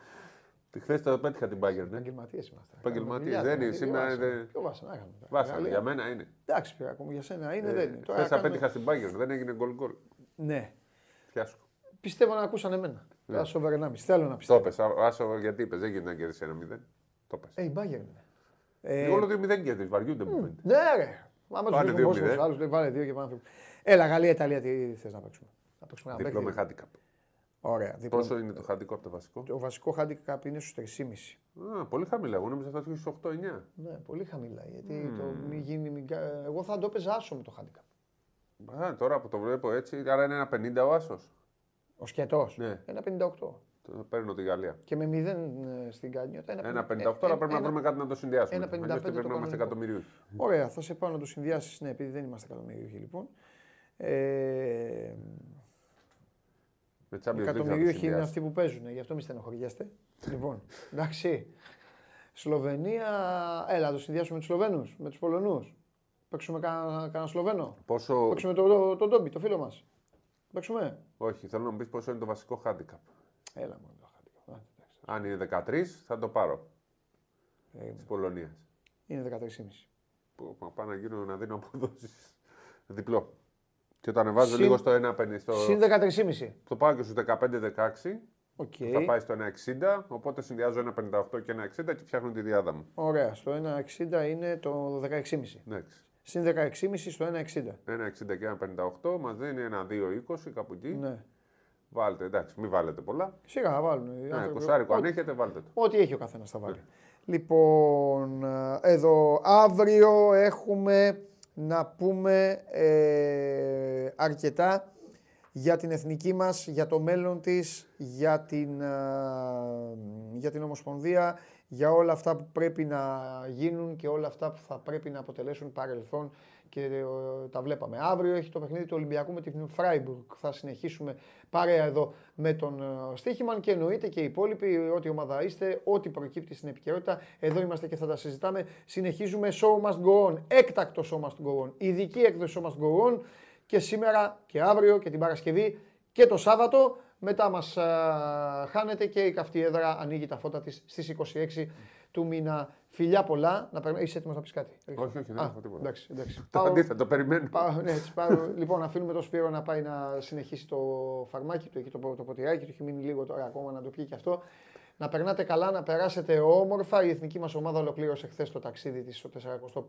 Χθες το πέτυχα την Bayern. Ναι. επαγγελματίες είμαστε. Επαγγελματίες, Κάνουμε δεν δουλειά, είναι, σήμερα ποιο είναι- βάσανο, Ποιο βάσανο, έκαμε τώρα. Βάσανο, Γαλλία. για μένα είναι. Εντάξει, πήρα ακόμα για σένα είναι, δεν είναι. Τώρα Χθε τα κάνουμε- πέτυχα στην Bayern, δεν έγινε γκολ γκολ. Ναι. Φιάσκο. Πιστεύω να ακούσαν εμένα. Ναι. Τα σοβαρά να Θέλω να Το πιστεύω. πες, α- άσο γιατί είπες, δεν γίνεται να κερδίσει ένα 0. Το πες. Ε, η Bayern είναι. Ε, Όλο 2-0 κερδίζει, βαριούνται μου φαίνεται. ναι, ρε. Άμα τους Πάνε βρίσκουν δύο πόσους μηδέν. άλλους, λέει, βάλε δύο και πάμε. Έλα, Γαλλία, Ιταλία, τι θες να παίξουμε. Να παίξουμε ένα Διπλό με παιχνίδι. Handicap. Ωραία. Διπλό. Πόσο είναι το handicap από το βασικό; Το βασικό handicap είναι στους 3,5. Α, πολύ χαμηλά. Εγώ νόμιζα θα έχει στους 8-9. Ναι, πολύ χαμηλά. Γιατί το μη γίνει. μη κα- Εγώ θα το έπαιζα άσο με το handicap. Α, τώρα που το βλέπω έτσι, άρα είναι ένα 50 ο άσος. Ο σκετός. Ναι. Ένα 58. Παίρνω τη Γαλλία. Και με 0 ε, στην Κάνιοτα. Ένα 58, αλλά πρέπει να βρούμε κάτι να το συνδυάσουμε. ένα 55 Αλλιώς το πρέπει να είμαστε κανονικό. εκατομμυρίους. Ωραία, θα σε πάω να το συνδυάσεις. Ναι, επειδή δεν είμαστε εκατομμυρίουχοι λοιπόν. Ε, Με Champions League θα το εκατομμυρίουχοι είναι συνδυάσουμε. αυτοί που παίζουν, γι' αυτό μη στενοχωριέστε. λοιπόν, εντάξει. Σλοβενία, έλα, να το συνδυάσουμε με τους Σλοβαίνους, με τους Πολωνούς. Παίξουμε κανένα κανένα Σλοβαίνο. Πόσο. Παίξουμε τον το, το, Ντόμπι, το φίλο μας. Παίξουμε. Όχι, θέλω να μου πεις πόσο είναι το βασικό handicap. Έλα μόνο το handicap. Α, εντάξει. Αν είναι 13, θα το πάρω. Ε, Της Πολωνίας. Είναι 13,5. Που μα πάω να γίνω να δίνω αποδόσεις. Διπλό. Και το ανεβάζω Συν- λίγο στο 1,50. Στο... Συν 13,5. Το πάω και στους 15-16. Οκ. Θα πάει στο 1,60. Οπότε συνδυάζω 1,58 και 1,60 και φτιάχνω τη διάδα μου. Ωραία. Στο 1,60 είναι το 16,5. Εντάξει. Συν 16,5 στο 1,60. 1,60 και 1,58 μας δίνει ένα 2,20 κάπου εκεί. Ναι. Βάλτε, εντάξει, μην βάλετε πολλά. Σιγά θα βάλουν. οι Ναι, άνθρωποι. κοσάρικο αν Ό,τι- έχετε, βάλτε το. Ό,τι έχει ο καθένας θα βάλει. Λοιπόν, ε, εδώ αύριο έχουμε να πούμε ε, αρκετά για την εθνική μας, για το μέλλον της, για την, ε, για την Ομοσπονδία, για όλα αυτά που πρέπει να γίνουν και όλα αυτά που θα πρέπει να αποτελέσουν παρελθόν και ε, τα βλέπαμε. Αύριο έχει το παιχνίδι του Ολυμπιακού με την Φράιμπουργκ. Θα συνεχίσουμε παρέα εδώ με τον ε, Στίχημαν και εννοείται και οι υπόλοιποι, ό,τι ομάδα είστε, ό,τι προκύπτει στην επικαιρότητα. Εδώ είμαστε και θα τα συζητάμε. Συνεχίζουμε show must go on, έκτακτο show must go on, ειδική έκδοση show must go on και σήμερα και αύριο και την Παρασκευή και το Σάββατο. Μετά μας α, χάνετε και η καυτή έδρα ανοίγει τα φώτα της στις 26 του μήνα. Φιλιά πολλά. Να περνά... Είσαι έτοιμος να πεις κάτι. Όχι, όχι, δεν Α, έχω τίποτα. Εντάξει, εντάξει. Το αντίθετο, περιμένω. Πάω, ναι, έτσι, πάω. λοιπόν, αφήνουμε τον Σπύρο να πάει να συνεχίσει το φαρμάκι του, εκεί το, το ποτηράκι του. Έχει μείνει λίγο τώρα ακόμα να το πιει και αυτό. Να περνάτε καλά, να περάσετε όμορφα. Η εθνική μας ομάδα ολοκλήρωσε χθες το ταξίδι της στο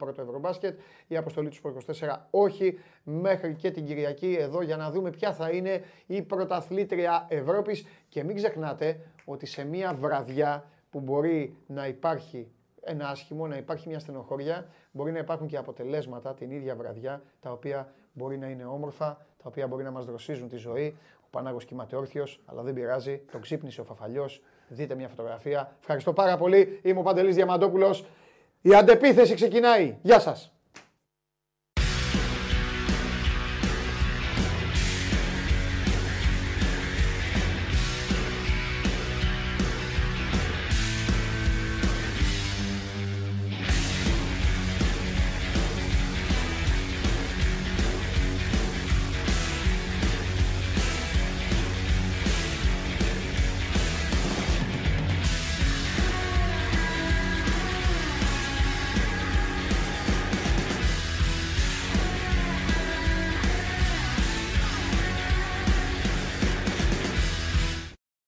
41ο Ευρωμπάσκετ. Η αποστολή του Σπορ 24 όχι μέχρι και την Κυριακή εδώ για να δούμε ποια θα είναι η πρωταθλήτρια Ευρώπης. Και μην ξεχνάτε ότι σε μια βραδιά που μπορεί να υπάρχει ένα άσχημο, να υπάρχει μια στενοχώρια, μπορεί να υπάρχουν και αποτελέσματα την ίδια βραδιά, τα οποία μπορεί να είναι όμορφα, τα οποία μπορεί να μας δροσίζουν τη ζωή. Ο Πανάγος κοιμάται όρθιος, αλλά δεν πειράζει, τον ξύπνησε ο Φαφαλιός, δείτε μια φωτογραφία. Ευχαριστώ πάρα πολύ, είμαι ο Παντελής Διαμαντόπουλος. Η αντεπίθεση ξεκινάει. Γεια σας.